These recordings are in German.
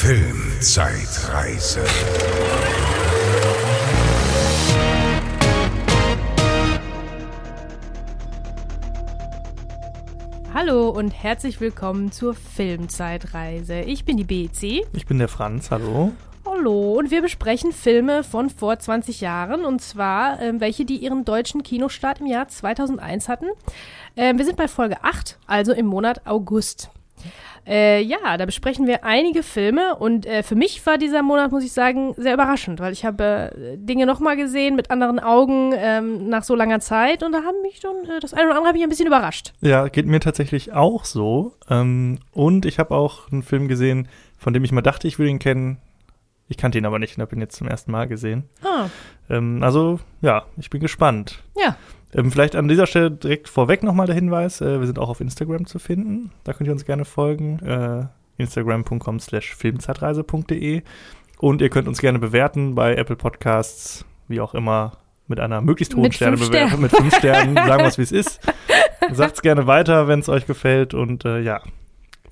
Filmzeitreise. Hallo und herzlich willkommen zur Filmzeitreise. Ich bin die BEC. Ich bin der Franz, hallo. Hallo und wir besprechen Filme von vor 20 Jahren und zwar äh, welche, die ihren deutschen Kinostart im Jahr 2001 hatten. Äh, wir sind bei Folge 8, also im Monat August. Äh, ja, da besprechen wir einige Filme und äh, für mich war dieser Monat, muss ich sagen, sehr überraschend, weil ich habe äh, Dinge nochmal gesehen mit anderen Augen ähm, nach so langer Zeit und da haben mich schon, äh, das eine oder andere hat mich ein bisschen überrascht. Ja, geht mir tatsächlich auch so. Ähm, und ich habe auch einen Film gesehen, von dem ich mal dachte, ich würde ihn kennen. Ich kannte ihn aber nicht und habe ihn jetzt zum ersten Mal gesehen. Ah, Ähm, also, ja, ich bin gespannt. ja. Ähm, vielleicht an dieser Stelle direkt vorweg nochmal der Hinweis, äh, wir sind auch auf Instagram zu finden. Da könnt ihr uns gerne folgen. Äh, Instagram.com slash filmzeitreise.de Und ihr könnt uns gerne bewerten bei Apple Podcasts, wie auch immer, mit einer möglichst hohen Sternebewertung, mit fünf Sternen, sagen wir es, wie es ist. Sagt's gerne weiter, wenn es euch gefällt und äh, ja,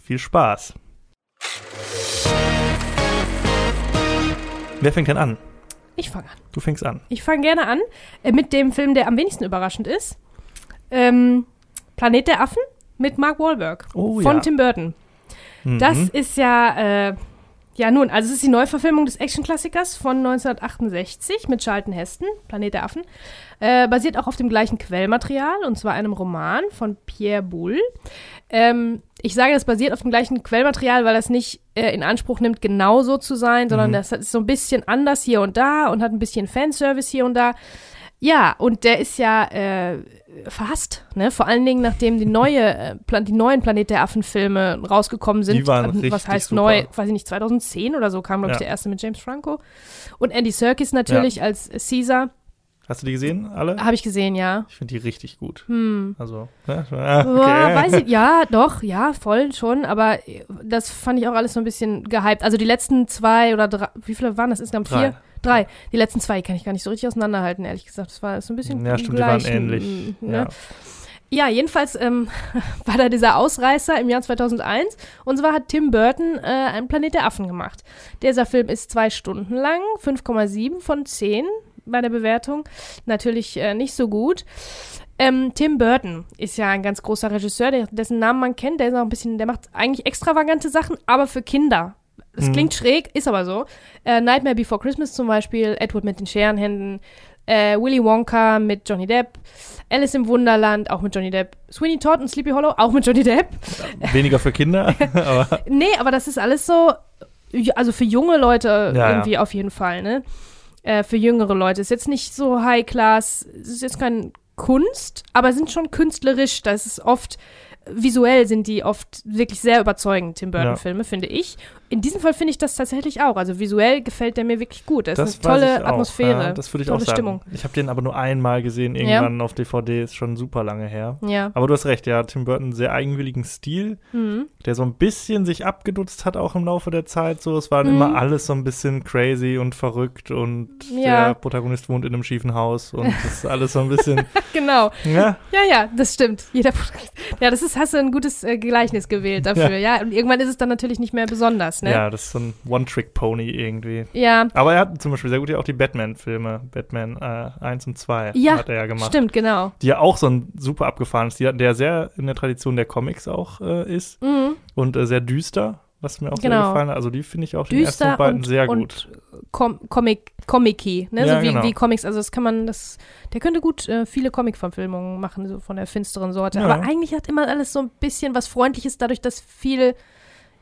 viel Spaß. Wer fängt denn an? Ich fange an. Du fängst an. Ich fange gerne an äh, mit dem Film, der am wenigsten überraschend ist. Ähm, Planet der Affen mit Mark Wahlberg Oh von ja. Tim Burton. Mhm. Das ist ja, äh, ja nun, also es ist die Neuverfilmung des Actionklassikers von 1968 mit Charlton Heston, Planet der Affen. Äh, basiert auch auf dem gleichen Quellmaterial und zwar einem Roman von Pierre Boulle. Ähm, ich sage, das basiert auf dem gleichen Quellmaterial, weil das nicht äh, in Anspruch nimmt, genau so zu sein, sondern Mhm. das ist so ein bisschen anders hier und da und hat ein bisschen Fanservice hier und da. Ja, und der ist ja äh, verhasst, ne? Vor allen Dingen, nachdem die neue, äh, Plan die neuen Planet der Affen-Filme rausgekommen sind. Die waren was richtig heißt super. neu? Weiß ich nicht, 2010 oder so kam, glaube ich, Ja. der erste mit James Franco. Und Andy Serkis natürlich als Caesar. Hast du die gesehen, alle? Habe ich gesehen, ja. Ich finde die richtig gut. Hm. Also, ne? Ah, Boah, weiß ich, ja, doch, ja, voll schon, aber äh, das fand ich auch alles so ein bisschen gehypt. Also die letzten zwei oder drei, wie viele waren das insgesamt? Drei. Vier? Drei. Die letzten zwei kann ich gar nicht so richtig auseinanderhalten, ehrlich gesagt. Das war so ein bisschen Ja, stimmt, die waren ähnlich. mm, Ne? Ja. Ja, jedenfalls ähm, war da dieser Ausreißer im Jahr 2001 und zwar hat Tim Burton äh, einen Planet der Affen gemacht. Dieser Film ist zwei Stunden lang, 5,7 von 10 bei der Bewertung. Natürlich äh, nicht so gut. Ähm, Tim Burton ist ja ein ganz großer Regisseur, der, dessen Namen man kennt. Der ist auch ein bisschen, der macht eigentlich extravagante Sachen, aber für Kinder. Das Mhm. klingt schräg, ist aber so. Äh, Nightmare Before Christmas zum Beispiel, Edward mit den Scherenhänden, äh, Willy Wonka mit Johnny Depp, Alice im Wunderland, auch mit Johnny Depp, Sweeney Todd und Sleepy Hollow, auch mit Johnny Depp. Weniger für Kinder, aber Nee, aber das ist alles so, also für junge Leute Ja, irgendwie auf jeden Fall, ne? Äh, für jüngere Leute. Ist jetzt nicht so High Class, es ist jetzt kein Kunst, aber sind schon künstlerisch. Das ist oft, visuell sind die oft wirklich sehr überzeugend, Tim Burton-Filme, finde ich. In diesem Fall finde ich das tatsächlich auch. Also visuell gefällt der mir wirklich gut. Das, ist eine tolle. Atmosphäre. Ja, das würde ich tolle auch sagen. Stimmung. Ich habe den aber nur einmal gesehen, irgendwann auf DVD, ist schon super lange her. Ja. Aber du hast recht, ja, Tim Burton einen sehr eigenwilligen Stil, Mhm. der so ein bisschen sich abgedutzt hat auch im Laufe der Zeit. So, es war Mhm. immer alles so ein bisschen crazy und verrückt und Ja. der Protagonist wohnt in einem schiefen Haus und das ist alles so ein bisschen, Genau. ja, Ja, ja, das stimmt. Jeder Ja, das ist, hast du ein gutes äh, Gleichnis gewählt dafür, ja. Und irgendwann ist es dann natürlich nicht mehr besonders, ne? ja, das ist so ein One-Trick-Pony irgendwie. Ja, Aber er hat zum Beispiel sehr gut ja auch die Batman-Filme, Batman äh, 1 und 2 Ja, hat er ja gemacht. stimmt, genau. Die ja auch so ein super abgefahrenes hat, der sehr in der Tradition der Comics auch äh, ist Mhm. und äh, sehr düster, was mir auch sehr Genau. gefallen hat. Also die finde ich auch die ersten Düster beiden und, sehr gut. Com Comic, Comic-y, ne? Ja, so wie, genau. wie Comics, also das kann man, das, der könnte gut äh, viele Comic-Verfilmungen machen, so von der finsteren Sorte. Ja. Aber eigentlich hat immer alles so ein bisschen was Freundliches, dadurch, dass viel,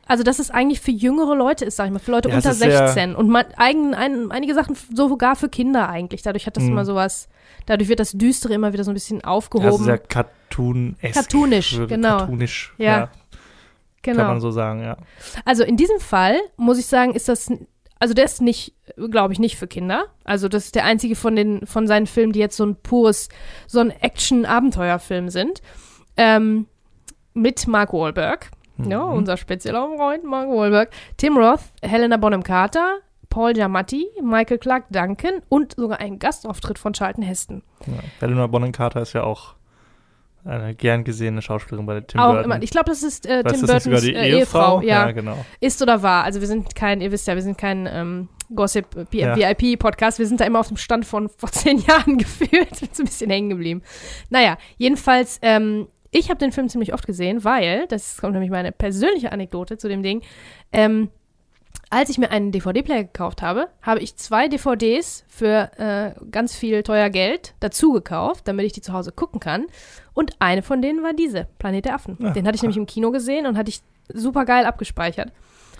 also dass es eigentlich für jüngere Leute ist, sag ich mal, für Leute Ja, unter ist sehr- 16 und man, eigen, ein, einige Sachen sogar für Kinder eigentlich. Dadurch hat das Mhm. immer sowas, dadurch wird das Düstere immer wieder so ein bisschen Ja, also aufgehoben. sehr cartoon-esque. Cartoonisch, genau. Cartoonisch, Ja, ja, genau. kann man so sagen, ja. Also in diesem Fall muss ich sagen, ist das, also der ist nicht, glaube ich, nicht für Kinder. Also das ist der einzige von den, von seinen Filmen, die jetzt so ein pures, so ein Action-Abenteuerfilm sind. Ähm, mit Mark Wahlberg. Ja, Mhm. unser spezieller Freund Mark Wahlberg. Tim Roth, Helena Bonham Carter, Paul Giamatti, Michael Clark Duncan und sogar ein Gastauftritt von Charlton Heston. ja. Helena Bonham Carter ist ja auch eine gern gesehene Schauspielerin bei Tim auch Burton. immer. Ich glaube, das ist äh, Tim ist Burtons sogar die äh, Ehefrau. Ja. Ja, genau. Ist oder war. Also wir sind kein, ihr wisst ja, wir sind kein ähm, Gossip äh, Ja. VIP-Podcast. Wir sind da immer auf dem Stand von vor zehn Jahren gefühlt. So ein bisschen hängen geblieben. Naja, jedenfalls, ähm, ich habe den Film ziemlich oft gesehen, weil, das kommt nämlich meine persönliche Anekdote zu dem Ding, ähm, als ich mir einen DVD-Player gekauft habe, habe ich zwei DVDs für äh, ganz viel teuer Geld dazu gekauft, damit ich die zu Hause gucken kann. Und eine von denen war diese, Planet der Affen. Ja. Den hatte ich nämlich im Kino gesehen und hatte ich super geil abgespeichert.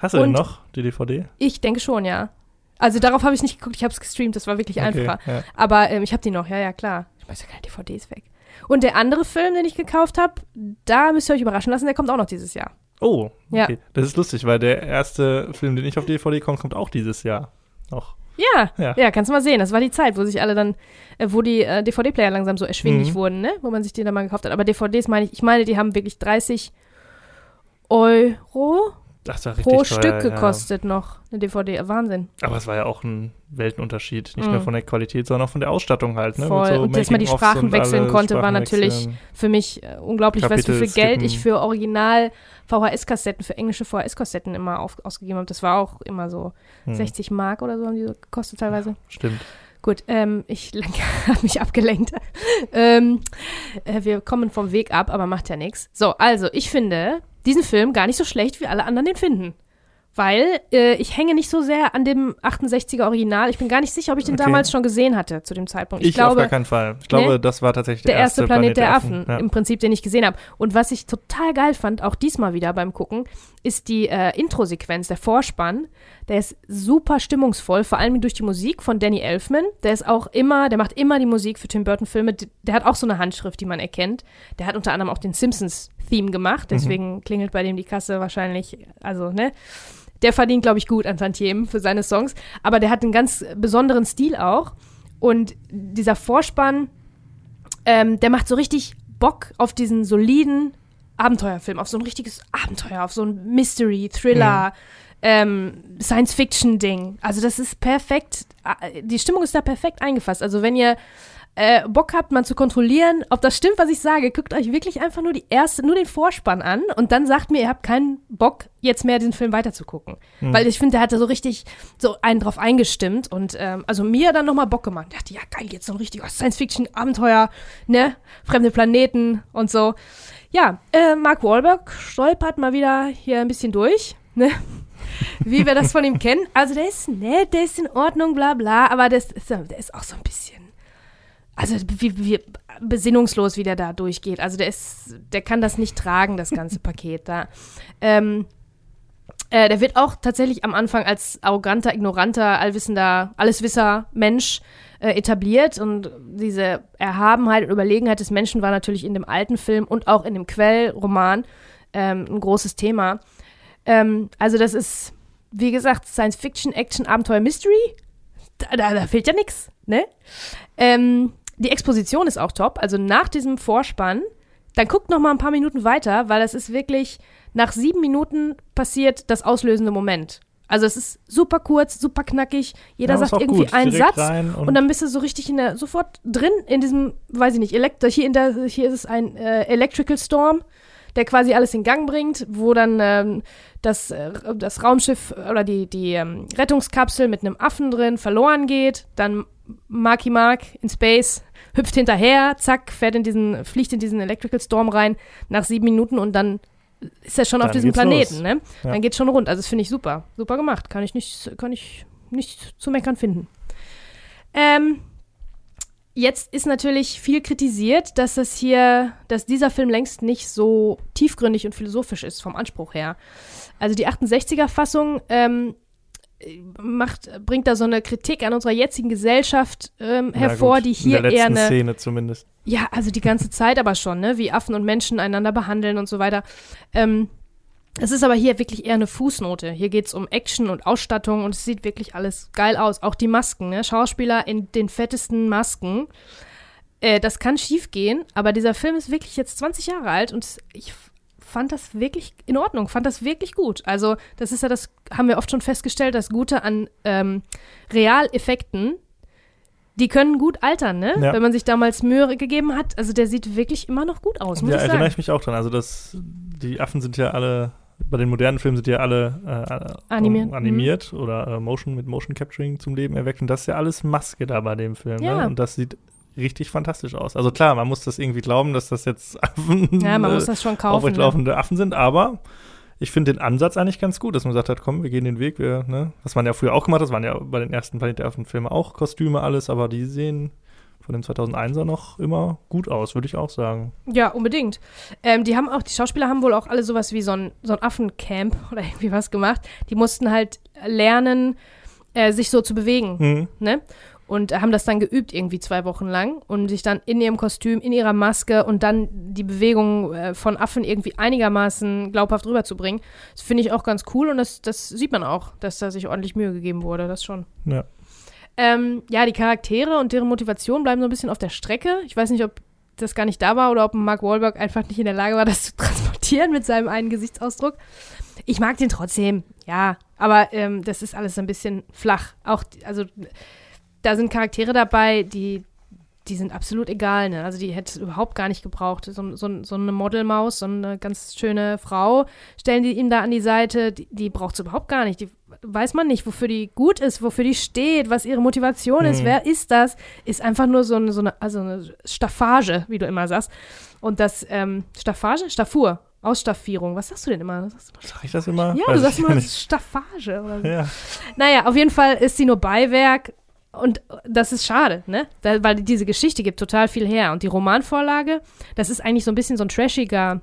Hast du denn Und- noch die DVD? Ich denke schon, ja. Also darauf habe ich nicht geguckt, ich habe es gestreamt, das war wirklich einfacher. ja. Aber ähm, ich habe die noch, ja, ja, klar. Ich weiß ja keine DVDs weg. Und der andere Film, den ich gekauft habe, da müsst ihr euch überraschen lassen, der kommt auch noch dieses Jahr. Oh, Ja. okay. Das ist lustig, weil der erste Film, den ich auf DVD kommt, kommt auch dieses Jahr. Noch. Ja, Ja. ja, kannst du mal sehen. Das war die Zeit, wo sich alle dann, äh, wo die äh, DVD-Player langsam so erschwinglich Mhm. wurden, ne? Wo man sich die dann mal gekauft hat. Aber DVDs meine ich, ich meine, die haben wirklich 30 Euro Das war richtig pro teuer, Stück ja. gekostet noch. Eine DVD, Wahnsinn. Aber es war ja auch ein Weltenunterschied. Nicht Mhm. nur von der Qualität, sondern auch von der Ausstattung halt. Ne? Voll. Und dass man die Sprachen wechseln konnte, war Sprachen natürlich wechseln. Für mich äh, unglaublich, weißt du, wie viel Kapitel Geld ich für Original VHS-Kassetten, für englische VHS-Kassetten immer auf, ausgegeben habe. Das war auch immer so Hm, 60 Mark oder so haben die so gekostet teilweise. Stimmt. Gut, ähm, ich habe mich abgelenkt. ähm, äh, wir kommen vom Weg ab, aber macht ja nichts. So, also ich finde diesen Film gar nicht so schlecht, wie alle anderen den finden. Weil äh, ich hänge nicht so sehr an dem 68er Original. Ich bin gar nicht sicher, ob ich den Okay. damals schon gesehen hatte zu dem Zeitpunkt. Ich, Ich, glaube, auf gar keinen Fall. Ich glaube, Ne? das war tatsächlich der erste Planet, der Affen, Ja. im Prinzip, den ich gesehen habe. Und was ich total geil fand, auch diesmal wieder beim Gucken, ist die äh, Intro-Sequenz, der Vorspann. Der ist super stimmungsvoll, vor allem durch die Musik von Danny Elfman. Der ist auch immer, der macht immer die Musik für Tim Burton-Filme. Der hat auch so eine Handschrift, die man erkennt. Der hat unter anderem auch den Simpsons-Theme gemacht, deswegen klingelt bei dem die Kasse wahrscheinlich, also, ne? Der verdient, glaube ich, gut an Tantiemen für seine Songs. Aber der hat einen ganz besonderen Stil auch. Und dieser Vorspann, ähm, der macht so richtig Bock auf diesen soliden Abenteuerfilm, auf so ein richtiges Abenteuer, auf so ein Mystery, Thriller, ähm, Science-Fiction-Ding. Also das ist perfekt, äh, die Stimmung ist da perfekt eingefasst. Also wenn ihr äh, Bock habt, mal zu kontrollieren, ob das stimmt, was ich sage, guckt euch wirklich einfach nur die erste, nur den Vorspann an und dann sagt mir, ihr habt keinen Bock, jetzt mehr den Film weiterzugucken. Hm. Weil ich finde, der hat da so richtig so einen drauf eingestimmt und ähm, also mir dann nochmal Bock gemacht. Ich dachte, ja geil, jetzt so ein richtiger Science-Fiction-Abenteuer, ne? Fremde Planeten und so. Ja, äh, Mark Wahlberg stolpert mal wieder hier ein bisschen durch, ne? Wie wir das von ihm kennen. Also der ist nett, der ist in Ordnung, bla bla, aber das ist, der ist auch so ein bisschen also wie, wie besinnungslos, wie der da durchgeht. Also der ist, der kann das nicht tragen, das ganze Paket da. Ähm, äh, der wird auch tatsächlich am Anfang als arroganter, ignoranter, allwissender, alleswisser Mensch äh, etabliert und diese Erhabenheit und Überlegenheit des Menschen war natürlich in dem alten Film und auch in dem Quellroman ähm, ein großes Thema. Ähm, also das ist, wie gesagt, Science Fiction, Action, Abenteuer, Mystery. Da, da, da fehlt ja nichts, ne? Ähm, die Exposition ist auch top. Also nach diesem Vorspann, dann guckt noch mal ein paar Minuten weiter, weil es ist wirklich nach sieben Minuten passiert das auslösende Moment. Also es ist super kurz, super knackig. Jeder Ja, sagt irgendwie gut. einen Direkt Satz rein und, dann bist du so richtig in der sofort drin in diesem, weiß ich nicht, Elektro. Hier in der, hier ist es ein äh, Electrical Storm, der quasi alles in Gang bringt, wo dann ähm, das, äh, das Raumschiff oder die, die ähm, Rettungskapsel mit einem Affen drin verloren geht. Dann Marky Mark in Space hüpft hinterher, zack, fährt in diesen, fliegt in diesen Electrical Storm rein nach sieben Minuten und dann ist er schon auf Dann diesem geht's Planeten, los. ne? Ja. Dann geht's schon rund. Also das finde ich super. Super gemacht. Kann ich nicht, kann ich nicht zu meckern finden. Ähm, jetzt ist natürlich viel kritisiert, dass das hier, dass dieser Film längst nicht so tiefgründig und philosophisch ist vom Anspruch her. Also die 68er-Fassung ähm, macht, bringt da so eine Kritik an unserer jetzigen Gesellschaft ähm, hervor, gut. die hier In der eher letzten eine Szene zumindest. ja, also die ganze Zeit aber schon, ne? Wie Affen und Menschen einander behandeln und so weiter. Ähm, es ist aber hier wirklich eher eine Fußnote. Hier geht es um Action und Ausstattung und es sieht wirklich alles geil aus. Auch die Masken, ne? Schauspieler in den fettesten Masken. Äh, das kann schief gehen, aber dieser Film ist wirklich jetzt 20 Jahre alt und ich fand das wirklich in Ordnung, fand das wirklich gut. Also, das ist ja das, haben wir oft schon festgestellt, das Gute an ähm, Realeffekten Die können gut altern, ne? Ja. Wenn man sich damals Mühe gegeben hat. Also der sieht wirklich immer noch gut aus, muss ja, ich erinnere sagen. ich mich auch dran. Also das, die Affen sind ja alle, bei den modernen Filmen sind ja alle äh, Animiert. animiert oder äh, Motion mit Motion Capturing zum Leben erweckt. Und das ist ja alles Maske da bei dem Film. Ja. Ne? Und das sieht richtig fantastisch aus. Also klar, man muss das irgendwie glauben, dass das jetzt Affen, ja, man äh, muss das schon kaufen. Ne? aufrechtlaufende Affen sind, aber ich finde den Ansatz eigentlich ganz gut, dass man sagt hat, komm, wir gehen den Weg, wir, ne, was man ja früher auch gemacht hat, das waren ja bei den ersten Planet der Affen-Filmen auch Kostüme, alles, aber die sehen von den 2001er noch immer gut aus, würde ich auch sagen. Ja, unbedingt. Ähm, die haben auch, die Schauspieler haben wohl auch alle sowas wie so ein, so ein Affencamp oder irgendwie was gemacht. Die mussten halt lernen, äh, sich so zu bewegen, Mhm. ne? Und haben das dann geübt irgendwie zwei Wochen lang und sich dann in ihrem Kostüm, in ihrer Maske und dann die Bewegung äh, von Affen irgendwie einigermaßen glaubhaft rüberzubringen. Das finde ich auch ganz cool und das, das sieht man auch, dass da sich ordentlich Mühe gegeben wurde, das schon. Ja. Ähm, ja, die Charaktere und deren Motivation bleiben so ein bisschen auf der Strecke. Ich weiß nicht, ob das gar nicht da war oder ob Mark Wahlberg einfach nicht in der Lage war, das zu transportieren mit seinem einen Gesichtsausdruck. Ich mag den trotzdem, ja, aber ähm, das ist alles ein bisschen flach. Auch, also da sind Charaktere dabei, die, die sind absolut egal, ne? Also die hätte es überhaupt gar nicht gebraucht. So, so, so eine Modelmaus, so eine ganz schöne Frau, stellen die ihm da an die Seite, die, die braucht es überhaupt gar nicht. Die weiß man nicht, wofür die gut ist, wofür die steht, was ihre Motivation ist, Mhm. wer ist das? Ist einfach nur so eine, so eine, also eine Staffage, wie du immer sagst. Und das, ähm, Staffage? Staffur. Ausstaffierung. Was sagst du denn immer? Du Sag ich das immer? ja, Weiß du sagst immer. Staffage oder so. Ja. Naja, auf jeden Fall ist sie nur Beiwerk und das ist schade, ne? Da, weil diese Geschichte gibt total viel her. Und die Romanvorlage, das ist eigentlich so ein bisschen so ein trashiger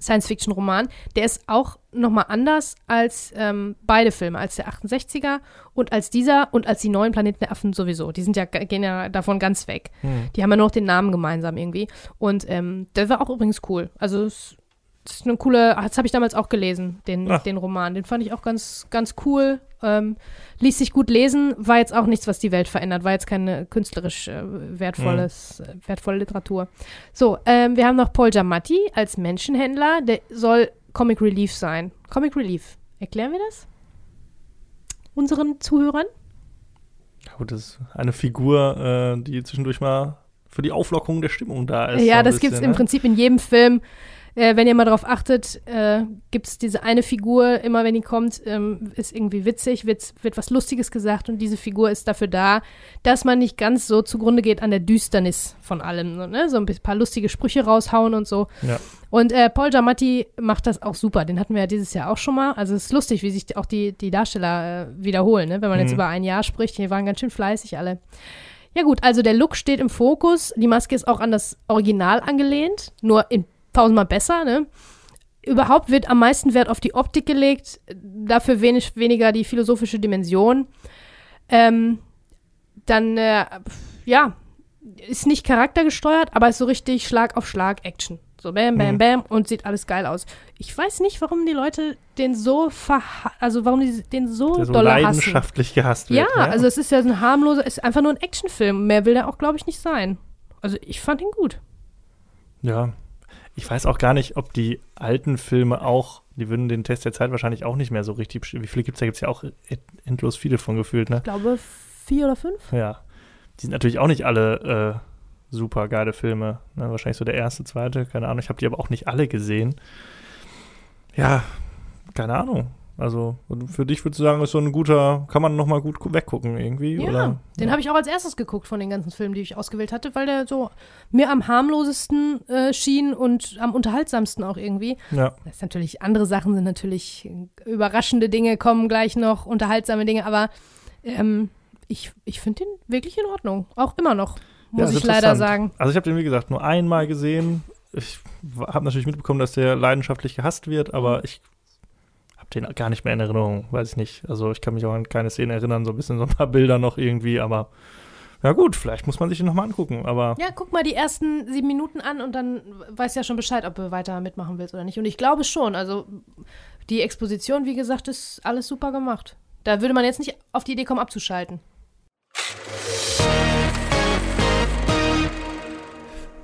Science-Fiction-Roman. Der ist auch nochmal anders als ähm, beide Filme, als der 68er und als dieser und als die neuen Planeten der Affen sowieso. Die sind ja, gehen ja davon ganz weg. Hm. Die haben ja nur noch den Namen gemeinsam irgendwie. Und ähm, der war auch übrigens cool. Also es das ist eine coole, das habe ich damals auch gelesen, den, Ach. den Roman. Den fand ich auch ganz, ganz cool. Ähm, ließ sich gut lesen, war jetzt auch nichts, was die Welt verändert, war jetzt keine künstlerisch äh, wertvolles, äh, wertvolle Literatur. So, ähm, wir haben noch Paul Giamatti als Menschenhändler, der soll Comic Relief sein. Comic Relief, erklären wir das? Unseren Zuhörern? Ja, Gut, das ist eine Figur, äh, die zwischendurch mal für die Auflockerung der Stimmung da ist. ja, das gibt's im ne? Prinzip in jedem Film. Äh, wenn ihr mal drauf achtet, äh, gibt's diese eine Figur, immer wenn die kommt, ähm, ist irgendwie witzig, wird, wird was Lustiges gesagt und diese Figur ist dafür da, dass man nicht ganz so zugrunde geht an der Düsternis von allem. So, ne? so ein paar lustige Sprüche raushauen und so. Ja. Und äh, Paul Giamatti macht das auch super. Den hatten wir ja dieses Jahr auch schon mal. Also es ist lustig, wie sich auch die, die Darsteller äh, wiederholen, ne? wenn man jetzt Mhm. über ein Jahr spricht. Die waren ganz schön fleißig alle. Ja gut, also der Look steht im Fokus. Die Maske ist auch an das Original angelehnt, nur in tausendmal besser. Ne? Überhaupt wird am meisten Wert auf die Optik gelegt, dafür wenig, weniger die philosophische Dimension. Ähm, dann, äh, ja, ist nicht charaktergesteuert, aber ist so richtig Schlag auf Schlag Action. So bam, bam, Mhm. bam und sieht alles geil aus. Ich weiß nicht, warum die Leute den so verha also warum die den so Der so doll hassen. leidenschaftlich gehasst Ja, wird. ne? also es ist ja ein harmloser, ist einfach nur ein Actionfilm. Mehr will der auch, glaube ich, nicht sein. Also ich fand ihn gut. Ja. Ich weiß auch gar nicht, ob die alten Filme auch, die würden den Test der Zeit wahrscheinlich auch nicht mehr so richtig. Wie viele gibt es da? Gibt es ja auch endlos viele von gefühlt, ne? Ich glaube vier oder fünf. Ja. Die sind natürlich auch nicht alle äh, super geile Filme. Ne? Wahrscheinlich so der erste, zweite, keine Ahnung. Ich habe die aber auch nicht alle gesehen. Ja, keine Ahnung. Also für dich würdest du sagen, ist so ein guter, kann man noch mal gut gu- weggucken irgendwie? Ja, oder? den ja. habe ich auch als erstes geguckt von den ganzen Filmen, die ich ausgewählt hatte, weil der so mir am harmlosesten äh, schien und am unterhaltsamsten auch irgendwie. Ja, Das ist natürlich, andere Sachen sind natürlich äh, überraschende Dinge, kommen gleich noch, unterhaltsame Dinge, aber ähm, ich, ich finde den wirklich in Ordnung. Auch immer noch, Ja, muss ist ich leider sagen. Also ich habe den, wie gesagt, nur einmal gesehen. Ich habe natürlich mitbekommen, dass der leidenschaftlich gehasst wird, Mhm. aber ich habe den gar nicht mehr in Erinnerung, weiß ich nicht. Also ich kann mich auch an keine Szene erinnern, so ein bisschen so ein paar Bilder noch irgendwie, aber ja gut, vielleicht muss man sich den nochmal angucken, aber Ja, guck mal die ersten sieben Minuten an und dann weißt ja schon Bescheid, ob du weiter mitmachen willst oder nicht. Und ich glaube schon. Also die Exposition, wie gesagt, ist alles super gemacht. Da würde man jetzt nicht auf die Idee kommen, abzuschalten.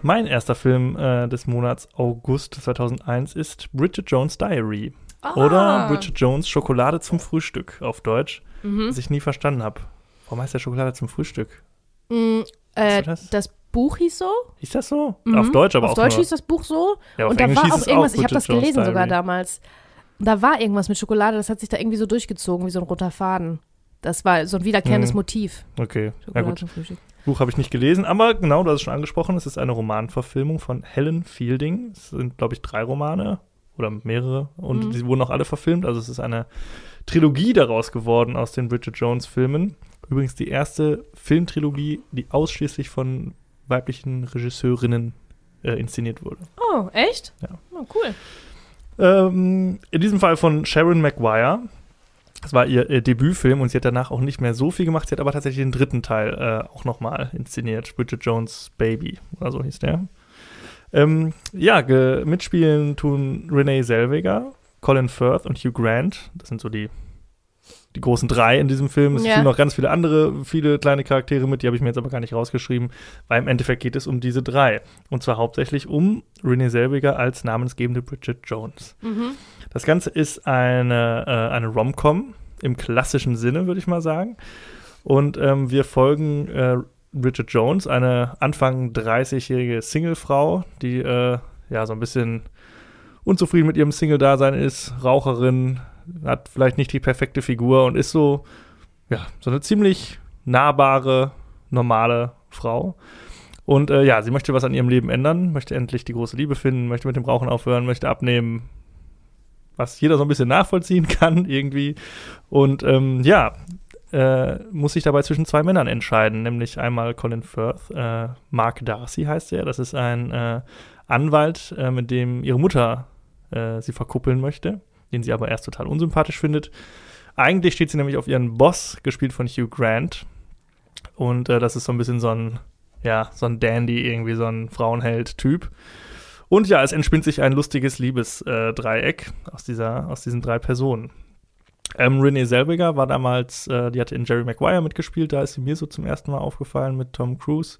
mein erster Film äh, des Monats August 2001 ist Bridget Jones Diary oder Bridget Jones Schokolade zum Frühstück auf Deutsch, Mhm. was ich nie verstanden habe. Warum heißt der Schokolade zum Frühstück? Mm, äh, das? das Buch hieß so. Hieß das so? Mhm. Auf Deutsch aber Auf auch Deutsch nur. hieß das Buch so. Ja, auf und da war auch irgendwas, ich habe das Jones' gelesen sogar Diary. damals. Und da war irgendwas mit Schokolade, das hat sich da irgendwie so durchgezogen, wie so ein roter Faden. Das war so ein wiederkehrendes Mhm. Motiv. Okay, ja Schokolade gut. zum Frühstück. Buch habe ich nicht gelesen, aber genau, du hast es schon angesprochen, es ist eine Romanverfilmung von Helen Fielding. Es sind, glaube ich, drei Romane oder mehrere und Mhm. die wurden auch alle verfilmt. Also es ist eine Trilogie daraus geworden aus den Bridget Jones-Filmen. Übrigens die erste Filmtrilogie, die ausschließlich von weiblichen Regisseurinnen äh, inszeniert wurde. Oh, echt? Ja. Oh, cool. Ähm, in diesem Fall von Sharon Maguire. Das war ihr, ihr Debütfilm und sie hat danach auch nicht mehr so viel gemacht. Sie hat aber tatsächlich den dritten Teil äh, auch nochmal inszeniert. Bridget Jones Baby oder so hieß der. Ähm, ja, mitspielen tun Renee Zellweger, Colin Firth und Hugh Grant. Das sind so die, die großen drei in diesem Film. Es Ja. spielen noch ganz viele andere, viele kleine Charaktere mit, die habe ich mir jetzt aber gar nicht rausgeschrieben, weil im Endeffekt geht es um diese drei. Und zwar hauptsächlich um Renee Zellweger als namensgebende Bridget Jones. Mhm. Das Ganze ist eine, äh, eine Rom-Com im klassischen Sinne, würde ich mal sagen. Und ähm, wir folgen äh, Bridget Jones, eine Anfang 30-jährige Singlefrau, die äh, ja so ein bisschen unzufrieden mit ihrem Single-Dasein ist, Raucherin, hat vielleicht nicht die perfekte Figur und ist so, ja, so eine ziemlich nahbare, normale Frau. Und äh, ja, sie möchte was an ihrem Leben ändern, möchte endlich die große Liebe finden, möchte mit dem Rauchen aufhören, möchte abnehmen, was jeder so ein bisschen nachvollziehen kann irgendwie. Und ähm, ja, äh, muss sich dabei zwischen zwei Männern entscheiden, nämlich einmal Colin Firth, äh, Mark Darcy heißt er, das ist ein äh, Anwalt, äh, mit dem ihre Mutter äh, sie verkuppeln möchte, den sie aber erst total unsympathisch findet. Eigentlich steht sie nämlich auf ihren Boss, gespielt von Hugh Grant. Und äh, das ist so ein bisschen so ein, ja, so ein Dandy, irgendwie so ein Frauenheld-Typ. Und ja, es entspinnt sich ein lustiges Liebesdreieck aus, aus diesen drei Personen. Ähm, Renee Selbiger war damals, äh, die hatte in Jerry Maguire mitgespielt, da ist sie mir so zum ersten Mal aufgefallen mit Tom Cruise.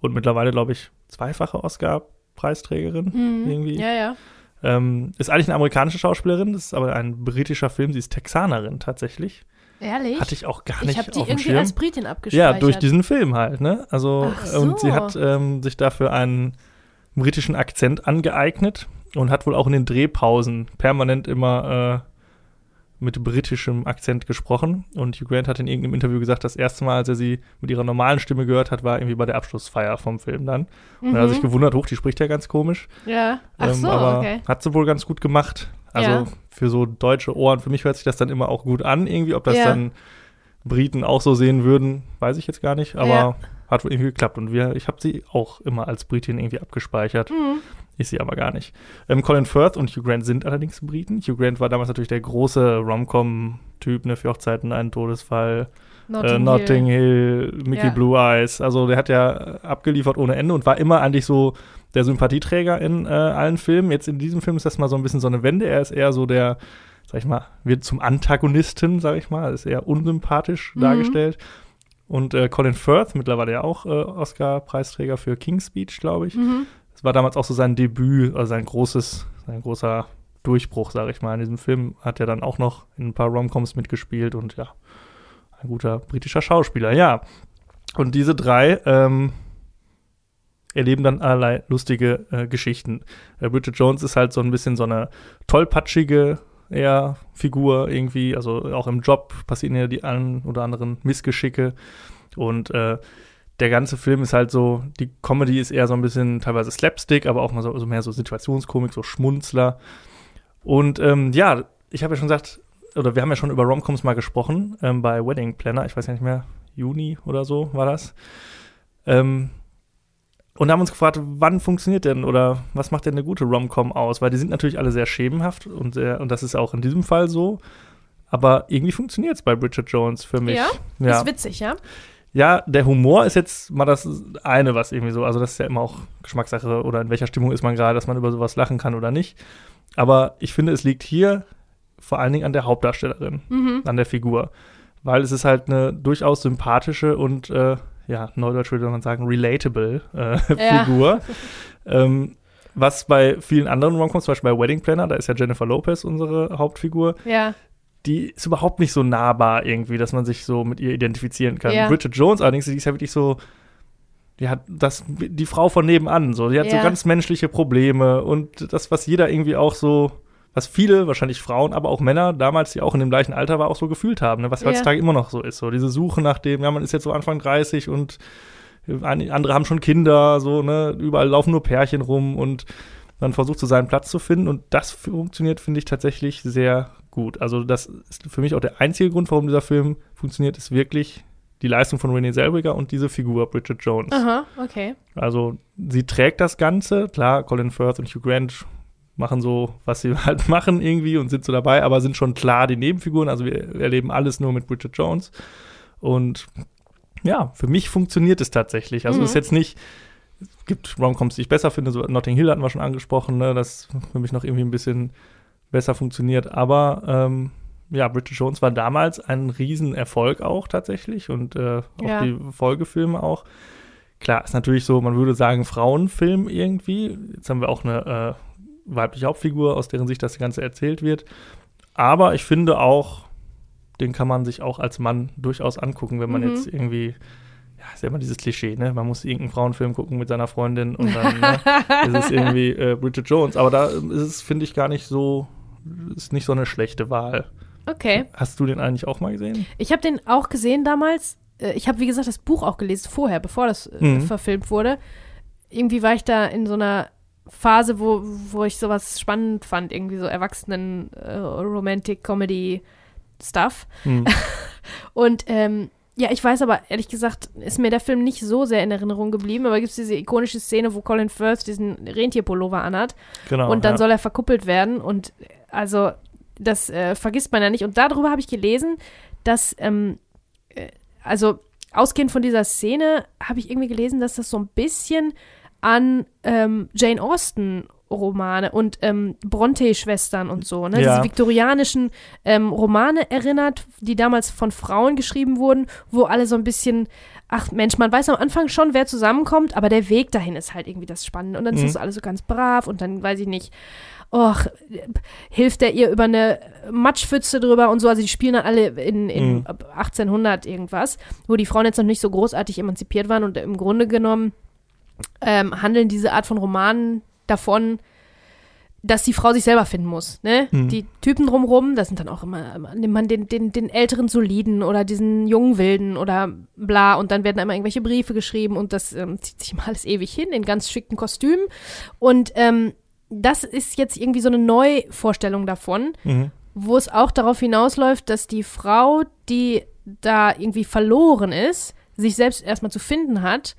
Und mittlerweile, glaube ich, zweifache Oscar-Preisträgerin Mhm. irgendwie. Ja, ja. Ähm, ist eigentlich eine amerikanische Schauspielerin, das ist aber ein britischer Film, sie ist Texanerin tatsächlich. Ehrlich? Hatte ich auch gar ich nicht habe die auf irgendwie Schirm. als Britin abgespeichert. Ja, durch diesen Film halt, ne? Also, Ach und sie so. hat ähm, sich dafür einen britischen Akzent angeeignet und hat wohl auch in den Drehpausen permanent immer äh, mit britischem Akzent gesprochen. Und Hugh Grant hat in irgendeinem Interview gesagt, das erste Mal, als er sie mit ihrer normalen Stimme gehört hat, war irgendwie bei der Abschlussfeier vom Film dann. Und er hat sich Mhm. gewundert, hoch, die spricht ja ganz komisch. Ja. Ach Ähm, so, aber okay. hat sie wohl ganz gut gemacht. Also Ja. für so deutsche Ohren, für mich hört sich das dann immer auch gut an, irgendwie. Ob das Ja. dann Briten auch so sehen würden, weiß ich jetzt gar nicht, aber Ja. hat wohl irgendwie geklappt. Und wir, ich habe sie auch immer als Britin irgendwie abgespeichert. Mhm. Ist sie aber gar nicht. Ähm, Colin Firth und Hugh Grant sind allerdings Briten. Hugh Grant war damals natürlich der große Rom-Com-Typ, ne, für Hochzeiten, ein Todesfall, Notting äh, Notting Hill, Mickey Ja. Blue Eyes. Also der hat ja abgeliefert ohne Ende und war immer eigentlich so der Sympathieträger in äh, allen Filmen. Jetzt in diesem Film ist das mal so ein bisschen so eine Wende. Er ist eher so der, sag ich mal, wird zum Antagonisten, sag ich mal, ist eher unsympathisch Mhm. dargestellt. Und äh, Colin Firth, mittlerweile ja auch äh, Oscar-Preisträger für King's Speech, glaube ich. Mhm. Das war damals auch so sein Debüt, also sein großes, sein großer Durchbruch, sage ich mal. In diesem Film hat er dann auch noch in ein paar Romcoms mitgespielt und ja, ein guter britischer Schauspieler, ja. Und diese drei ähm, erleben dann allerlei lustige äh, Geschichten. Äh, Bridget Jones ist halt so ein bisschen so eine tollpatschige eher Figur irgendwie, also auch im Job passieren ja die ein oder anderen Missgeschicke und äh, der ganze Film ist halt so, die Comedy ist eher so ein bisschen teilweise Slapstick, aber auch mal so, so mehr so Situationskomik, so Schmunzler. Und ähm, ja, ich habe ja schon gesagt, oder wir haben ja schon über Romcoms mal gesprochen, ähm, bei Wedding Planner, ich weiß ja nicht mehr, Juni oder so war das. Ähm, und haben uns gefragt, wann funktioniert denn oder was macht denn eine gute Romcom aus? Weil die sind natürlich alle sehr schemenhaft und, sehr, und das ist auch in diesem Fall so. Aber irgendwie funktioniert es bei Bridget Jones für mich. Ja? ja. Ist witzig, ja? Ja, der Humor ist jetzt mal das eine, was irgendwie so, also das ist ja immer auch Geschmackssache oder in welcher Stimmung ist man gerade, dass man über sowas lachen kann oder nicht. Aber ich finde, es liegt hier vor allen Dingen an der Hauptdarstellerin, Mhm. an der Figur. Weil es ist halt eine durchaus sympathische und, äh, ja, neudeutsch würde man sagen, relatable äh, Ja. Figur. ähm, was bei vielen anderen Romcoms, zum Beispiel bei Wedding Planner, da ist ja Jennifer Lopez unsere Hauptfigur, Ja. die ist überhaupt nicht so nahbar irgendwie, dass man sich so mit ihr identifizieren kann. Ja. Bridget Jones allerdings, die ist ja wirklich so, ja, das, die Frau von nebenan, so, die hat Ja. so ganz menschliche Probleme und das, was jeder irgendwie auch so, was viele, wahrscheinlich Frauen, aber auch Männer damals, die auch in dem gleichen Alter war, auch so gefühlt haben, ne? was Ja. heutzutage immer noch so ist, so diese Suche nach dem, ja, man ist jetzt so Anfang 30 und ein- andere haben schon Kinder, so, ne, überall laufen nur Pärchen rum und man versucht so seinen Platz zu finden und das funktioniert, finde ich, tatsächlich sehr gut. Also das ist für mich auch der einzige Grund, warum dieser Film funktioniert, ist wirklich die Leistung von Renee Zellweger und diese Figur Bridget Jones. Aha, okay. Also sie trägt das Ganze. Klar, Colin Firth und Hugh Grant machen so, was sie halt machen irgendwie und sind so dabei, aber sind schon klar die Nebenfiguren. Also wir erleben alles nur mit Bridget Jones. Und ja, für mich funktioniert es tatsächlich. Also Mhm. es ist jetzt nicht, es gibt Romcoms, die ich besser finde. So Notting Hill hatten wir schon angesprochen, ne, das für mich noch irgendwie ein bisschen besser funktioniert. Aber ähm, ja, Bridget Jones war damals ein Riesenerfolg auch tatsächlich und äh, auch Ja. die Folgefilme auch. Klar, ist natürlich so, man würde sagen, Frauenfilm irgendwie. Jetzt haben wir auch eine äh, weibliche Hauptfigur, aus deren Sicht das Ganze erzählt wird. Aber ich finde auch, den kann man sich auch als Mann durchaus angucken, wenn man Mhm. jetzt irgendwie, ja, ist ja immer dieses Klischee, ne? Man muss irgendeinen Frauenfilm gucken mit seiner Freundin und dann ne, ist es irgendwie äh, Bridget Jones. Aber da ist es, finde ich, gar nicht so, ist nicht so eine schlechte Wahl. Okay. Hast du den eigentlich auch mal gesehen? Ich habe den auch gesehen damals. Äh, Ich habe, wie gesagt, das Buch auch gelesen vorher, bevor das äh, Mhm. verfilmt wurde. Irgendwie war ich da in so einer Phase, wo, wo ich sowas spannend fand, irgendwie so Erwachsenen äh, Romantic Comedy Stuff. Hm. Und ähm, ja, ich weiß aber, ehrlich gesagt, ist mir der Film nicht so sehr in Erinnerung geblieben, aber gibt es diese ikonische Szene, wo Colin Firth diesen Rentierpullover anhat Genau. und dann ja. soll er verkuppelt werden und also das äh, vergisst man ja nicht. Und darüber habe ich gelesen, dass, ähm, äh, also ausgehend von dieser Szene habe ich irgendwie gelesen, dass das so ein bisschen an ähm, Jane Austen Romane und ähm, Bronte-Schwestern und so, ne? Ja. Diese viktorianischen ähm, Romane erinnert, die damals von Frauen geschrieben wurden, wo alle so ein bisschen, ach Mensch, man weiß am Anfang schon, wer zusammenkommt, aber der Weg dahin ist halt irgendwie das Spannende. Und dann Mhm. ist das alles so ganz brav und dann weiß ich nicht, och, hilft er ihr über eine Matschpfütze drüber und so. Also die spielen dann alle in, in Mhm. 1800 irgendwas, wo die Frauen jetzt noch nicht so großartig emanzipiert waren und im Grunde genommen ähm, handeln diese Art von Romanen davon, dass die Frau sich selber finden muss. Ne? Mhm. Die Typen drumrum, das sind dann auch immer, nimmt man den, den, den älteren Soliden oder diesen jungen Wilden oder bla und dann werden immer irgendwelche Briefe geschrieben und das ähm, zieht sich immer alles ewig hin in ganz schicken Kostümen. Und ähm, das ist jetzt irgendwie so eine Neuvorstellung davon, Mhm. wo es auch darauf hinausläuft, dass die Frau, die da irgendwie verloren ist, sich selbst erstmal zu finden hat,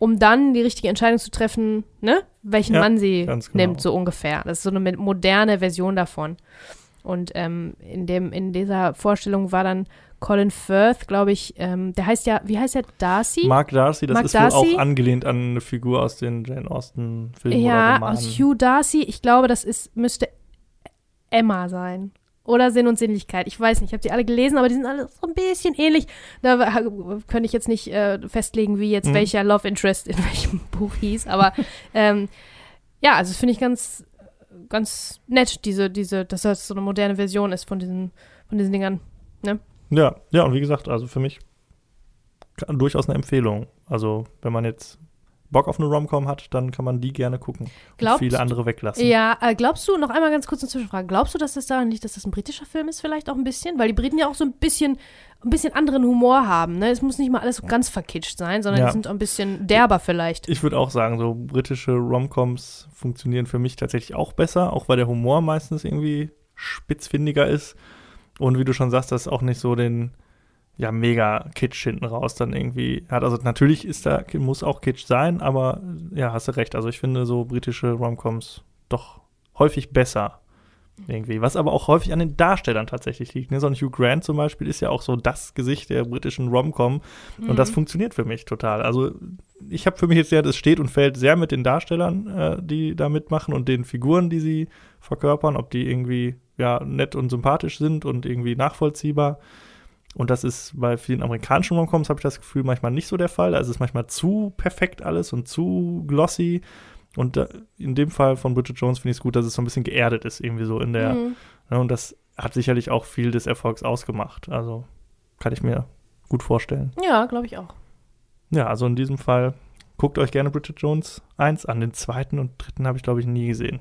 um dann die richtige Entscheidung zu treffen, ne, welchen Ja, Mann sie genau. nimmt, so ungefähr. Das ist so eine moderne Version davon. Und ähm, in, dem, in dieser Vorstellung war dann Colin Firth, glaube ich, ähm, der heißt ja, wie heißt der, Darcy? Mark Darcy, das Mark ist Darcy? wohl auch angelehnt an eine Figur aus den Jane Austen-Filmen ja, aus Hugh Darcy. Ich glaube, das ist, müsste Emma sein. Oder Sinn und Sinnlichkeit. Ich weiß nicht, ich habe die alle gelesen, aber die sind alle so ein bisschen ähnlich. Da könnte ich jetzt nicht äh, festlegen, wie jetzt Mhm. welcher Love Interest in welchem Buch hieß. Aber ähm, ja, also das finde ich ganz, ganz nett, diese, diese, dass das so eine moderne Version ist von diesen, von diesen Dingern. Ja, ja, und wie gesagt, also für mich durchaus eine Empfehlung. Also, wenn man jetzt Bock auf eine Romcom hat, dann kann man die gerne gucken. Glaubst und viele andere weglassen. Ja, äh, glaubst du, noch einmal ganz kurz eine Zwischenfrage, glaubst du, dass das daran liegt, dass das ein britischer Film ist, vielleicht auch ein bisschen? Weil die Briten ja auch so ein bisschen, ein bisschen anderen Humor haben, ne? Es muss nicht mal alles so ganz verkitscht sein, sondern Ja. die sind auch ein bisschen derber vielleicht. Ich würde auch sagen, so britische Romcoms funktionieren für mich tatsächlich auch besser, auch weil der Humor meistens irgendwie spitzfindiger ist. Und wie du schon sagst, das auch nicht so den ja, mega Kitsch hinten raus dann irgendwie hat. Also natürlich ist da, muss auch Kitsch sein, aber ja, hast du recht. Also ich finde so britische Romcoms doch häufig besser. Irgendwie. Was aber auch häufig an den Darstellern tatsächlich liegt. Ne? So ein Hugh Grant zum Beispiel ist ja auch so das Gesicht der britischen Romcom. Und das Mhm. funktioniert für mich total. Also ich habe für mich jetzt sehr, das steht und fällt sehr mit den Darstellern, äh, die da mitmachen und den Figuren, die sie verkörpern, ob die irgendwie ja nett und sympathisch sind und irgendwie nachvollziehbar. Und das ist bei vielen amerikanischen Romcoms, habe ich das Gefühl, manchmal nicht so der Fall. Also es ist manchmal zu perfekt alles und zu glossy. Und da, in dem Fall von Bridget Jones finde ich es gut, dass es so ein bisschen geerdet ist, irgendwie so in der. Mhm. Ne, und das hat sicherlich auch viel des Erfolgs ausgemacht. Also kann ich mir gut vorstellen. Ja, glaube ich auch. Ja, also in diesem Fall guckt euch gerne Bridget Jones 1 an. Den zweiten und dritten habe ich, glaube ich, nie gesehen.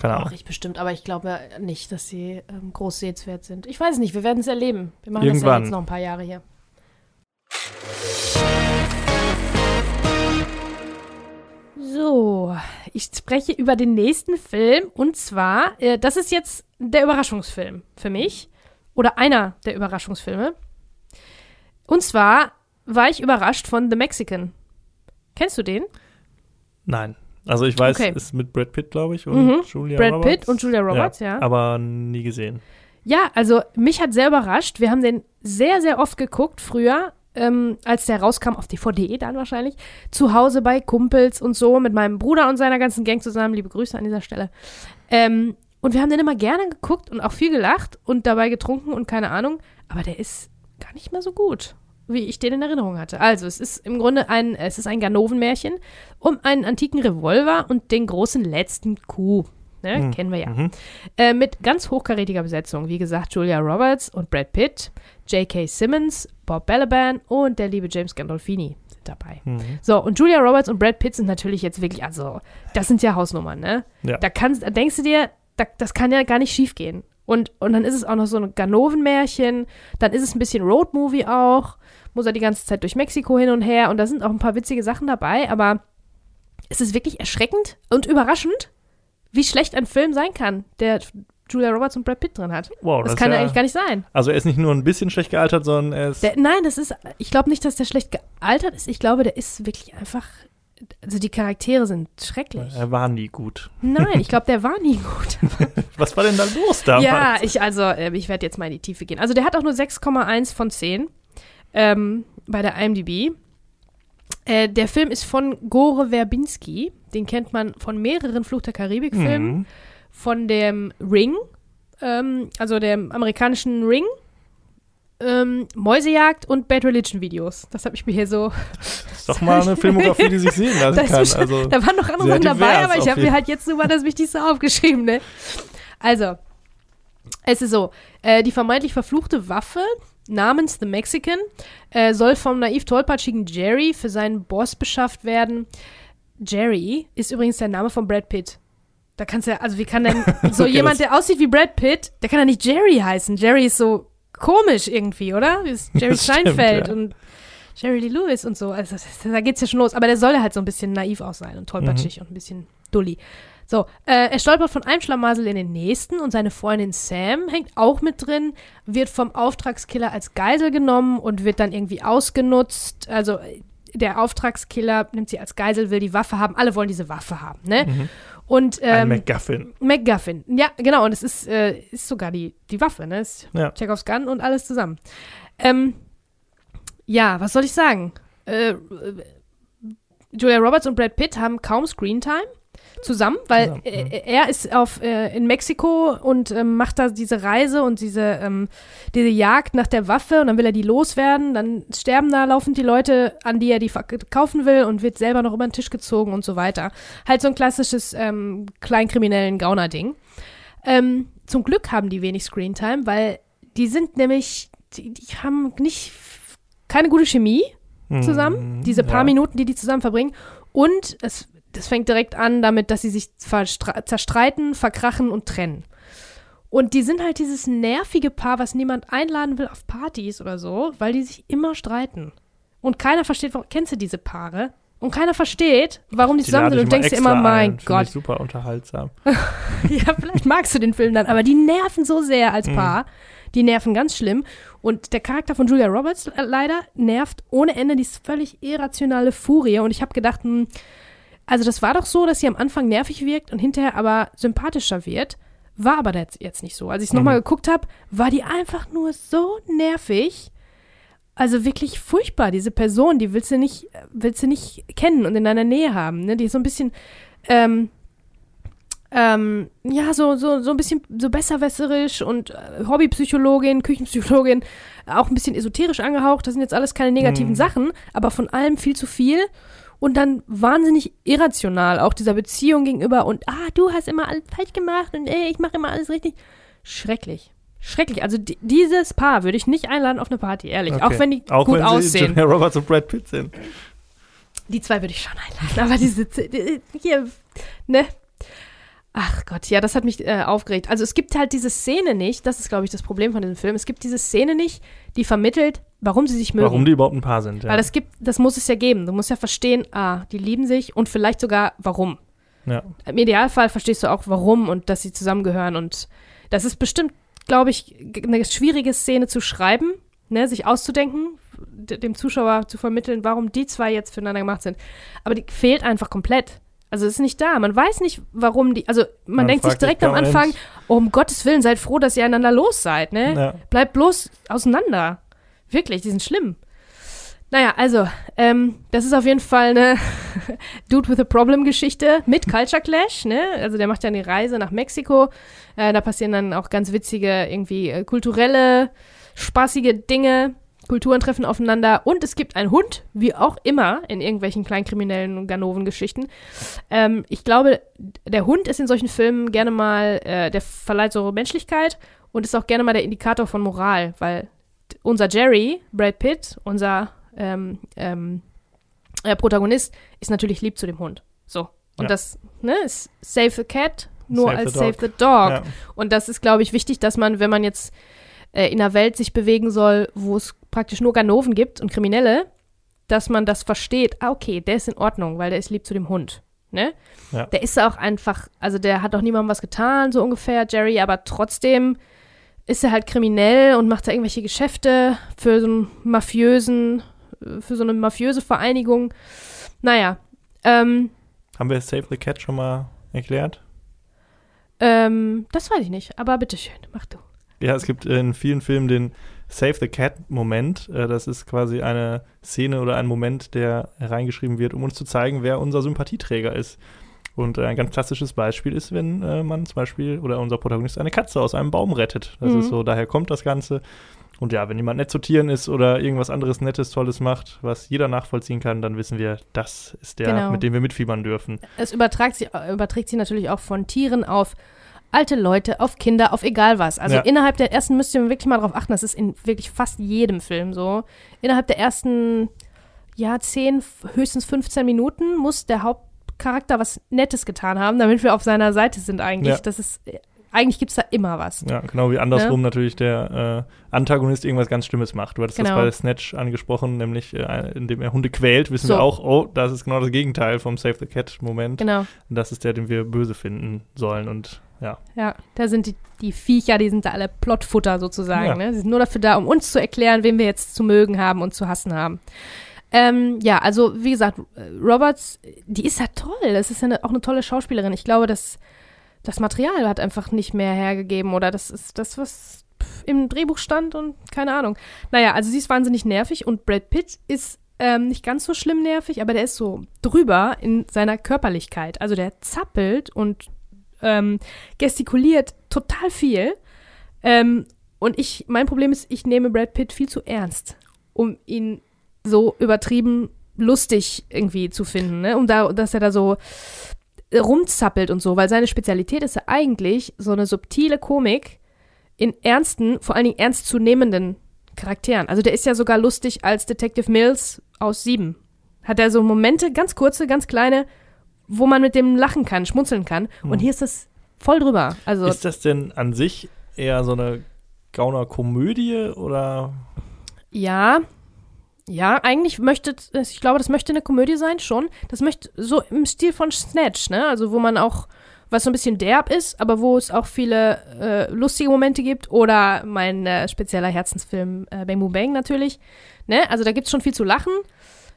Keine Ahnung. Mach ich bestimmt, aber ich glaube nicht, dass sie ähm, groß sehenswert sind. Ich weiß nicht, wir werden es erleben. Wir machen das ja Irgendwann. jetzt noch ein paar Jahre hier. So, ich spreche über den nächsten Film und zwar, äh, das ist jetzt der Überraschungsfilm für mich oder einer der Überraschungsfilme. Und zwar war ich überrascht von The Mexican. Kennst du den? Nein. Also ich weiß, Okay. es ist mit Brad Pitt, glaube ich, und Mhm. Julia Brad Roberts. Pitt und Julia Roberts, ja. Aber nie gesehen. Ja, also mich hat sehr überrascht. Wir haben den sehr, sehr oft geguckt früher, ähm, als der rauskam auf DVD dann wahrscheinlich. Zu Hause bei Kumpels und so mit meinem Bruder und seiner ganzen Gang zusammen. Liebe Grüße an dieser Stelle. Ähm, und wir haben den immer gerne geguckt und auch viel gelacht und dabei getrunken und keine Ahnung. Aber der ist gar nicht mehr so gut, wie ich den in Erinnerung hatte. Also es ist im Grunde ein, es ist ein Ganovenmärchen um einen antiken Revolver und den großen letzten Coup. Ne? Hm. Kennen wir ja. Mhm. Äh, mit ganz hochkarätiger Besetzung. Wie gesagt, Julia Roberts und Brad Pitt, J.K. Simmons, Bob Balaban und der liebe James Gandolfini sind dabei. Mhm. So, und Julia Roberts und Brad Pitt sind natürlich jetzt wirklich, also, das sind ja Hausnummern, ne? Ja. Da, kannst, da denkst du dir, da, das kann ja gar nicht schief gehen. Und, und dann ist es auch noch so ein Ganoven-Märchen, dann ist es ein bisschen Roadmovie auch, muss er die ganze Zeit durch Mexiko hin und her und da sind auch ein paar witzige Sachen dabei, aber es ist wirklich erschreckend und überraschend, wie schlecht ein Film sein kann, der Julia Roberts und Brad Pitt drin hat. Wow, Das, ist kann ja ja, eigentlich gar nicht sein. Also er ist nicht nur ein bisschen schlecht gealtert, sondern er ist. Der, nein, das ist, ich glaube nicht, dass der schlecht gealtert ist. Ich glaube, der ist wirklich einfach, also die Charaktere sind schrecklich. er war nie gut. Nein, ich glaube, der war nie gut. Was war denn da los damals? Ja, ich, also, äh, ich werde jetzt mal in die Tiefe gehen. Also, der hat auch nur 6,1 von 10 ähm, bei der IMDb. Äh, der Film ist von Gore Verbinski. Den kennt man von mehreren Fluch der Karibik-Filmen. Mhm. Von dem Ring, ähm, also dem amerikanischen Ring. Ähm, Mäusejagd und Bad Religion Videos. Das habe ich mir hier so. Das ist doch mal eine Filmografie, die sich sehen lassen kann. Also, Da waren noch andere Sachen dabei, aber ich habe mir halt jetzt nur mal das Wichtigste aufgeschrieben, ne? Also, es ist so, äh, die vermeintlich verfluchte Waffe namens The Mexican äh, soll vom naiv tollpatschigen Jerry für seinen Boss beschafft werden. Jerry ist übrigens der Name von Brad Pitt. Da kannst du ja, also wie kann denn so Okay, jemand, der aussieht wie Brad Pitt, der kann ja nicht Jerry heißen. Jerry ist so komisch irgendwie, oder? Ist Jerry Steinfeld ja. und Jerry Lee Lewis und so. Also da geht's ja schon los. Aber der soll ja halt so ein bisschen naiv auch sein und tollpatschig und ein bisschen dulli. So, äh, er stolpert von einem Schlamassel in den nächsten und seine Freundin Sam hängt auch mit drin, wird vom Auftragskiller als Geisel genommen und wird dann irgendwie ausgenutzt. Also äh, der Auftragskiller nimmt sie als Geisel, will die Waffe haben. Alle wollen diese Waffe haben, ne? Mhm. Und ein ähm, MacGuffin. MacGuffin. Ja, genau. Und es ist, äh, ist sogar die, die Waffe, ne? Ist Ja. Chekhovs Gun und alles zusammen. Ähm, ja, was soll ich sagen? Äh, äh, Julia Roberts und Brad Pitt haben kaum Screentime zusammen, weil Zusammen, äh, er ist auf, äh, in Mexiko und ähm, macht da diese Reise und diese, ähm, diese Jagd nach der Waffe und dann will er die loswerden, dann sterben da laufend die Leute, an die er die verkaufen will und wird selber noch über den Tisch gezogen und so weiter. Halt so ein klassisches ähm, kleinkriminellen Gauner-Ding. Ähm, zum Glück haben die wenig Screentime, weil die sind nämlich, die, die haben nicht keine gute Chemie zusammen. Mhm, Diese paar ja. Minuten, die die zusammen verbringen. Und es, das fängt direkt an damit, dass sie sich zerstreiten, verkrachen und trennen. Und die sind halt dieses nervige Paar, was niemand einladen will auf Partys oder so, weil die sich immer streiten. Und keiner versteht, warum, kennst du diese Paare? Und keiner versteht, warum die, Die zusammen sind. Und denkst dir immer, mein ein. Gott, super unterhaltsam. ja, vielleicht magst du den Film dann, aber die nerven so sehr als Paar. Die nerven ganz schlimm. Und der Charakter von Julia Roberts äh, leider nervt ohne Ende. Die völlig irrationale Furie. Und ich habe gedacht, hm, also das war doch so, dass sie am Anfang nervig wirkt und hinterher aber sympathischer wird. War aber jetzt jetzt nicht so. Als ich es nochmal Mhm. geguckt habe, war die einfach nur so nervig. Also wirklich furchtbar. Diese Person, die willst du nicht, willst du nicht kennen und in deiner Nähe haben. Ne? Die ist so ein bisschen, ähm, ähm, ja, so, so, so ein bisschen so besserwässerisch und äh, Hobbypsychologin, Küchenpsychologin, auch ein bisschen esoterisch angehaucht. Das sind jetzt alles keine negativen Mhm. Sachen, aber von allem viel zu viel. Und dann wahnsinnig irrational, auch dieser Beziehung gegenüber. Und, ah, du hast immer alles falsch gemacht und ey, ich mache immer alles richtig. Schrecklich. Schrecklich. Also di dieses Paar würde ich nicht einladen auf eine Party, ehrlich. Okay. Auch wenn die Auch gut wenn aussehen. Julia Roberts und Brad Pitt sind. Die zwei würde ich schon einladen, aber diese, die, hier, ne? Ach Gott, ja, das hat mich äh, aufgeregt. Also es gibt halt diese Szene nicht, das ist, glaube ich, das Problem von diesem Film. Es gibt diese Szene nicht, die vermittelt, warum sie sich mögen. Warum die überhaupt ein Paar sind, ja. Weil das gibt, das muss es ja geben. Du musst ja verstehen, ah, die lieben sich und vielleicht sogar warum. ja. Im Idealfall verstehst du auch warum und dass sie zusammengehören und das ist bestimmt, glaube ich, eine schwierige Szene zu schreiben, ne, sich auszudenken, dem Zuschauer zu vermitteln, warum die zwei jetzt füreinander gemacht sind. Aber die fehlt einfach komplett. Also es ist nicht da. Man weiß nicht, warum die. Also man, Man denkt sich direkt am Anfang, oh, um Gottes Willen, seid froh, dass ihr einander los seid, ne? Ja. Bleibt bloß auseinander. Wirklich, die sind schlimm. Naja, also, ähm, das ist auf jeden Fall eine Dude with a Problem-Geschichte mit Culture Clash, ne? Also der macht ja eine Reise nach Mexiko. Äh, da passieren dann auch ganz witzige, irgendwie äh, kulturelle, spaßige Dinge. Kulturen treffen aufeinander und es gibt einen Hund, wie auch immer in irgendwelchen kleinkriminellen Ganoven-Geschichten. Ähm, ich glaube, der Hund ist in solchen Filmen gerne mal, äh, der verleiht so Menschlichkeit und ist auch gerne mal der Indikator von Moral, weil unser Jerry, Brad Pitt, unser ähm, ähm, äh, Protagonist, ist natürlich lieb zu dem Hund. So. Und Ja. das ne, ist Save the Cat, nur Save als the. Save the Dog. Ja. Und das ist, glaube ich, wichtig, dass man, wenn man jetzt äh, in einer Welt sich bewegen soll, wo es praktisch nur Ganoven gibt und Kriminelle, dass man das versteht. Ah, okay, der ist in Ordnung, weil der ist lieb zu dem Hund. Ne? Ja. Der ist auch einfach, also der hat doch niemandem was getan, so ungefähr, Jerry, aber trotzdem ist er halt kriminell und macht da irgendwelche Geschäfte für so einen mafiösen, für so eine mafiöse Vereinigung. Naja, ähm, Haben wir Save the Cat schon mal erklärt? ähm, das weiß ich nicht, aber bitteschön, mach du. Ja, es gibt in vielen Filmen den Save the Cat-Moment. Äh, Das ist quasi eine Szene oder ein Moment, der reingeschrieben wird, um uns zu zeigen, wer unser Sympathieträger ist. Und äh, ein ganz klassisches Beispiel ist, wenn äh, man zum Beispiel oder unser Protagonist eine Katze aus einem Baum rettet. Das Mhm. ist so, daher kommt das Ganze. Und ja, wenn jemand nett zu Tieren ist oder irgendwas anderes Nettes, Tolles macht, was jeder nachvollziehen kann, dann wissen wir, das ist der, Genau. mit dem wir mitfiebern dürfen. Es übertragt sich, überträgt sich natürlich auch von Tieren auf alte Leute, auf Kinder, auf egal was. Also Ja. innerhalb der ersten müsst ihr wirklich mal darauf achten, das ist in wirklich fast jedem Film so. Innerhalb der ersten, ja, 10, höchstens 15 Minuten muss der Hauptcharakter was Nettes getan haben, damit wir auf seiner Seite sind eigentlich. Ja. Das ist, eigentlich gibt es da immer was. Ja, genau wie andersrum natürlich der äh, Antagonist irgendwas ganz Schlimmes macht. Du hattest Genau. das bei Snatch angesprochen, nämlich äh, indem er Hunde quält, wissen So. wir auch, oh, das ist genau das Gegenteil vom Save the Cat-Moment. Genau. Und Das ist der, den wir böse finden sollen. Und ja, Ja, da sind die, die Viecher, die sind da alle Plottfutter sozusagen. Ja. Ne? Sie sind nur dafür da, um uns zu erklären, wen wir jetzt zu mögen haben und zu hassen haben. Ähm, ja, also wie gesagt, äh, Roberts, die ist ja toll. Das ist ja eine, auch eine tolle Schauspielerin. Ich glaube, dass das Material hat einfach nicht mehr hergegeben oder das ist das, was im Drehbuch stand und keine Ahnung. Naja, also sie ist wahnsinnig nervig und Brad Pitt ist ähm, nicht ganz so schlimm nervig, aber der ist so drüber in seiner Körperlichkeit. Also der zappelt und ähm, gestikuliert total viel. Ähm, und ich, mein Problem ist, ich nehme Brad Pitt viel zu ernst, um ihn so übertrieben lustig irgendwie zu finden, ne? Um da, dass er da so rumzappelt und so, weil seine Spezialität ist ja eigentlich so eine subtile Komik in ernsten, vor allen Dingen ernstzunehmenden Charakteren. Also der ist ja sogar lustig als Detective Mills aus Sieben. Hat er so Momente, ganz kurze, ganz kleine, wo man mit dem lachen kann, schmunzeln kann. Und Hm. hier ist das voll drüber. Also ist das denn an sich eher so eine Gauner-Komödie oder Ja, ja, eigentlich möchte, ich glaube, das möchte eine Komödie sein, schon. Das möchte so im Stil von Snatch, ne? Also wo man auch, was so ein bisschen derb ist, aber wo es auch viele äh, lustige Momente gibt. Oder mein äh, spezieller Herzensfilm äh, Bang Boom Bang natürlich. Ne? Also da gibt es schon viel zu lachen.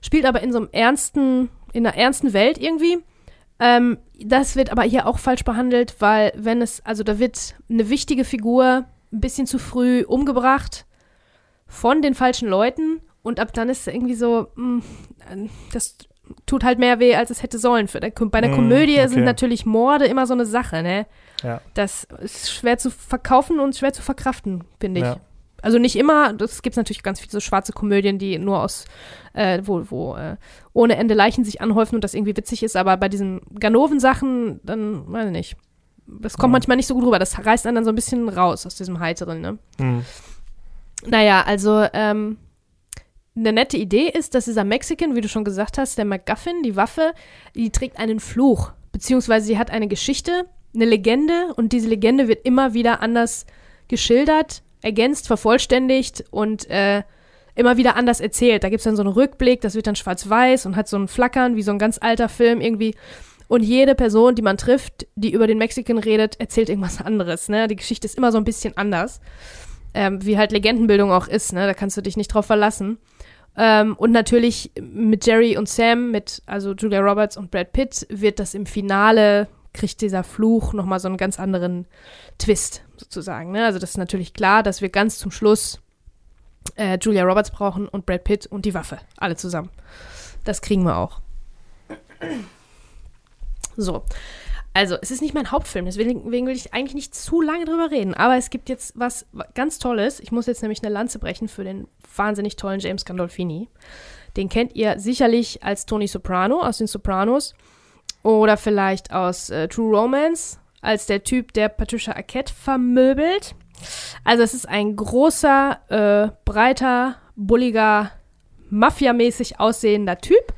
Spielt aber in so einem ernsten, in einer ernsten Welt irgendwie. Ähm, das wird aber hier auch falsch behandelt, weil wenn es, also da wird eine wichtige Figur ein bisschen zu früh umgebracht von den falschen Leuten und ab dann ist es irgendwie so, mh, das tut halt mehr weh, als es hätte sollen. Für, der- bei einer Mm, Komödie sind okay. natürlich Morde immer so eine Sache, ne? Ja. Das ist schwer zu verkaufen und schwer zu verkraften, finde ich. Ja. Also nicht immer, das gibt es natürlich ganz viele so schwarze Komödien, die nur aus, äh, wo, wo äh, ohne Ende Leichen sich anhäufen und das irgendwie witzig ist, aber bei diesen Ganoven-Sachen, dann, weiß ich nicht. Das kommt Ja. manchmal nicht so gut rüber. Das reißt einen dann so ein bisschen raus aus diesem Heiteren, ne? Hm. Naja, also, ähm, eine nette Idee ist, dass dieser Mexican, wie du schon gesagt hast, der MacGuffin, die Waffe, die trägt einen Fluch, beziehungsweise sie hat eine Geschichte, eine Legende und diese Legende wird immer wieder anders geschildert, ergänzt, vervollständigt und äh, immer wieder anders erzählt. Da gibt es dann so einen Rückblick, das wird dann schwarz-weiß und hat so ein Flackern wie so ein ganz alter Film irgendwie. Und jede Person, die man trifft, die über den Mexican redet, erzählt irgendwas anderes. Ne? Die Geschichte ist immer so ein bisschen anders. Ähm, wie halt Legendenbildung auch ist, ne? Da kannst du dich nicht drauf verlassen. Ähm, und natürlich mit Jerry und Sam, mit also Julia Roberts und Brad Pitt, wird das im Finale, kriegt dieser Fluch nochmal so einen ganz anderen Twist, sozusagen. Ne? Also das ist natürlich klar, dass wir ganz zum Schluss äh, Julia Roberts brauchen und Brad Pitt und die Waffe. Alle zusammen. Das kriegen wir auch. So. Also, es ist nicht mein Hauptfilm, deswegen will ich eigentlich nicht zu lange drüber reden. Aber es gibt jetzt was ganz Tolles. Ich muss jetzt nämlich eine Lanze brechen für den wahnsinnig tollen James Gandolfini. Den kennt ihr sicherlich als Tony Soprano aus den Sopranos oder vielleicht aus äh, True Romance als der Typ, der Patricia Arquette vermöbelt. Also es ist ein großer, äh, breiter, bulliger, mafiamäßig aussehender Typ.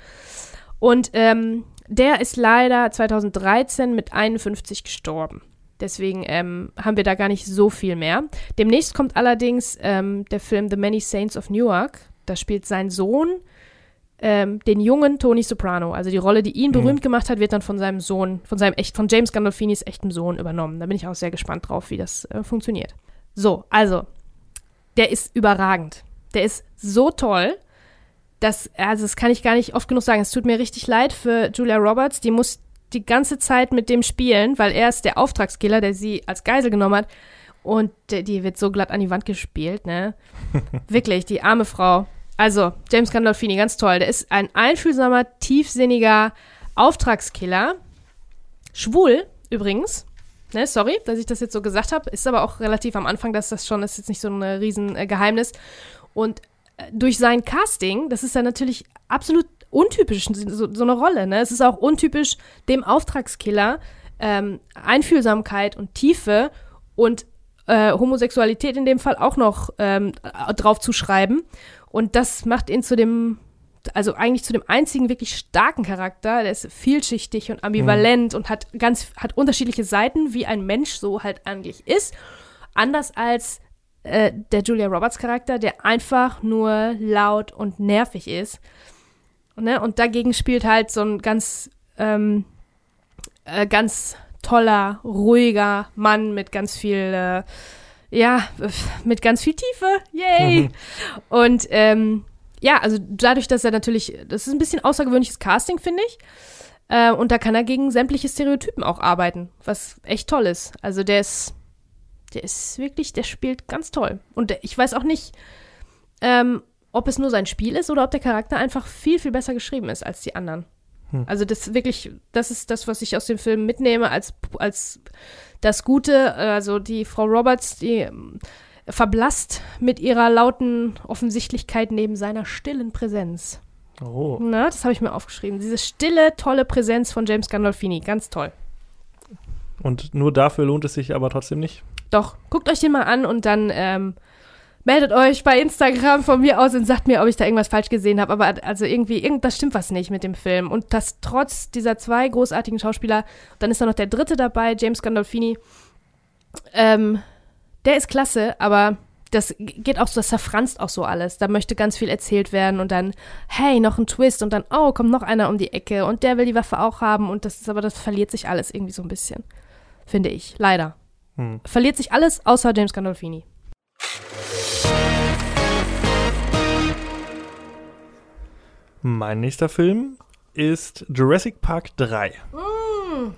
Und ähm, der ist leider 2013 mit 51 gestorben. Deswegen ähm, haben wir da gar nicht so viel mehr. Demnächst kommt allerdings ähm, der Film The Many Saints of Newark. Da spielt sein Sohn ähm, den jungen Tony Soprano. Also die Rolle, die ihn mhm. berühmt gemacht hat, wird dann von seinem Sohn, von seinem echt, von James Gandolfinis echtem Sohn übernommen. Da bin ich auch sehr gespannt drauf, wie das äh, funktioniert. So, also, der ist überragend. Der ist so toll das, also das kann ich gar nicht oft genug sagen. Es tut mir richtig leid für Julia Roberts. Die muss die ganze Zeit mit dem spielen, weil er ist der Auftragskiller, der sie als Geisel genommen hat. Und die wird so glatt an die Wand gespielt, ne? Wirklich, die arme Frau. Also, James Gandolfini, ganz toll. Der ist ein einfühlsamer, tiefsinniger Auftragskiller. Schwul, übrigens. Ne, sorry, dass ich das jetzt so gesagt habe. Ist aber auch relativ am Anfang, dass das schon, ist jetzt nicht so ein Riesengeheimnis. Und durch sein Casting, das ist ja natürlich absolut untypisch, so, so eine Rolle. Ne? Es ist auch untypisch dem Auftragskiller ähm, Einfühlsamkeit und Tiefe und äh, Homosexualität in dem Fall auch noch ähm, drauf zu schreiben. Und das macht ihn zu dem, also eigentlich zu dem einzigen wirklich starken Charakter. Der ist vielschichtig und ambivalent mhm. und hat ganz, hat unterschiedliche Seiten, wie ein Mensch so halt eigentlich ist. Anders als äh, der Julia Roberts Charakter, der einfach nur laut und nervig ist. Ne? Und dagegen spielt halt so ein ganz, ähm, äh, ganz toller, ruhiger Mann mit ganz viel, äh, ja, mit ganz viel Tiefe. Yay! Mhm. Und ähm, ja, also dadurch, dass er natürlich, das ist ein bisschen außergewöhnliches Casting, finde ich. Äh, und da kann er gegen sämtliche Stereotypen auch arbeiten, was echt toll ist. Also der ist der ist wirklich, der spielt ganz toll. Und ich weiß auch nicht, ähm, ob es nur sein Spiel ist oder ob der Charakter einfach viel, viel besser geschrieben ist als die anderen. Hm. Also das wirklich, das ist das, was ich aus dem Film mitnehme als, als das Gute. Also die Frau Roberts, die ähm, verblasst mit ihrer lauten Offensichtlichkeit neben seiner stillen Präsenz. Oh. Na, das habe ich mir aufgeschrieben. Diese stille, tolle Präsenz von James Gandolfini. Ganz toll. Und nur dafür lohnt es sich aber trotzdem nicht? Doch, guckt euch den mal an und dann ähm, meldet euch bei Instagram von mir aus und sagt mir, ob ich da irgendwas falsch gesehen habe. Aber also irgendwie, irgendwas stimmt was nicht mit dem Film. Und das trotz dieser zwei großartigen Schauspieler, dann ist da noch der dritte dabei, James Gandolfini. Ähm, der ist klasse, aber das geht auch so, das zerfranst auch so alles. Da möchte ganz viel erzählt werden und dann, hey, noch ein Twist und dann, oh, kommt noch einer um die Ecke und der will die Waffe auch haben und das ist aber, das verliert sich alles irgendwie so ein bisschen. Finde ich. Leider. Hm. Verliert sich alles außer James Gandolfini. Mein nächster Film ist Jurassic Park 3. Mm.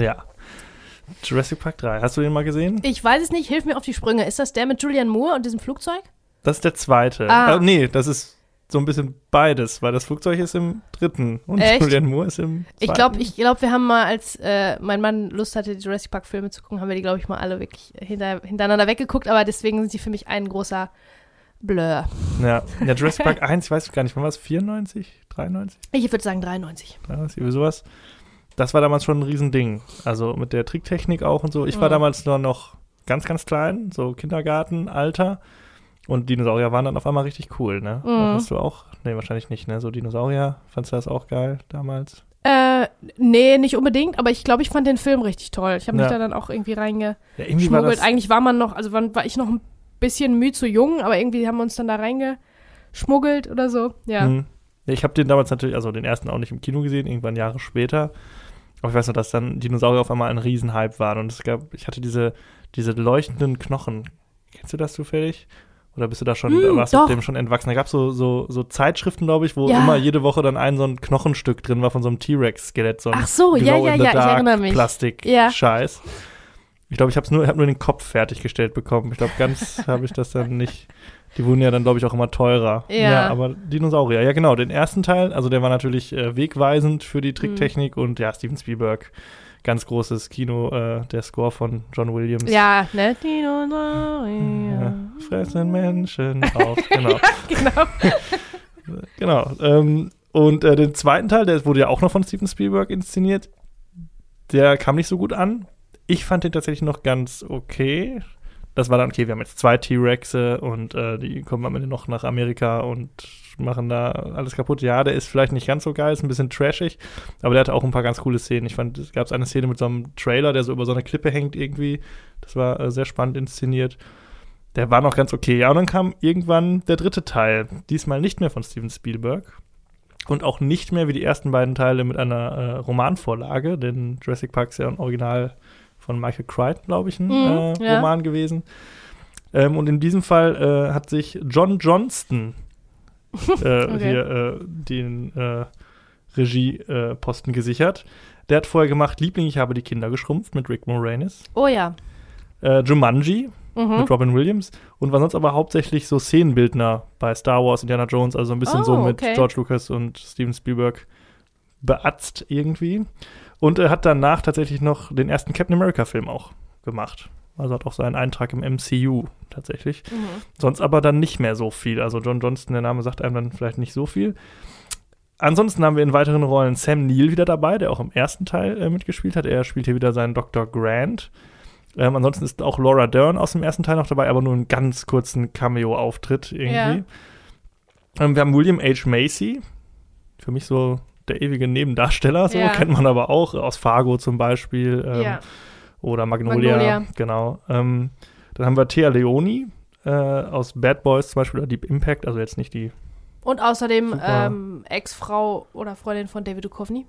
Ja. Jurassic Park 3. Hast du den mal gesehen? Ich weiß es nicht. Hilf mir auf die Sprünge. Ist das der mit Julian Moore und diesem Flugzeug? Das ist der zweite. Ah. Äh, nee, das ist so ein bisschen beides, weil das Flugzeug ist im dritten und Echt? Julian Moore ist im zweiten. Ich glaube, ich glaub, wir haben mal, als äh, mein Mann Lust hatte, die Jurassic Park Filme zu gucken, haben wir die, glaube ich, mal alle wirklich hinter, hintereinander weggeguckt, aber deswegen sind sie für mich ein großer Blur. Ja, ja Jurassic Park 1, ich weiß gar nicht, wann war es, 94, 93? Ich würde sagen 93. 93, irgendwie sowas. Das war damals schon ein Riesending. Also mit der Tricktechnik auch und so. Ich war mhm. damals nur noch ganz, ganz klein, so Kindergartenalter. Und Dinosaurier waren dann auf einmal richtig cool, ne? Mhm. Hast du auch? Nee, wahrscheinlich nicht, ne? So Dinosaurier, fandst du das auch geil damals? Äh, nee, nicht unbedingt, aber ich glaube, ich fand den Film richtig toll. Ich habe mich Ja. da dann auch irgendwie reingeschmuggelt. Ja, Eigentlich war man noch, also war ich noch ein bisschen müde zu jung, aber irgendwie haben wir uns dann da reingeschmuggelt oder so. Ja. Hm. Ja, ich habe den damals natürlich, also den ersten auch nicht im Kino gesehen, irgendwann Jahre später. Aber ich weiß noch, dass dann Dinosaurier auf einmal ein Riesenhype waren. Und es gab, ich hatte diese, diese leuchtenden Knochen. Kennst du das zufällig? Oder bist du da schon, Hm, warst du dem schon entwachsen? Da gab es so, so, so Zeitschriften, glaube ich, wo Ja. immer jede Woche dann ein so ein Knochenstück drin war von so einem T-Rex-Skelett. So Ach so, ja, ja, ja, ich erinnere mich. Plastik-Scheiß. Ich glaube, ich habe nur, hab nur den Kopf fertiggestellt bekommen. Ich glaube, ganz habe ich das dann nicht. Die wurden ja dann, glaube ich, auch immer teurer. Ja. aber Dinosaurier, ja genau. Den ersten Teil, also der war natürlich äh, wegweisend für die Tricktechnik Mhm. und ja, Steven Spielberg, ganz großes Kino, äh, der Score von John Williams. Ja, ne? Ja, Dinosaurier. fressen Menschen auf, genau. genau. genau. Ähm, und äh, den zweiten Teil, der wurde ja auch noch von Steven Spielberg inszeniert, der kam nicht so gut an. Ich fand den tatsächlich noch ganz okay. Das war dann, okay, wir haben jetzt zwei T-Rexe und äh, die kommen am Ende noch nach Amerika und machen da alles kaputt. Ja, der ist vielleicht nicht ganz so geil, ist ein bisschen trashig, aber der hatte auch ein paar ganz coole Szenen. Ich fand, es gab eine Szene mit so einem Trailer, der so über so eine Klippe hängt irgendwie. Das war äh, sehr spannend inszeniert. Der war noch ganz okay. Ja, und dann kam irgendwann der dritte Teil. Diesmal nicht mehr von Steven Spielberg. Und auch nicht mehr wie die ersten beiden Teile mit einer äh, Romanvorlage, denn Jurassic Park ist ja ein Original von Michael Crichton, glaube ich, ein Mhm, äh, ja. Roman gewesen. Ähm, und in diesem Fall äh, hat sich John Johnston äh, Okay. hier äh, den äh, Regieposten gesichert. Der hat vorher gemacht Liebling, ich habe die Kinder geschrumpft mit Rick Moranis. Oh ja. Jumanji Mhm. mit Robin Williams und war sonst aber hauptsächlich so Szenenbildner bei Star Wars, Indiana Jones, also ein bisschen Oh, so mit okay. George Lucas und Steven Spielberg beatzt irgendwie. Und er hat danach tatsächlich noch den ersten Captain America-Film auch gemacht. Also hat auch so einen Eintrag im MCU tatsächlich. Mhm. Sonst aber dann nicht mehr so viel. Also John Johnston, der Name sagt einem dann vielleicht nicht so viel. Ansonsten haben wir in weiteren Rollen Sam Neill wieder dabei, der auch im ersten Teil äh, mitgespielt hat. Er spielt hier wieder seinen Dr. Grant. Ähm, ansonsten ist auch Laura Dern aus dem ersten Teil noch dabei, aber nur einen ganz kurzen Cameo-Auftritt irgendwie. Ja. Ähm, wir haben William H. Macy. Für mich so der ewige Nebendarsteller, so Ja. kennt man aber auch aus Fargo zum Beispiel. Ähm, ja. oder Magnolia, Magnolia. genau. Ähm, dann haben wir Thea Leoni äh, aus Bad Boys zum Beispiel oder Deep Impact, also jetzt nicht die. Und außerdem ähm, Ex-Frau oder Freundin von David Duchovny.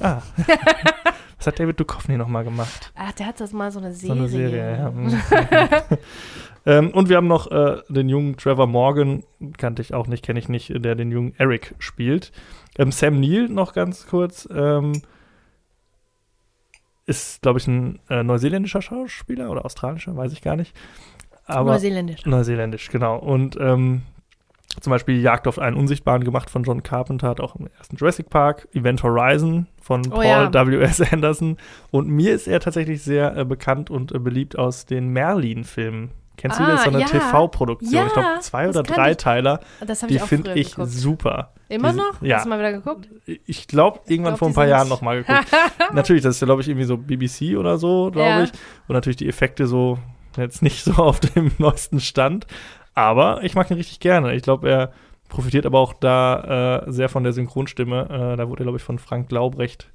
Ah. Was hat David Duchovny nochmal gemacht? Ach, der hat das mal so eine So Serie. eine Serie, ja. Ähm, und wir haben noch äh, den jungen Trevor Morgan, kannte ich auch nicht, kenne ich nicht, der den jungen Eric spielt. Ähm, Sam Neill noch ganz kurz. Ähm, ist, glaube ich, ein äh, neuseeländischer Schauspieler oder australischer, weiß ich gar nicht. Aber Neuseeländisch. Neuseeländisch, genau. Und ähm, zum Beispiel Jagd auf einen Unsichtbaren gemacht von John Carpenter, hat auch im ersten Jurassic Park, Event Horizon von Oh Paul ja. W.S. Anderson. Und mir ist er tatsächlich sehr äh, bekannt und äh, beliebt aus den Merlin-Filmen. Kennst du Ah, das? So eine ja. TV-Produktion. Ja, ich glaube, zwei oder drei ich- Teiler. Das Die ich finde ich geguckt. super. Immer die- noch? ja. Hast du mal wieder geguckt? Ich glaube, irgendwann glaub, vor ein paar Jahren noch mal geguckt. natürlich, das ist, glaube ich, irgendwie so BBC oder so, glaube Ja. ich. Und natürlich die Effekte so jetzt nicht so auf dem neuesten Stand. Aber ich mag ihn richtig gerne. Ich glaube, er profitiert aber auch da äh, sehr von der Synchronstimme. Äh, da wurde er, glaube ich, von Frank Laubrecht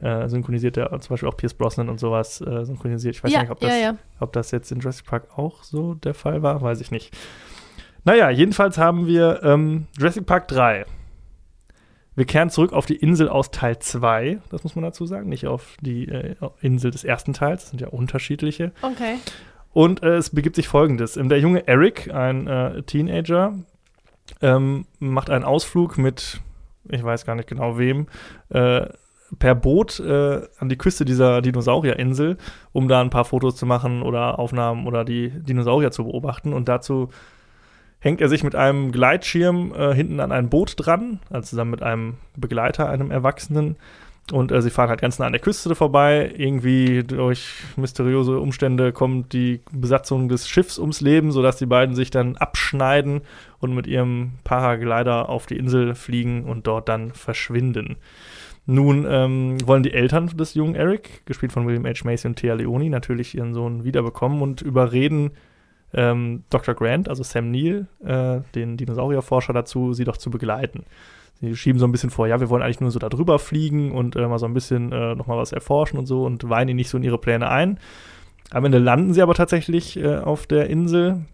äh, synchronisiert, der zum Beispiel auch Pierce Brosnan und sowas äh, synchronisiert. Ich weiß ja, nicht, ob das, ja, ja. ob das jetzt in Jurassic Park auch so der Fall war, weiß ich nicht. Naja, jedenfalls haben wir ähm, Jurassic Park 3. Wir kehren zurück auf die Insel aus Teil 2, das muss man dazu sagen, nicht auf die äh, Insel des ersten Teils, das sind ja unterschiedliche. Okay. Und äh, es begibt sich folgendes: ähm, Der junge Eric, ein äh, Teenager, ähm, macht einen Ausflug mit, ich weiß gar nicht genau wem, äh, per Boot äh, an die Küste dieser Dinosaurierinsel, um da ein paar Fotos zu machen oder Aufnahmen oder die Dinosaurier zu beobachten. Und dazu hängt er sich mit einem Gleitschirm äh, hinten an ein Boot dran, also zusammen mit einem Begleiter, einem Erwachsenen. Und äh, sie fahren halt ganz nah an der Küste vorbei. Irgendwie durch mysteriöse Umstände kommt die Besatzung des Schiffs ums Leben, sodass die beiden sich dann abschneiden und mit ihrem Paraglider auf die Insel fliegen und dort dann verschwinden. Nun ähm, wollen die Eltern des jungen Eric, gespielt von William H. Macy und Thea Leoni, natürlich ihren Sohn wiederbekommen und überreden ähm, Dr. Grant, also Sam Neill, äh, den Dinosaurierforscher dazu, sie doch zu begleiten. Sie schieben so ein bisschen vor, ja, wir wollen eigentlich nur so da drüber fliegen und äh, mal so ein bisschen äh, nochmal was erforschen und so und weinen ihn nicht so in ihre Pläne ein. Am Ende landen sie aber tatsächlich äh, auf der Insel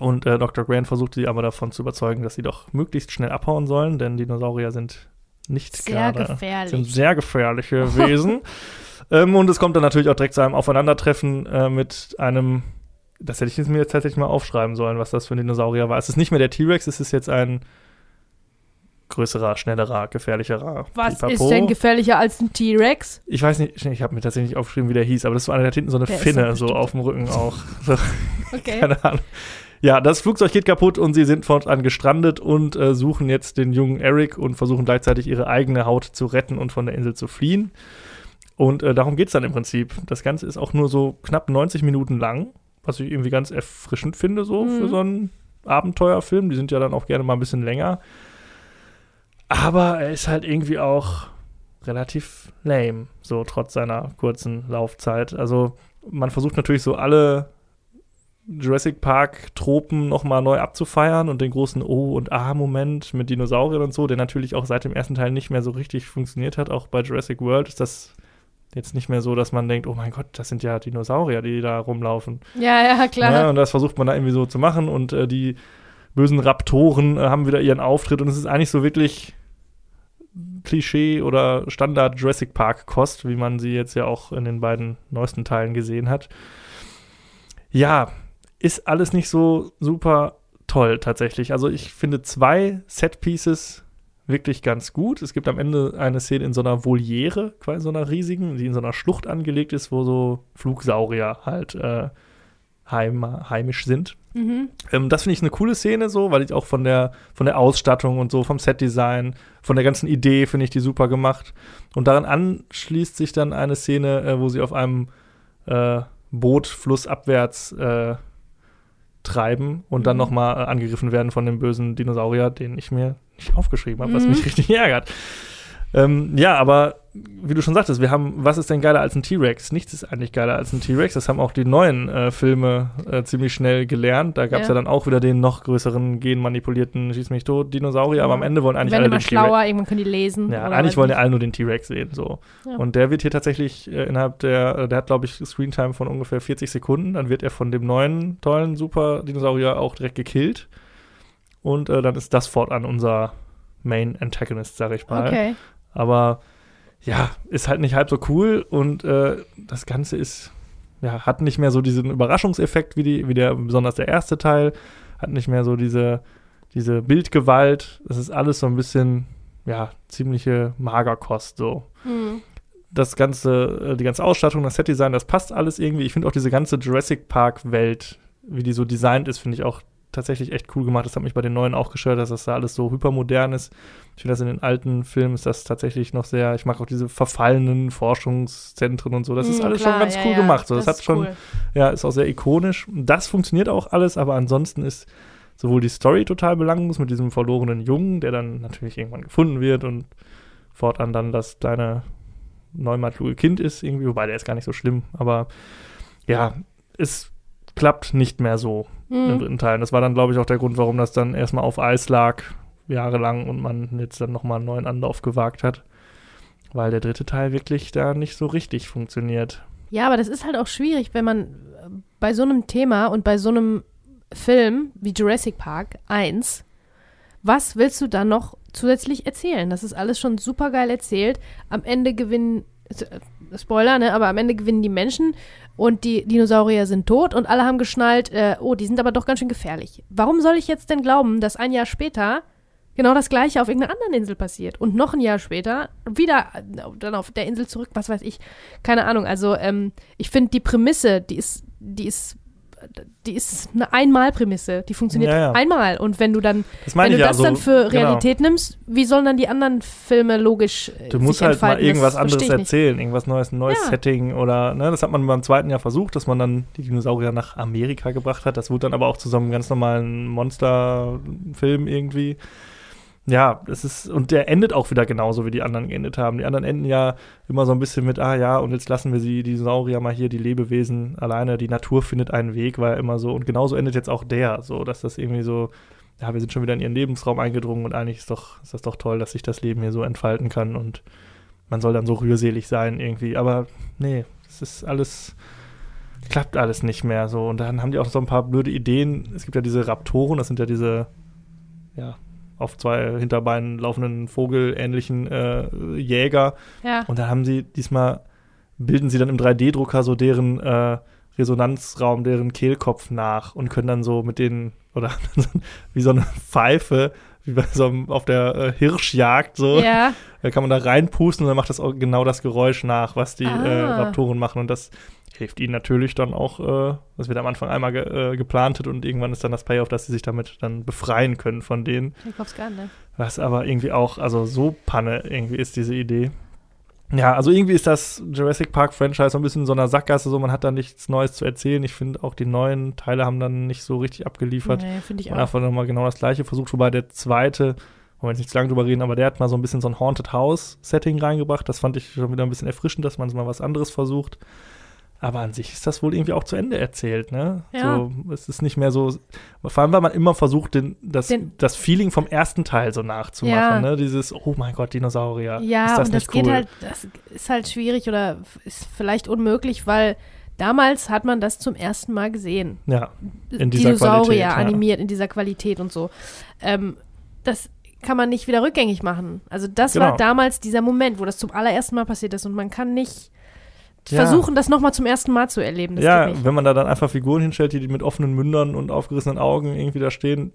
und äh, Dr. Grant versucht sie aber davon zu überzeugen, dass sie doch möglichst schnell abhauen sollen, denn Dinosaurier sind nicht Sehr gerade, gefährlich. sind sehr gefährliche Wesen. ähm, und es kommt dann natürlich auch direkt zu einem Aufeinandertreffen äh, mit einem, das hätte ich jetzt mir jetzt tatsächlich mal aufschreiben sollen, was das für ein Dinosaurier war. Es ist nicht mehr der T-Rex, es ist jetzt ein größerer, schnellerer, gefährlicherer. Was Pipapo. ist denn gefährlicher als ein T-Rex? Ich weiß nicht, ich habe mir tatsächlich nicht aufgeschrieben, wie der hieß, aber das war einer, der hat hinten so eine Der Finne so auf dem Rücken auch. So, Okay. keine Ahnung. Ja, das Flugzeug geht kaputt und sie sind fortan gestrandet und äh, suchen jetzt den jungen Eric und versuchen gleichzeitig ihre eigene Haut zu retten und von der Insel zu fliehen. Und äh, darum geht es dann im Prinzip. Das Ganze ist auch nur so knapp 90 Minuten lang, was ich irgendwie ganz erfrischend finde, so Mhm. für so einen Abenteuerfilm. Die sind ja dann auch gerne mal ein bisschen länger. Aber er ist halt irgendwie auch relativ lame, so trotz seiner kurzen Laufzeit. Also man versucht natürlich so alle Jurassic Park Tropen nochmal neu abzufeiern und den großen O- und A-Moment mit Dinosauriern und so, der natürlich auch seit dem ersten Teil nicht mehr so richtig funktioniert hat. Auch bei Jurassic World ist das jetzt nicht mehr so, dass man denkt, oh mein Gott, das sind ja Dinosaurier, die da rumlaufen. Ja, ja, klar. Ja, und das versucht man da irgendwie so zu machen und äh, die bösen Raptoren äh, haben wieder ihren Auftritt und es ist eigentlich so wirklich Klischee oder Standard Jurassic Park Kost, wie man sie jetzt ja auch in den beiden neuesten Teilen gesehen hat. Ja, ist alles nicht so super toll tatsächlich. Also ich finde zwei Set Pieces wirklich ganz gut. Es gibt am Ende eine Szene in so einer Voliere, quasi so einer riesigen, die in so einer Schlucht angelegt ist, wo so Flugsaurier halt äh, heim, heimisch sind. Mhm. Ähm, das finde ich eine coole Szene so, weil ich auch von der, von der Ausstattung und so, vom Setdesign, von der ganzen Idee finde ich die super gemacht. Und daran anschließt sich dann eine Szene, äh, wo sie auf einem äh, Boot flussabwärts äh, treiben und dann Mhm. nochmal äh, angegriffen werden von dem bösen Dinosaurier, den ich mir nicht aufgeschrieben habe, was Mhm. mich richtig ärgert. Ähm, ja, aber wie du schon sagtest, wir haben, was ist denn geiler als ein T-Rex? Nichts ist eigentlich geiler als ein T-Rex. Das haben auch die neuen äh, Filme äh, ziemlich schnell gelernt. Da gab es Ja. ja. dann auch wieder den noch größeren genmanipulierten Schieß mich tot Dinosaurier, aber am Ende wollen eigentlich Werden alle den T-Rex. schlauer, irgendwann können die lesen. Ja, eigentlich wollen ja alle nur den T-Rex sehen. So. Ja. Und der wird hier tatsächlich äh, innerhalb der, äh, der hat, glaube ich, Screentime von ungefähr 40 Sekunden. Dann wird er von dem neuen, tollen Super-Dinosaurier auch direkt gekillt. Und äh, dann ist das fortan unser Main Antagonist, sag ich mal. Okay. Aber ja, ist halt nicht halb so cool und äh, das Ganze ist, ja, hat nicht mehr so diesen Überraschungseffekt wie, die, wie der, besonders der erste Teil, hat nicht mehr so diese, diese Bildgewalt. Das ist alles so ein bisschen, ja, ziemliche Magerkost so. Mhm. Das ganze, äh, die ganze Ausstattung, das Setdesign, das passt alles irgendwie. Ich finde auch diese ganze Jurassic Park-Welt, wie die so designt ist, finde ich auch tatsächlich echt cool gemacht. Das hat mich bei den neuen auch gestört, dass das da alles so hypermodern ist. Ich finde das in den alten Filmen ist das tatsächlich noch sehr, ich mag auch diese verfallenen Forschungszentren und so. Das ist Mhm, alles klar, schon ganz ja, cool ja, gemacht. So, das, hat ist schon, cool. ja, ist auch sehr ikonisch. Das funktioniert auch alles, aber ansonsten ist sowohl die Story total belanglos mit diesem verlorenen Jungen, der dann natürlich irgendwann gefunden wird und fortan dann das kleine neunmal kluge Kind ist irgendwie, wobei der ist gar nicht so schlimm, aber ja, es klappt nicht mehr so im Mhm. dritten Teil. Das war dann, glaube ich, auch der Grund, warum das dann erstmal auf Eis lag, jahrelang, und man jetzt dann nochmal einen neuen Anlauf gewagt hat. Weil der dritte Teil wirklich da nicht so richtig funktioniert. Ja, aber das ist halt auch schwierig, wenn man äh, bei so einem Thema und bei so einem Film wie Jurassic Park 1, was willst du dann noch zusätzlich erzählen? Das ist alles schon super geil erzählt. Am Ende gewinnen, äh, Spoiler, ne, aber am Ende gewinnen die Menschen und die Dinosaurier sind tot und alle haben geschnallt, äh, oh, die sind aber doch ganz schön gefährlich. Warum soll ich jetzt denn glauben, dass ein Jahr später genau das gleiche auf irgendeiner anderen Insel passiert und noch ein Jahr später wieder äh, dann auf der Insel zurück, was weiß ich, keine Ahnung. Also ähm, ich finde die Prämisse, die ist, die ist, die ist eine Einmal-Prämisse, die funktioniert Ja, ja. einmal und wenn du dann, Das wenn du das so. dann für genau. Realität nimmst, wie sollen dann die anderen Filme logisch äh, Du musst halt mal irgendwas anderes erzählen, irgendwas Neues, ein neues Ja. Setting oder, ne, das hat man beim zweiten Jahr versucht, dass man dann die Dinosaurier nach Amerika gebracht hat. Das wurde dann aber auch zu so einem ganz normalen Monsterfilm irgendwie. Ja, es ist, und der endet auch wieder genauso, wie die anderen geendet haben. Die anderen enden ja immer so ein bisschen mit, ah ja, und jetzt lassen wir sie, die Saurier mal hier, die Lebewesen alleine, die Natur findet einen Weg, war ja immer so. Und genauso endet jetzt auch der, so, dass das irgendwie so, ja, wir sind schon wieder in ihren Lebensraum eingedrungen und eigentlich ist doch, ist das doch toll, dass sich das Leben hier so entfalten kann und man soll dann so rührselig sein irgendwie. Aber nee, es ist alles, klappt alles nicht mehr so. Und dann haben die auch so ein paar blöde Ideen. Es gibt ja diese Raptoren, das sind ja diese, ja, auf zwei Hinterbeinen laufenden Vogelähnlichen äh, Jäger. Ja. Und da haben sie diesmal, bilden sie dann im 3D-Drucker so deren äh, Resonanzraum, deren Kehlkopf nach und können dann so mit denen, oder wie so eine Pfeife, wie bei so einem, auf der äh, Hirschjagd so, Ja. da kann man da reinpusten und dann macht das auch genau das Geräusch nach, was die Ah. äh, Raptoren machen. Und das hilft ihnen natürlich dann auch, äh, das wird am Anfang einmal ge äh, geplantet und irgendwann ist dann das Payoff, dass sie sich damit dann befreien können von denen. Ich glaub's gar nicht. Was aber irgendwie auch, also so Panne irgendwie ist diese Idee. Ja, also irgendwie ist das Jurassic Park Franchise so ein bisschen in so einer Sackgasse, so man hat da nichts Neues zu erzählen. Ich finde auch die neuen Teile haben dann nicht so richtig abgeliefert. Nee, finde ich Und auch. einfach nochmal genau das gleiche versucht, wobei der zweite, wollen wir jetzt nicht zu lange drüber reden, aber der hat mal so ein bisschen so ein Haunted House-Setting reingebracht. Das fand ich schon wieder ein bisschen erfrischend, dass man mal was anderes versucht. Aber an sich ist das wohl irgendwie auch zu Ende erzählt, ne? Ja. So, es ist nicht mehr so, vor allem, weil man immer versucht, den, das, Den- das Feeling vom ersten Teil so nachzumachen, Ja. ne? Dieses, oh mein Gott, Dinosaurier. Ja, ist das und das cool? geht halt, das ist halt schwierig oder ist vielleicht unmöglich, weil damals hat man das zum ersten Mal gesehen. Ja, in dieser Dinosaurier Qualität, ja. animiert in dieser Qualität und so. Ähm, das kann man nicht wieder rückgängig machen. Also das Genau. war damals dieser Moment, wo das zum allerersten Mal passiert ist und man kann nicht Ja. versuchen, das nochmal zum ersten Mal zu erleben. Das ja, wenn man da dann einfach Figuren hinstellt, die mit offenen Mündern und aufgerissenen Augen irgendwie da stehen,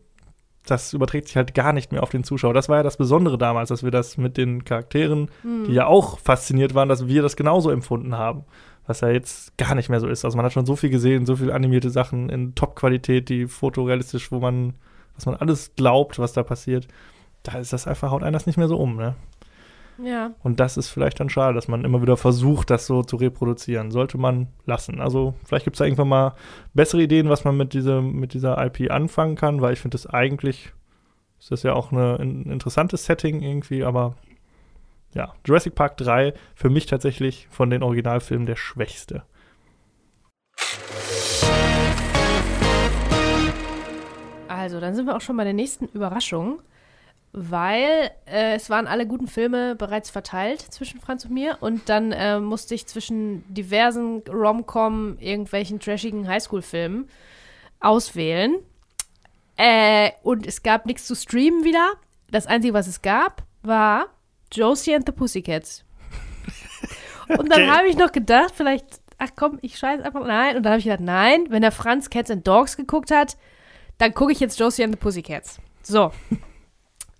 das überträgt sich halt gar nicht mehr auf den Zuschauer. Das war ja das Besondere damals, dass wir das mit den Charakteren, Hm. die ja auch fasziniert waren, dass wir das genauso empfunden haben. Was ja jetzt gar nicht mehr so ist. Also man hat schon so viel gesehen, so viel animierte Sachen in Top-Qualität, die fotorealistisch, wo man, was man alles glaubt, was da passiert. Da ist das einfach, haut einen das nicht mehr so um, ne? Ja. Und das ist vielleicht dann schade, dass man immer wieder versucht, das so zu reproduzieren. Sollte man lassen. Also vielleicht gibt es da irgendwann mal bessere Ideen, was man mit, diese, mit dieser IP anfangen kann, weil ich finde das eigentlich, ist das ja auch eine, ein interessantes Setting irgendwie, aber ja, Jurassic Park 3 für mich tatsächlich von den Originalfilmen der schwächste. Also, dann sind wir auch schon bei der nächsten Überraschung, weil äh, es waren alle guten Filme bereits verteilt zwischen Franz und mir und dann äh, musste ich zwischen diversen Rom-Com, irgendwelchen trashigen Highschool-Filmen auswählen. Äh, und es gab nichts zu streamen wieder. Das Einzige, was es gab, war Josie and the Pussycats. Und dann Okay. habe ich noch gedacht, vielleicht, ach komm, ich scheiße einfach, nein. Und dann habe ich gedacht, nein, wenn der Franz Cats and Dogs geguckt hat, dann gucke ich jetzt Josie and the Pussycats. So.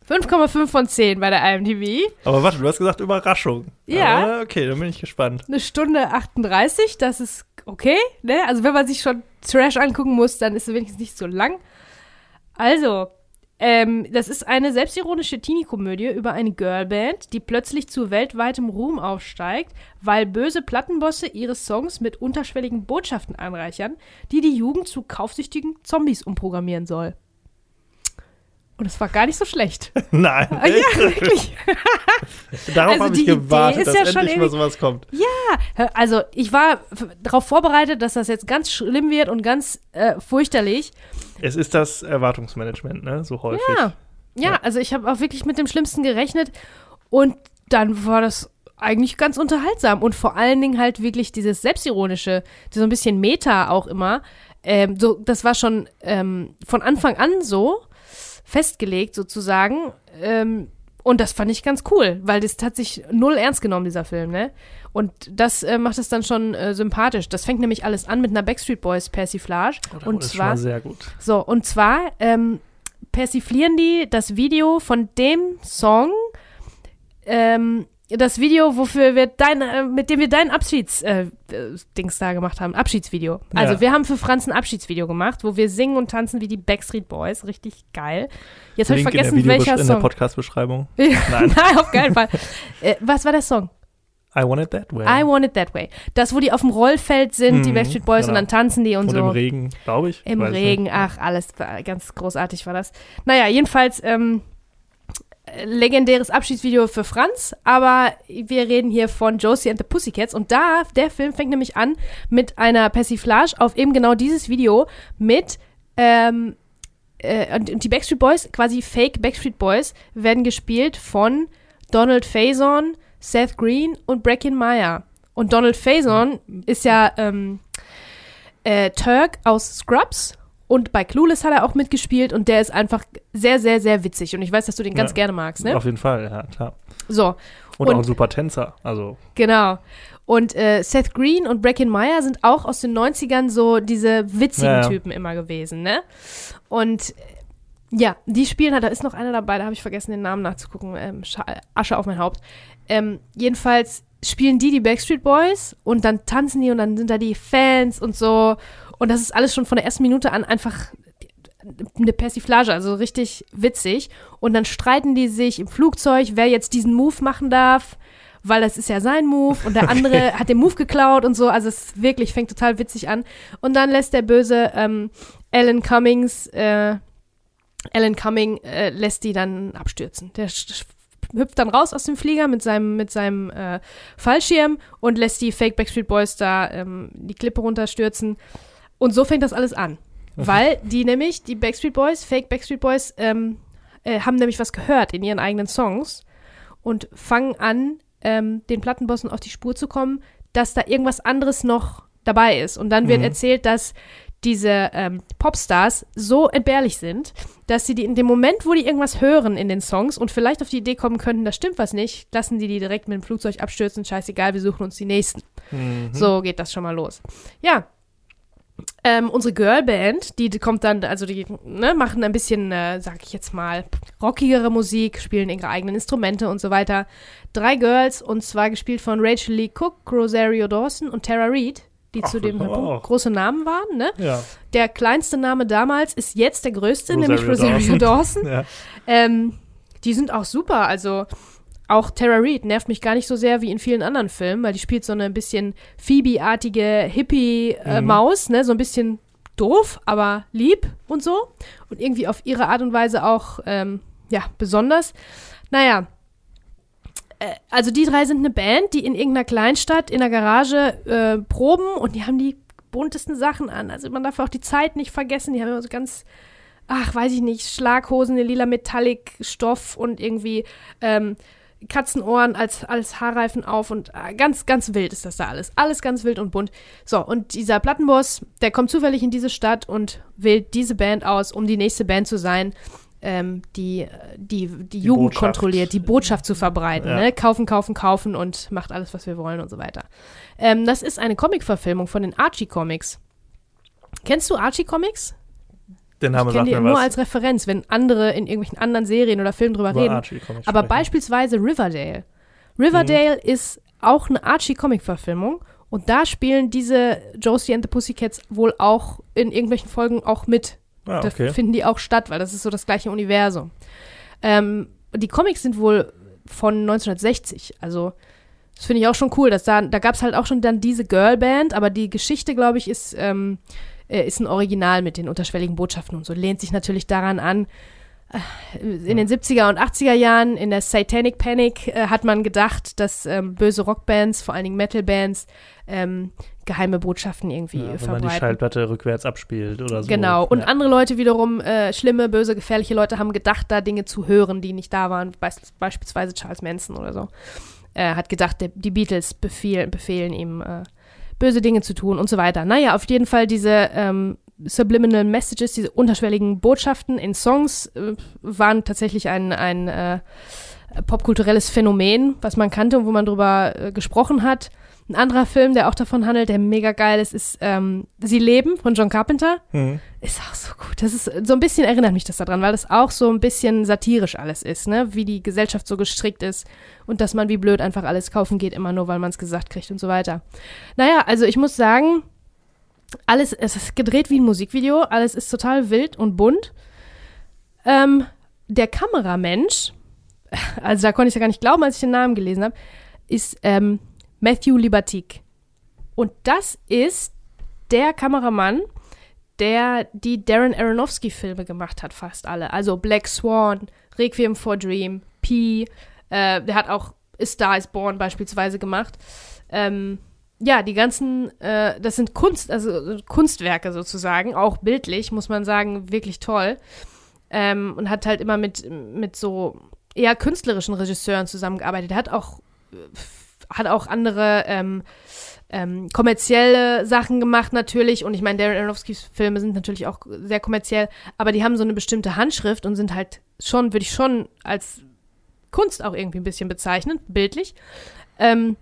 5,5 von 10 bei der IMDb. Aber warte, du hast gesagt Überraschung. Ja. Ah, okay, dann bin ich gespannt. Eine Stunde 38, das ist okay. Ne? Also wenn man sich schon Trash angucken muss, dann ist es wenigstens nicht so lang. Also, ähm, das ist eine selbstironische Teenie-Komödie über eine Girlband, die plötzlich zu weltweitem Ruhm aufsteigt, weil böse Plattenbosse ihre Songs mit unterschwelligen Botschaften anreichern, die die Jugend zu kaufsüchtigen Zombies umprogrammieren soll. Und es war gar nicht so schlecht. Nein, Ah, ja, wirklich. darauf Also habe die ich gewartet, dass ja schon endlich mal sowas kommt. Also, ich war darauf vorbereitet, dass das jetzt ganz schlimm wird und ganz äh, fürchterlich. Es ist das Erwartungsmanagement, ne? So häufig. Ja. Ja, Ja. also ich habe auch wirklich mit dem Schlimmsten gerechnet und dann war das eigentlich ganz unterhaltsam und vor allen Dingen halt wirklich dieses Selbstironische, so ein bisschen Meta auch immer. Ähm, so, das war schon ähm, von Anfang an so festgelegt sozusagen. Ähm, und das fand ich ganz cool, weil das hat sich null ernst genommen, dieser Film, ne? Und das äh, macht es dann schon äh, sympathisch. Das fängt nämlich alles an mit einer Backstreet Boys Persiflage. Oh, und ist zwar sehr gut. so, und zwar ähm, persiflieren die das Video von dem Song, ähm, das Video, wofür wir dein, äh, mit dem wir dein Abschieds äh, Dings da gemacht haben, Abschiedsvideo. Also Ja. wir haben für Franz ein Abschiedsvideo gemacht, wo wir singen und tanzen wie die Backstreet Boys, richtig geil. Jetzt habe ich vergessen, in welcher in der Song. Podcast-Beschreibung. Nein. Nein. auf keinen Fall. Äh, was war der Song? I want it that way. I Want It That Way. Das, wo die auf dem Rollfeld sind, die Mhm, Backstreet Boys, und genau. dann tanzen die und, Und so. im Regen, glaube ich. Im Weiß Regen, nicht. ach, alles ganz großartig war das. Naja, jedenfalls ähm, äh, legendäres Abschiedsvideo für Franz, aber wir reden hier von Josie and the Pussycats und da, der Film fängt nämlich an mit einer Persiflage auf eben genau dieses Video mit ähm, äh, und die Backstreet Boys, quasi Fake Backstreet Boys, werden gespielt von Donald Faison, Seth Green und Breckin Meyer. Und Donald Faison ist ja ähm, äh, Turk aus Scrubs und bei Clueless hat er auch mitgespielt und der ist einfach sehr, sehr, sehr witzig. Und ich weiß, dass du den ganz Ja. gerne magst, ne? Auf jeden Fall, ja, klar. So. Und, Und- auch ein super Tänzer. Also, Genau. Und äh, Seth Green und Breckin Meyer sind auch aus den 90ern so diese witzigen Ja, ja. Typen immer gewesen, ne? Und äh, ja, die spielen halt, da ist noch einer dabei, da habe ich vergessen, den Namen nachzugucken. Ähm, Asche auf mein Haupt. Ähm, jedenfalls spielen die die Backstreet Boys und dann tanzen die und dann sind da die Fans und so. Und das ist alles schon von der ersten Minute an einfach eine Persiflage, also richtig witzig. Und dann streiten die sich im Flugzeug, wer jetzt diesen Move machen darf, weil das ist ja sein Move und der andere hat den Move geklaut und so. Also es wirklich fängt total witzig an. Und dann lässt der böse ähm, Alan Cummings, äh, Alan Cumming äh, lässt die dann abstürzen. Der hüpft dann raus aus dem Flieger mit seinem, mit seinem äh, Fallschirm und lässt die Fake Backstreet Boys da ähm, die Klippe runterstürzen. Und so fängt das alles an. Weil die nämlich, die Backstreet Boys, Fake Backstreet Boys, ähm, äh, haben nämlich was gehört in ihren eigenen Songs und fangen an, ähm, den Plattenbossen auf die Spur zu kommen, dass da irgendwas anderes noch dabei ist. Und dann wird Mhm. erzählt, dass diese ähm, Popstars so entbehrlich sind, dass sie die in dem Moment, wo die irgendwas hören in den Songs und vielleicht auf die Idee kommen könnten, da stimmt was nicht, lassen die die direkt mit dem Flugzeug abstürzen, scheißegal, wir suchen uns die nächsten. mhm. So geht das schon mal los. Ja. Ähm, unsere Girlband, die, kommt dann, also die ne, machen ein bisschen, äh, sag ich jetzt mal, rockigere Musik, spielen ihre eigenen Instrumente und so weiter. Drei Girls, und zwar gespielt von Rachel Lee Cook, Rosario Dawson und Tara Reid, die Ach, zu dem auch. große Namen waren. Ne? ja. Der kleinste Name damals ist jetzt der größte, Rosario nämlich Rosario Dawson. ja. Ähm, die sind auch super. Also auch Tara Reid nervt mich gar nicht so sehr wie in vielen anderen Filmen, weil die spielt so eine ein bisschen Phoebe-artige Hippie-Maus, ne? So ein bisschen doof, aber lieb und so. Und irgendwie auf ihre Art und Weise auch, ähm, ja, besonders. Naja. Äh, Also die drei sind eine Band, die in irgendeiner Kleinstadt in der Garage äh, proben und die haben die buntesten Sachen an. Also man darf auch die Zeit nicht vergessen. Die haben immer so ganz ach, weiß ich nicht, Schlaghosen in lila Metallic-Stoff und irgendwie ähm, Katzenohren als, als Haarreifen auf und äh, ganz, ganz wild ist das da alles. Alles ganz wild und bunt. So, und dieser Plattenboss, der kommt zufällig in diese Stadt und wählt diese Band aus, um die nächste Band zu sein, ähm, die, die, die, Jugend Botschaft. kontrolliert, die Botschaft zu verbreiten. Ja. Ne? Kaufen, kaufen, kaufen und macht alles, was wir wollen und so weiter. Ähm, das ist eine Comic-Verfilmung von den Archie-Comics. Kennst du Archie-Comics? Den Name Ich kenne mir nur was. als Referenz, wenn andere in irgendwelchen anderen Serien oder Filmen drüber Über reden. Archie-Comics Aber sprechen. beispielsweise Riverdale. Riverdale ist auch eine Archie-Comic-Verfilmung und da spielen diese Josie and the Pussycats wohl auch in irgendwelchen Folgen auch mit. Ah, Da okay. finden die auch statt, weil das ist so das gleiche Universum. Ähm, die Comics sind wohl von 1960, also das finde ich auch schon cool. Dass da da gab es halt auch schon dann diese Girlband, aber die Geschichte, glaube ich, ist, ähm, äh, ist ein Original mit den unterschwelligen Botschaften und so. Lehnt sich natürlich daran an. äh, In den 70er und 80er Jahren, in der Satanic Panic, äh, hat man gedacht, dass ähm, böse Rockbands, vor allen Dingen Metalbands, ähm, geheime Botschaften irgendwie Ja, wenn man die verbreiten. Schallplatte rückwärts abspielt oder so. Genau. Und ja. andere Leute wiederum, äh, schlimme, böse, gefährliche Leute haben gedacht, da Dinge zu hören, die nicht da waren. Beis beispielsweise Charles Manson oder so. Er hat gedacht, der, die Beatles befehlen, befehlen ihm, äh, böse Dinge zu tun und so weiter. Naja, auf jeden Fall diese ähm, Subliminal Messages, diese unterschwelligen Botschaften in Songs äh, waren tatsächlich ein, ein äh, popkulturelles Phänomen, was man kannte und wo man drüber äh, gesprochen hat. Ein anderer Film, der auch davon handelt, der mega geil ist, ist ähm, Sie leben von John Carpenter. Mhm. Ist auch so gut. Das ist so ein bisschen erinnert mich das daran, weil das auch so ein bisschen satirisch alles ist, ne? Wie die Gesellschaft so gestrickt ist und dass man wie blöd einfach alles kaufen geht, immer nur, weil man es gesagt kriegt und so weiter. Naja, also ich muss sagen, alles, es ist gedreht wie ein Musikvideo, alles ist total wild und bunt. Ähm, der Kameramensch, also da konnte ich ja gar nicht glauben, als ich den Namen gelesen habe, ist ähm, Matthew Libatique. Und das ist der Kameramann, der die Darren Aronofsky-Filme gemacht hat, fast alle. Also Black Swan, Requiem for Dream, Pi, äh, der hat auch A Star is Born beispielsweise gemacht. Ähm, ja, die ganzen, äh, das sind Kunst, also Kunstwerke sozusagen, auch bildlich, muss man sagen, wirklich toll. Ähm, und hat halt immer mit, mit so eher künstlerischen Regisseuren zusammengearbeitet. Er hat auch, hat auch andere ähm, ähm, kommerzielle Sachen gemacht natürlich. Und ich meine, Darren Aronofskys Filme sind natürlich auch sehr kommerziell, aber die haben so eine bestimmte Handschrift und sind halt schon, würde ich schon als Kunst auch irgendwie ein bisschen bezeichnen, bildlich. Ähm,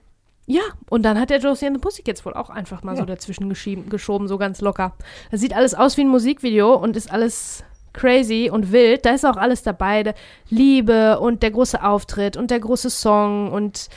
ja, und dann hat der Josie and the Pussycats wohl auch einfach mal ja. so dazwischen geschoben, so ganz locker. Das sieht alles aus wie ein Musikvideo und ist alles crazy und wild. Da ist auch alles dabei. Liebe und der große Auftritt und der große Song und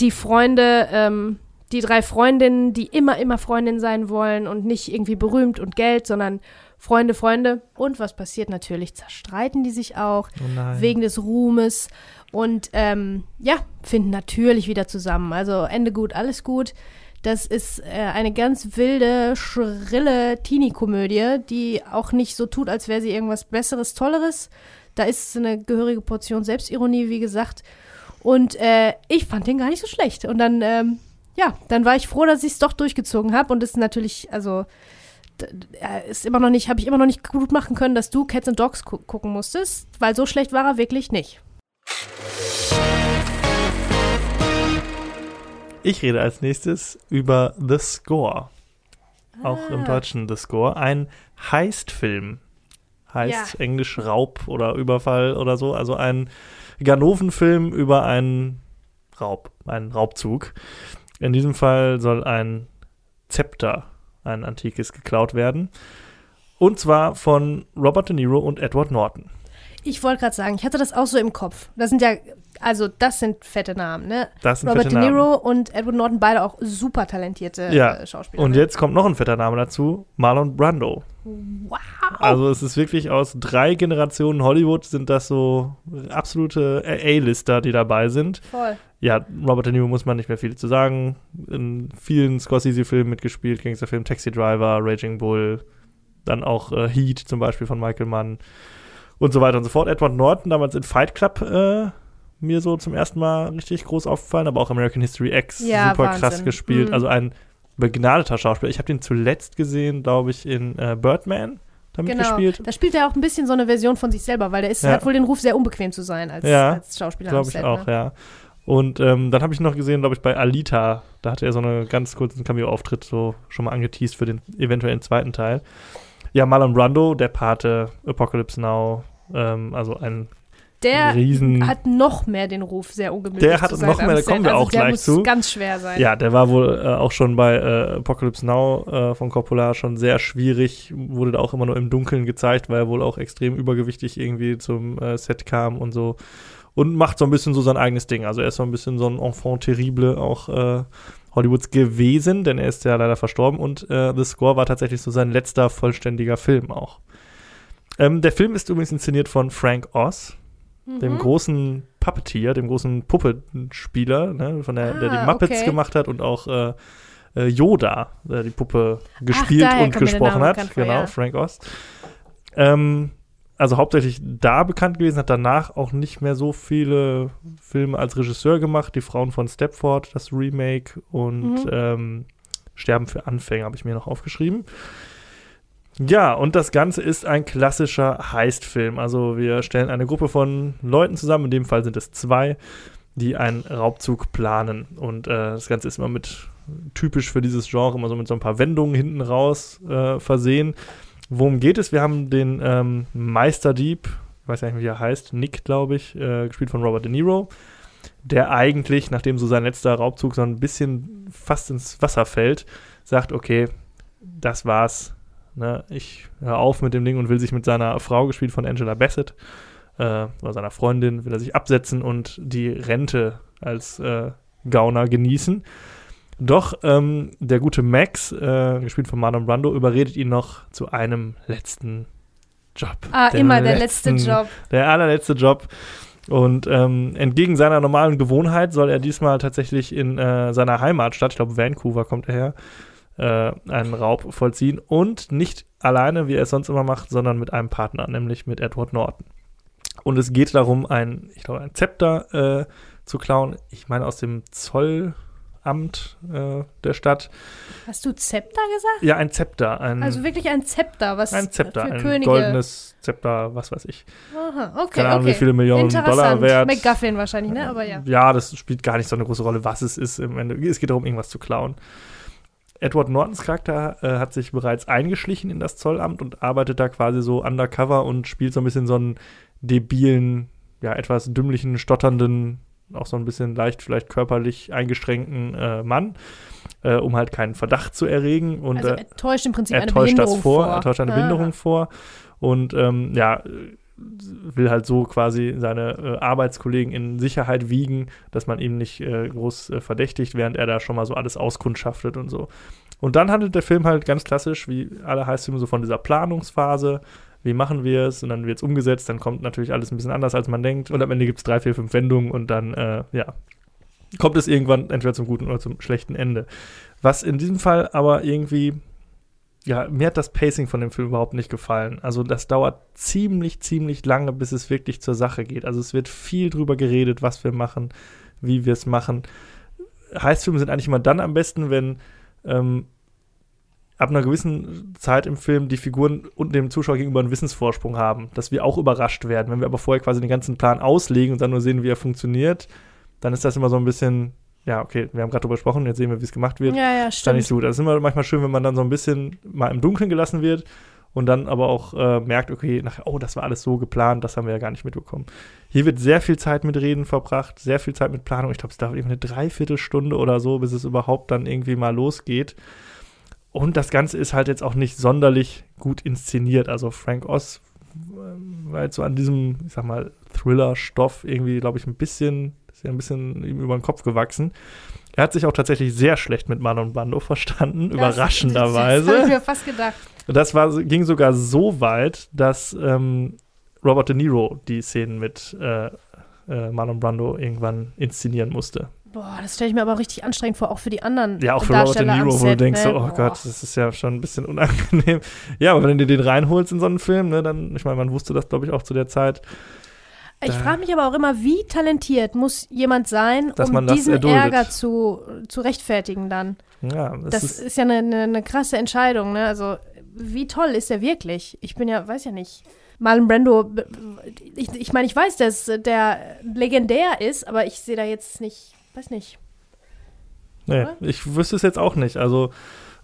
die Freunde, ähm, die drei Freundinnen, die immer, immer Freundinnen sein wollen und nicht irgendwie berühmt und Geld, sondern Freunde, Freunde. Und was passiert natürlich? Zerstreiten die sich auch oh wegen des Ruhmes und ähm, ja, finden natürlich wieder zusammen. Also Ende gut, alles gut. Das ist äh, eine ganz wilde, schrille Teenie-Komödie, die auch nicht so tut, als wäre sie irgendwas Besseres, Tolleres. Da ist eine gehörige Portion Selbstironie, wie gesagt. Und äh, ich fand den gar nicht so schlecht. Und dann, ähm, ja, dann war ich froh, dass ich es doch durchgezogen habe. Und es ist natürlich, also, ist immer noch nicht, habe ich immer noch nicht gut machen können, dass du Cats and Dogs gu gucken musstest, weil so schlecht war er wirklich nicht. Ich rede als nächstes über The Score. Auch ah. im Deutschen The Score. Ein Heist-Film. Heißt ja. Englisch Raub oder Überfall oder so. Also ein Ganoven-Film über einen Raub, einen Raubzug. In diesem Fall soll ein Zepter, ein antikes, geklaut werden. Und zwar von Robert De Niro und Edward Norton. Ich wollte gerade sagen, ich hatte das auch so im Kopf. Das sind ja, also das sind fette Namen, ne? Das sind Robert fette De Niro Namen. und Edward Norton, beide auch super talentierte ja. äh, Schauspieler. Und ne? jetzt kommt noch ein fetter Name dazu, Marlon Brando. Wow. Also es ist wirklich aus drei Generationen Hollywood sind das so absolute A-Lister, die dabei sind. Voll. Ja, Robert De Niro muss man nicht mehr viel zu sagen. In vielen Scorsese-Filmen mitgespielt, Gangsterfilm Taxi Driver, Raging Bull, dann auch äh, Heat zum Beispiel von Michael Mann und so weiter und so fort. Edward Norton damals in Fight Club äh, mir so zum ersten Mal richtig groß aufgefallen, aber auch American History X ja, super Wahnsinn. krass gespielt. Mhm. Also ein begnadeter Schauspieler. Ich habe den zuletzt gesehen, glaube ich, in äh, Birdman damit Genau. gespielt. Da spielt er auch ein bisschen so eine Version von sich selber, weil der ist, Ja. hat wohl den Ruf, sehr unbequem zu sein als, Ja, als Schauspieler. Glaube ich Set, auch, ne? ja. Und ähm, dann habe ich noch gesehen, glaube ich, bei Alita. Da hatte er so einen ganz kurzen Cameo-Auftritt so schon mal angeteased für den eventuellen zweiten Teil. Ja, Marlon Brando, der Pate, Apocalypse Now, ähm, also ein Der riesen hat noch mehr den Ruf, sehr ungemütlich Der hat noch mehr, da kommen wir also auch der gleich muss zu. ganz schwer sein. Ja, der war wohl äh, auch schon bei äh, Apocalypse Now äh, von Coppola schon sehr schwierig, wurde da auch immer nur im Dunkeln gezeigt, weil er wohl auch extrem übergewichtig irgendwie zum äh, Set kam und so. Und macht so ein bisschen so sein eigenes Ding. Also er ist so ein bisschen so ein Enfant terrible auch äh, Hollywoods gewesen, denn er ist ja leider verstorben und äh, The Score war tatsächlich so sein letzter vollständiger Film auch. Ähm, der Film ist übrigens inszeniert von Frank Oz, dem Mhm. großen Puppeteer, dem großen Puppenspieler, ne, von der, der die Ah, Muppets okay. gemacht hat und auch äh, äh, Yoda, der die Puppe gespielt daher und gesprochen hat. vor, Genau, ja. Frank Oz. Ähm, also hauptsächlich da bekannt gewesen, hat danach auch nicht mehr so viele Filme als Regisseur gemacht. Die Frauen von Stepford, das Remake und Mhm. ähm, Sterben für Anfänger habe ich mir noch aufgeschrieben. Ja, und das Ganze ist ein klassischer Heist-Film. Also wir stellen eine Gruppe von Leuten zusammen, in dem Fall sind es zwei, die einen Raubzug planen. Und äh, das Ganze ist immer mit, typisch für dieses Genre, immer so mit so ein paar Wendungen hinten raus äh, versehen. Worum geht es? Wir haben den ähm, Meisterdieb, ich weiß nicht, wie er heißt, Nick, glaube ich, äh, gespielt von Robert De Niro, der eigentlich, nachdem so sein letzter Raubzug so ein bisschen fast ins Wasser fällt, sagt, okay, das war's. Ne, ich höre auf mit dem Ding und will sich mit seiner Frau, gespielt von Angela Bassett, äh, oder seiner Freundin, will er sich absetzen und die Rente als äh, Gauner genießen. Doch ähm, der gute Max, äh, gespielt von Marlon Brando, überredet ihn noch zu einem letzten Job. Ah, Den immer der letzte Job. Der allerletzte Job. Und ähm, entgegen seiner normalen Gewohnheit soll er diesmal tatsächlich in äh, seiner Heimatstadt, ich glaube Vancouver kommt er her, äh, einen Raub vollziehen. Und nicht alleine, wie er es sonst immer macht, sondern mit einem Partner, nämlich mit Edward Norton. Und es geht darum, ein, ich glaube, ein Zepter äh, zu klauen. Ich meine aus dem Zollamt äh, der Stadt. Hast du Zepter gesagt? Ja, ein Zepter. Ein, Also wirklich ein Zepter, was ein Zepter, für ein Könige. goldenes Zepter, was weiß ich. Aha, okay, Keine Ahnung, okay. wie viele Millionen Dollar Interessant. wert. McGuffin wahrscheinlich, ne? Aber ja. Ja, das spielt gar nicht so eine große Rolle, was es ist. Im Ende. Es geht darum, irgendwas zu klauen. Edward Nortons Charakter äh, hat sich bereits eingeschlichen in das Zollamt und arbeitet da quasi so undercover und spielt so ein bisschen so einen debilen, ja, etwas dümmlichen, stotternden, auch so ein bisschen leicht vielleicht körperlich eingeschränkten äh, Mann, äh, um halt keinen Verdacht zu erregen. Und Also äh, er täuscht im Prinzip er eine Behinderung das vor, vor. er täuscht eine Ah. Behinderung vor und ähm, ja, will halt so quasi seine äh, Arbeitskollegen in Sicherheit wiegen, dass man ihn nicht äh, groß äh, verdächtigt, während er da schon mal so alles auskundschaftet und so. Und dann handelt der Film halt ganz klassisch, wie alle Heißfilme, so von dieser Planungsphase. Wie machen wir es? Und dann wird es umgesetzt. Dann kommt natürlich alles ein bisschen anders, als man denkt. Und am Ende gibt es drei, vier, fünf Wendungen und dann, äh, ja, kommt es irgendwann entweder zum guten oder zum schlechten Ende. Was in diesem Fall aber irgendwie ja, mir hat das Pacing von dem Film überhaupt nicht gefallen. Also das dauert ziemlich, ziemlich lange, bis es wirklich zur Sache geht. Also es wird viel drüber geredet, was wir machen, wie wir es machen. Heißfilme sind eigentlich immer dann am besten, wenn ähm, ab einer gewissen Zeit im Film die Figuren und dem Zuschauer gegenüber einen Wissensvorsprung haben, dass wir auch überrascht werden. Wenn wir aber vorher quasi den ganzen Plan auslegen und dann nur sehen, wie er funktioniert, dann ist das immer so ein bisschen, ja, okay, wir haben gerade drüber gesprochen, jetzt sehen wir, wie es gemacht wird Ja, ja, ist dann nicht stimmt. so gut. Das ist immer manchmal schön, wenn man dann so ein bisschen mal im Dunkeln gelassen wird und dann aber auch äh, merkt, okay, nachher, oh, das war alles so geplant, das haben wir ja gar nicht mitbekommen. Hier wird sehr viel Zeit mit Reden verbracht, sehr viel Zeit mit Planung. Ich glaube, es dauert irgendwie eine Dreiviertelstunde oder so, bis es überhaupt dann irgendwie mal losgeht. Und das Ganze ist halt jetzt auch nicht sonderlich gut inszeniert. Also Frank Oz ähm, war jetzt so an diesem, ich sag mal, Thriller-Stoff irgendwie, glaube ich, ein bisschen, ist ja ein bisschen ihm über den Kopf gewachsen. Er hat sich auch tatsächlich sehr schlecht mit Marlon Brando verstanden, Das- Das, das habe ich überraschenderweise. mir fast gedacht. Das war, ging sogar so weit, dass ähm, Robert De Niro die Szenen mit äh, äh, Marlon Brando irgendwann inszenieren musste. Boah, das stelle ich mir aber richtig anstrengend vor, auch für die anderen Ja, auch für Robert De Niro, wo du denkst, ne? so, oh Boah. Gott, das ist ja schon ein bisschen unangenehm. Ja, aber wenn du den reinholst in so einen Film, ne, dann, ich meine, man wusste das, glaube ich, auch zu der Zeit. Ich frage mich aber auch immer, wie talentiert muss jemand sein, um diesen. Ärger zu, zu rechtfertigen dann. Ja, das, Das ist, ist, ja eine, eine, eine krasse Entscheidung, ne? Also, wie toll ist er wirklich? Ich bin ja, weiß ja nicht. Marlon Brando, ich, ich meine, ich weiß, dass der legendär ist, aber ich sehe da jetzt nicht, weiß nicht. nee, oder? ich wüsste es jetzt auch nicht. Also,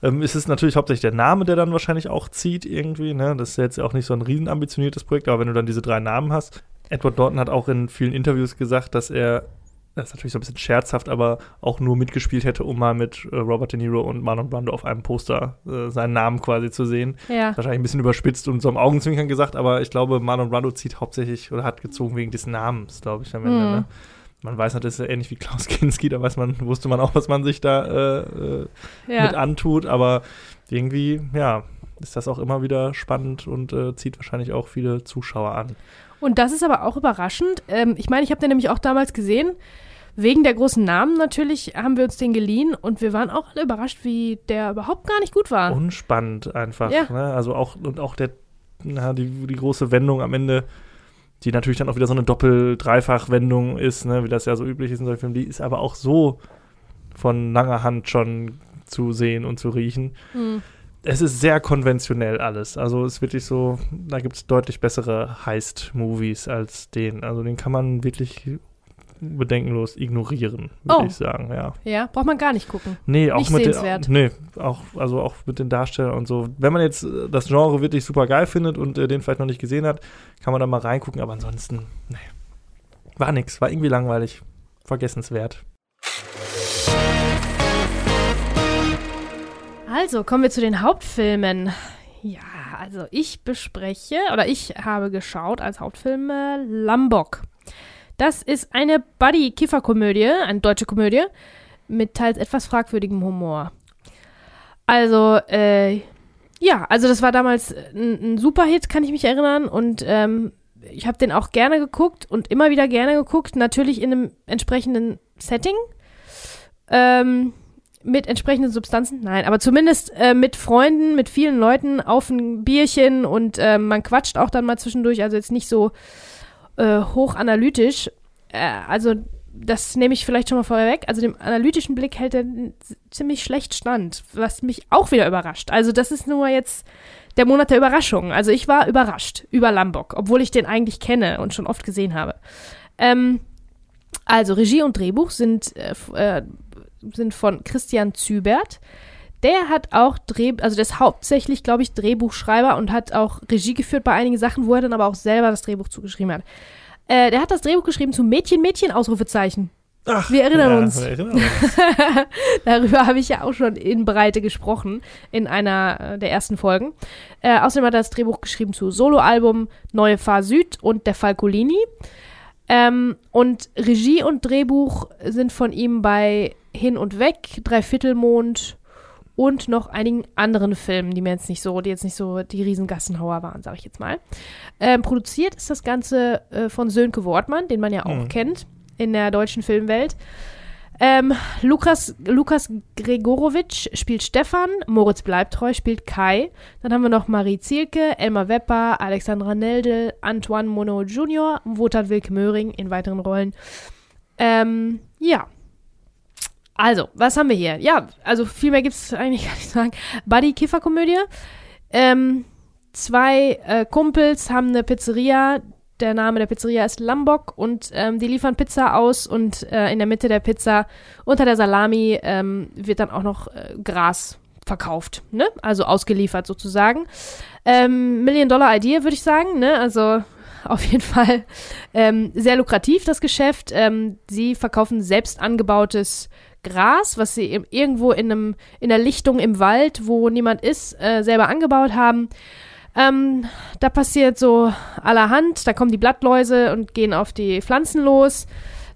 ähm, es ist natürlich hauptsächlich der Name, der dann wahrscheinlich auch zieht irgendwie. Ne? Das ist jetzt auch nicht so ein riesen ambitioniertes Projekt, aber wenn du dann diese drei Namen hast. Edward Norton hat auch in vielen Interviews gesagt, dass er, das ist natürlich so ein bisschen scherzhaft, aber auch nur mitgespielt hätte, um mal mit äh, Robert De Niro und Marlon Brando auf einem Poster äh, seinen Namen quasi zu sehen. Ja. Wahrscheinlich ein bisschen überspitzt und so am Augenzwinkern gesagt, aber ich glaube, Marlon Brando zieht hauptsächlich oder hat gezogen wegen des Namens, glaube ich, am Ende. Mhm. Ne? Man weiß natürlich, das ist ja ähnlich wie Klaus Kinski, da weiß man, wusste man auch, was man sich da äh, äh, mit Ja. antut, aber irgendwie, ja, ist das auch immer wieder spannend und äh, zieht wahrscheinlich auch viele Zuschauer an. Und das ist aber auch überraschend. Ähm, ich meine, ich habe den nämlich auch damals gesehen. Wegen der großen Namen natürlich haben wir uns den geliehen und wir waren auch alle überrascht, wie der überhaupt gar nicht gut war. Unspannend einfach. Ja. Ne? Also auch, und auch der, na, die, die große Wendung am Ende, die natürlich dann auch wieder so eine Doppel-Dreifach-Wendung ist, ne? wie das ja so üblich ist in solchen Filmen, die ist aber auch so von langer Hand schon zu sehen und zu riechen. Hm. Es ist sehr konventionell alles. Also es ist wirklich so, da gibt es deutlich bessere Heist-Movies als den. Also den kann man wirklich bedenkenlos ignorieren, würde Oh. ich sagen, ja. Ja, braucht man gar nicht gucken. Nee, auch Nicht mit den, sehenswert. nee, auch also auch mit den Darstellern und so. Wenn man jetzt äh, das Genre wirklich super geil findet und äh, den vielleicht noch nicht gesehen hat, kann man da mal reingucken, aber ansonsten nee. War nix, war irgendwie langweilig, vergessenswert. Also, kommen wir zu den Hauptfilmen. Ja, also ich bespreche oder ich habe geschaut als Hauptfilm äh, Lambok. Das ist eine Buddy-Kiffer-Komödie, eine deutsche Komödie, mit teils etwas fragwürdigem Humor. Also, äh, ja, also das war damals ein, ein Superhit, kann ich mich erinnern. Und ähm, ich habe den auch gerne geguckt und immer wieder gerne geguckt. Natürlich in einem entsprechenden Setting. Ähm, mit entsprechenden Substanzen? Nein, aber zumindest äh, mit Freunden, mit vielen Leuten auf ein Bierchen und äh, man quatscht auch dann mal zwischendurch. Also jetzt nicht so äh, hochanalytisch. Äh, also das nehme ich vielleicht schon mal vorweg. Also dem analytischen Blick hält er ziemlich schlecht stand, was mich auch wieder überrascht. Also das ist nur jetzt der Monat der Überraschung. Also ich war überrascht über Lambok, obwohl ich den eigentlich kenne und schon oft gesehen habe. Ähm, also Regie und Drehbuch sind, äh, äh, sind von Christian Zübert. Der hat auch Dreh, also der ist hauptsächlich, glaube ich, Drehbuchschreiber und hat auch Regie geführt bei einigen Sachen, wo er dann aber auch selber das Drehbuch zugeschrieben hat. Äh, der hat das Drehbuch geschrieben zu Mädchen, Mädchen, Ausrufezeichen. Ach, Wir erinnern ja, uns. wir erinnern uns. Darüber habe ich ja auch schon in Breite gesprochen in einer äh, der ersten Folgen. Äh, außerdem hat er das Drehbuch geschrieben zu Soloalbum Neue Fahr Süd und Der Falcolini. Ähm, und Regie und Drehbuch sind von ihm bei Hin und Weg, Dreiviertelmond und noch einigen anderen Filmen, die mir jetzt nicht so, die jetzt nicht so die Riesengassenhauer waren, sage ich jetzt mal. Ähm, produziert ist das Ganze äh, von Sönke Wortmann, den man ja auch Mhm. kennt in der deutschen Filmwelt. Ähm, Lukas, Lukas Gregorowitsch spielt Stefan, Moritz Bleibtreu spielt Kai. Dann haben wir noch Marie Zielke, Elmar Wepper, Alexandra Neldel, Antoine Monod Jr., Wotan Wilke Möhring in weiteren Rollen. Ähm, ja. Also, was haben wir hier? Ja, also viel mehr gibt es eigentlich gar nicht zu sagen. Buddy-Kiffer-Komödie. Ähm, zwei äh, Kumpels haben eine Pizzeria. Der Name der Pizzeria ist Lambok und ähm, die liefern Pizza aus und äh, in der Mitte der Pizza unter der Salami ähm, wird dann auch noch äh, Gras verkauft, ne? Also ausgeliefert sozusagen. Ähm, Million Dollar Idea, würde ich sagen, ne? Also auf jeden Fall ähm, sehr lukrativ, das Geschäft. Ähm, sie verkaufen selbst angebautes Gras, was sie irgendwo in, einem, in der Lichtung im Wald, wo niemand ist, äh, selber angebaut haben. Ähm, da passiert so allerhand, da kommen die Blattläuse und gehen auf die Pflanzen los.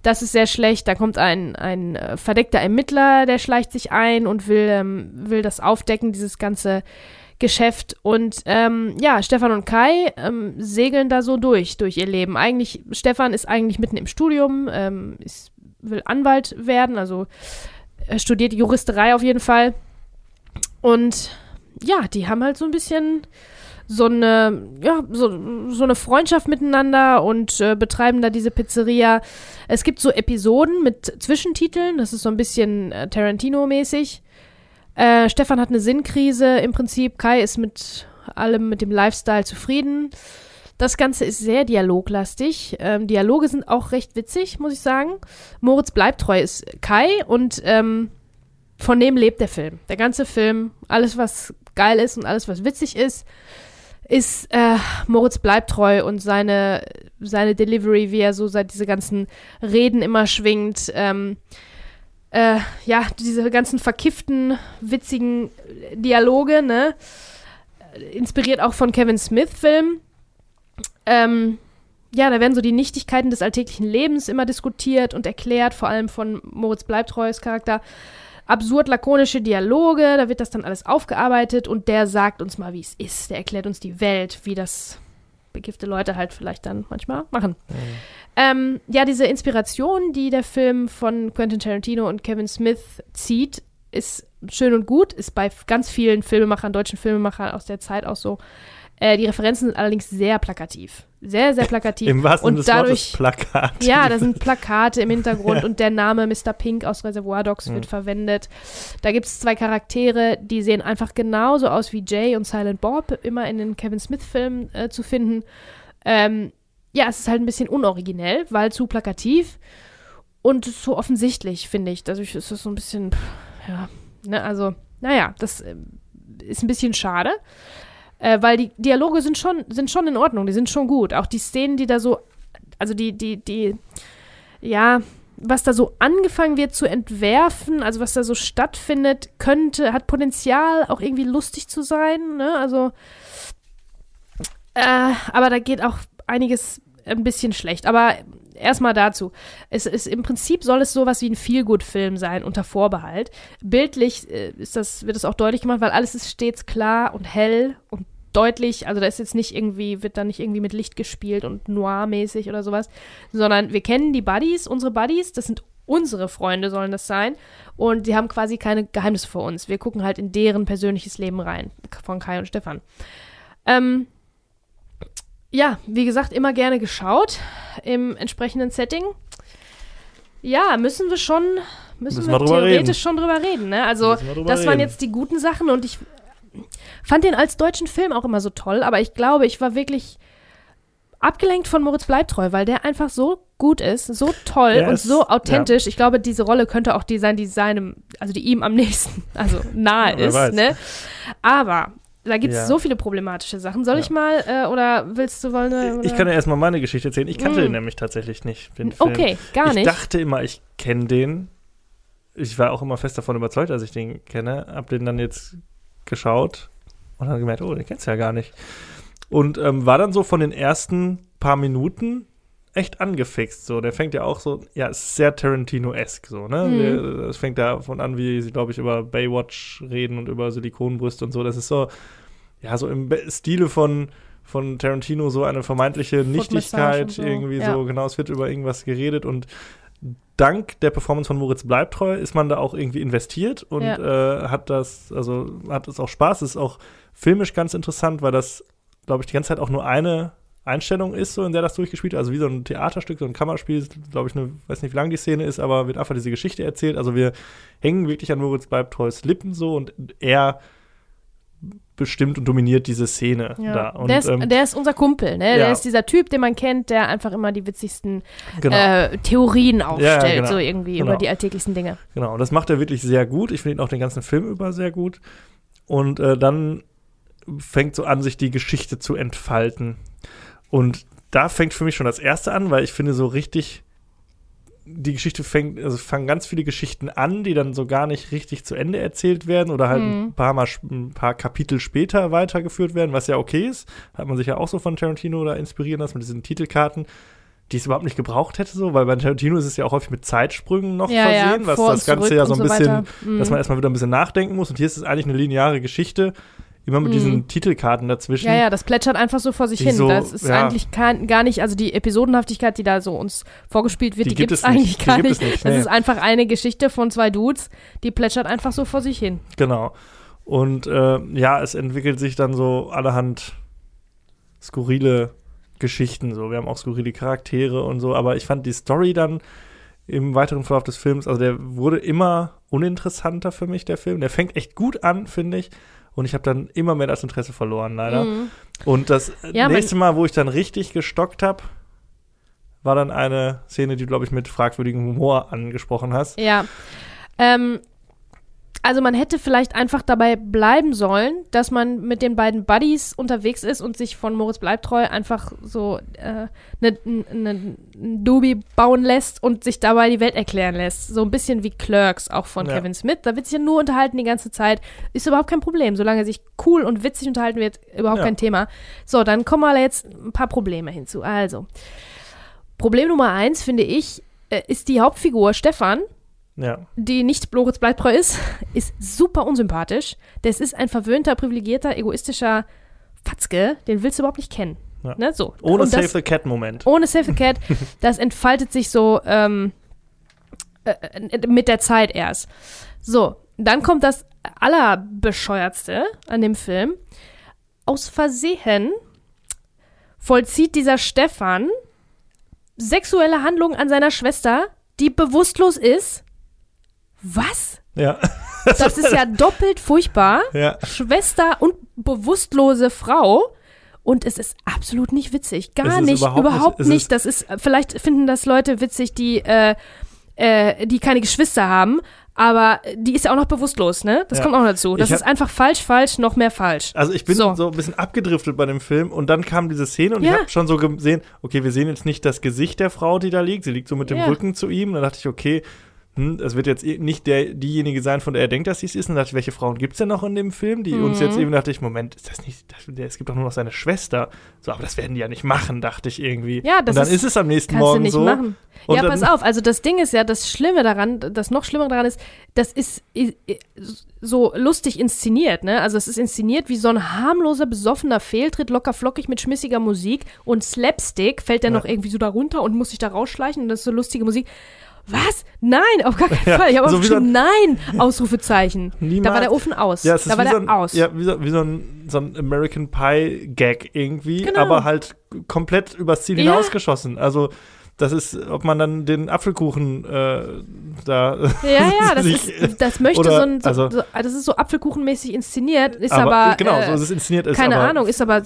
Das ist sehr schlecht. Da kommt ein, ein äh, verdeckter Ermittler, der schleicht sich ein und will, ähm, will das aufdecken, dieses ganze Geschäft. Und ähm, ja, Stefan und Kai ähm, segeln da so durch, durch ihr Leben. Eigentlich, Stefan ist eigentlich mitten im Studium, ähm, ist, will Anwalt werden, also er studiert Juristerei auf jeden Fall. Und ja, die haben halt so ein bisschen so eine, ja, so, so eine Freundschaft miteinander und äh, betreiben da diese Pizzeria. Es gibt so Episoden mit Zwischentiteln, das ist so ein bisschen äh, Tarantino-mäßig. Äh, Stefan hat eine Sinnkrise im Prinzip. Kai ist mit allem, mit dem Lifestyle zufrieden. Das Ganze ist sehr dialoglastig. Ähm, Dialoge sind auch recht witzig, muss ich sagen. Moritz bleibt treu ist Kai und ähm, von dem lebt der Film. Der ganze Film, alles was geil ist und alles was witzig ist, ist äh, Moritz bleibt treu und seine, seine Delivery, wie er so seit diese ganzen Reden immer schwingt. Ähm, äh, ja, diese ganzen verkifften, witzigen Dialoge, ne? Inspiriert auch von Kevin Smith-Filmen. Ähm, ja, da werden so die Nichtigkeiten des alltäglichen Lebens immer diskutiert und erklärt, vor allem von Moritz Bleibtreus Charakter. Absurd lakonische Dialoge, da wird das dann alles aufgearbeitet und der sagt uns mal, wie es ist. Der erklärt uns die Welt, wie das bekiffte Leute halt vielleicht dann manchmal machen. Ähm, ja, diese Inspiration, die der Film von Quentin Tarantino und Kevin Smith zieht, ist schön und gut, ist bei ganz vielen Filmemachern, deutschen Filmemachern aus der Zeit auch so. Äh, die Referenzen sind allerdings sehr plakativ. Sehr, sehr plakativ. Im wahrsten und des dadurch, Wortes Plakat. ja, da sind Plakate im Hintergrund und der Name Mr. Pink aus Reservoir Dogs wird verwendet. Da gibt es zwei Charaktere, die sehen einfach genauso aus wie Jay und Silent Bob, immer in den Kevin Smith-Filmen äh, zu finden. Ähm, ja, es ist halt ein bisschen unoriginell, weil zu plakativ und zu offensichtlich, finde ich. Dadurch ist es so ein bisschen, pff, ja, ne, also, naja, das äh, ist ein bisschen schade. Äh, weil die Dialoge sind schon, sind schon in Ordnung, die sind schon gut. Auch die Szenen, die da so, also die, die, die, ja, was da so angefangen wird zu entwerfen, also was da so stattfindet, könnte, hat Potenzial, auch irgendwie lustig zu sein, ne? Also, äh, aber da geht auch einiges ein bisschen schlecht. Aber erstmal dazu. Es ist im Prinzip soll es sowas wie ein Feelgood-Film sein, unter Vorbehalt. Bildlich äh, ist das, wird es auch deutlich gemacht, weil alles ist stets klar und hell und deutlich. Also da ist jetzt nicht irgendwie, wird da nicht irgendwie mit Licht gespielt und noir-mäßig oder sowas, sondern wir kennen die Buddies, unsere Buddies, das sind unsere Freunde sollen das sein. Und die haben quasi keine Geheimnisse vor uns. Wir gucken halt in deren persönliches Leben rein, von Kai und Stefan. Ähm, ja, wie gesagt, immer gerne geschaut. im entsprechenden Setting. Ja, müssen wir schon, müssen, Müssen wir wir theoretisch reden. schon drüber reden. Ne? Also, drüber das waren reden. jetzt die guten Sachen und ich fand den als deutschen Film auch immer so toll, aber ich glaube, ich war wirklich abgelenkt von Moritz Bleibtreu, weil der einfach so gut ist, so toll Er und so authentisch. Ich glaube, diese Rolle könnte auch die sein, die seinem, also die ihm am nächsten, also nahe Ja, ist, ne? Aber da gibt es Ja. so viele problematische Sachen. Soll Ja. ich mal, äh, oder willst du wollen? Oder? Ich kann ja erstmal meine Geschichte erzählen. Ich kannte Mm. den nämlich tatsächlich nicht, den Film. Okay, gar ich nicht. dachte immer, ich kenne den. Ich war auch immer fest davon überzeugt, dass ich den kenne. Hab den dann jetzt geschaut und dann gemerkt, oh, den kennst du ja gar nicht. Und ähm, war dann so von den ersten paar Minuten echt angefixt. So, der fängt ja auch so, ja, es ist sehr Tarantino-esk so, ne? Mhm. Es fängt davon an, wie sie, glaube ich, über Baywatch reden und über Silikonbrüste und so. Das ist so, ja, so im Stile von von Tarantino so eine vermeintliche Nichtigkeit so, irgendwie ja. so genau es wird über irgendwas geredet und dank der Performance von Moritz Bleibtreu ist man da auch irgendwie investiert und äh, hat das also hat es auch Spaß ist auch filmisch ganz interessant weil das glaube ich die ganze Zeit auch nur eine Einstellung ist so in der das durchgespielt wird. also wie so ein Theaterstück so ein Kammerspiel glaube ich eine weiß nicht wie lang die Szene ist aber wird einfach diese Geschichte erzählt also wir hängen wirklich an Moritz Bleibtreus Lippen so und er bestimmt und dominiert diese Szene Ja. da und der, ist, ähm, der ist unser Kumpel, ne? ja. Der ist dieser Typ, den man kennt, der einfach immer die witzigsten genau äh, Theorien aufstellt, genau. so irgendwie Genau. über die alltäglichsten Dinge. Genau, und das macht er wirklich sehr gut. Ich finde ihn auch den ganzen Film über sehr gut. Und äh, dann fängt so an, sich die Geschichte zu entfalten. Und da fängt für mich schon das erste an, weil ich finde so richtig, die Geschichte fängt, also es fangen ganz viele Geschichten an, die dann so gar nicht richtig zu Ende erzählt werden oder halt Mhm. ein paar Mal, ein paar Kapitel später weitergeführt werden, was ja okay ist. Hat man sich ja auch so von Tarantino da inspirieren lassen mit diesen Titelkarten, die es überhaupt nicht gebraucht hätte, so, weil bei Tarantino ist es ja auch häufig mit Zeitsprüngen noch Ja, versehen, ja, was das Ganze ja so ein so bisschen. Mhm. dass man erstmal wieder ein bisschen nachdenken muss. Und hier ist es eigentlich eine lineare Geschichte, immer mit Mhm. diesen Titelkarten dazwischen. Ja, ja, das plätschert einfach so vor sich hin. so- das ist ja. eigentlich kein, gar nicht, also die Episodenhaftigkeit, die da so uns vorgespielt wird, Die die, gibt es nicht. eigentlich Die gar nicht. es nicht, Das nee. ist einfach eine Geschichte von zwei Dudes, die plätschert einfach so vor sich hin. Genau. Und äh, ja, es entwickelt sich dann so allerhand skurrile Geschichten. So, wir haben auch skurrile Charaktere und so, aber ich fand die Story dann im weiteren Verlauf des Films, also der wurde immer uninteressanter für mich, der Film. Der fängt echt gut an, finde ich. Und ich habe dann immer mehr das Interesse verloren, leider. Mhm. Und das Ja, nächste Mal, wo ich dann richtig gestockt habe, war dann eine Szene, die du, glaube ich, mit fragwürdigem Humor angesprochen hast. Ja. Ähm, also man hätte vielleicht einfach dabei bleiben sollen, dass man mit den beiden Buddies unterwegs ist und sich von Moritz Bleibtreu einfach so eine äh, ne, ne, Doobie bauen lässt und sich dabei die Welt erklären lässt. So ein bisschen wie Clerks, auch von Ja. Kevin Smith. Da wird sich ja nur unterhalten die ganze Zeit. Ist überhaupt kein Problem. Solange sich cool und witzig unterhalten wird, überhaupt Ja. kein Thema. So, dann kommen mal jetzt ein paar Probleme hinzu. Also, Problem Nummer eins, finde ich, äh, ist die Hauptfigur Stefan, Ja. die nicht Moritz Bleibtreu ist, ist super unsympathisch. Das ist ein verwöhnter, privilegierter, egoistischer Fatzke, den willst du überhaupt nicht kennen. Ja. Ne? So. Ohne Und Save das, the Cat-Moment. ohne Save the Cat, das entfaltet sich so ähm, äh, äh, mit der Zeit erst. So, dann kommt das Allerbescheuertste an dem Film. Aus Versehen vollzieht dieser Stefan sexuelle Handlungen an seiner Schwester, die bewusstlos ist. Was? Ja. Das ist ja doppelt furchtbar. ja. Schwester und bewusstlose Frau. Und es ist absolut nicht witzig. Gar nicht, überhaupt überhaupt, nicht- nicht. Das ist, vielleicht finden das Leute witzig, die, äh, äh, die keine Geschwister haben. Aber die ist ja auch noch bewusstlos, ne? Das Ja. kommt auch dazu. Das hab- ist einfach falsch, falsch, noch mehr falsch. Also ich bin So. so. ein bisschen abgedriftet bei dem Film und dann kam diese Szene und Ja. ich habe schon so gesehen, okay, wir sehen jetzt nicht das Gesicht der Frau, die da liegt. Sie liegt so mit dem Ja. Rücken zu ihm. Dann dachte ich, okay, hm, das wird jetzt eh nicht der, diejenige sein, von der er denkt, dass sie es ist. Und dachte ich, welche Frauen gibt es denn noch in dem Film, die uns Mhm. jetzt eben dachte ich, Moment, ist das nicht, das, der, es gibt doch nur noch seine Schwester. So, aber das werden die ja nicht machen, dachte ich irgendwie. Ja, das und dann ist- ist, es am nächsten Kannst Morgen du nicht so. machen. Und ja, pass auf. Also das Ding ist ja, das Schlimme daran, das noch Schlimmere daran ist, das ist so lustig inszeniert, ne? Also es ist inszeniert wie so ein harmloser, besoffener Fehltritt, locker flockig mit schmissiger Musik und Slapstick fällt der Ja. noch irgendwie so da runter und muss sich da rausschleichen und das ist so lustige Musik. Was? Nein, auf gar keinen Fall. Ich habe so auch wie so geschrieben, nein, Ausrufezeichen. Da Niemals. war der Ofen aus. Ja, es ist da war wie der so ein, aus. Ja, wie so, wie so ein, so ein American Pie Gag irgendwie, Genau. aber halt komplett übers Ziel Ja. hinausgeschossen. Also das ist, ob man dann den Apfelkuchen äh, da. Ja, ja, das, sich- ist, das möchte oder- so ein, so, also- so, das ist so Apfelkuchenmäßig inszeniert, ist aber, aber, genau, äh, so ist es inszeniert ist. keine aber, Ahnung, ist aber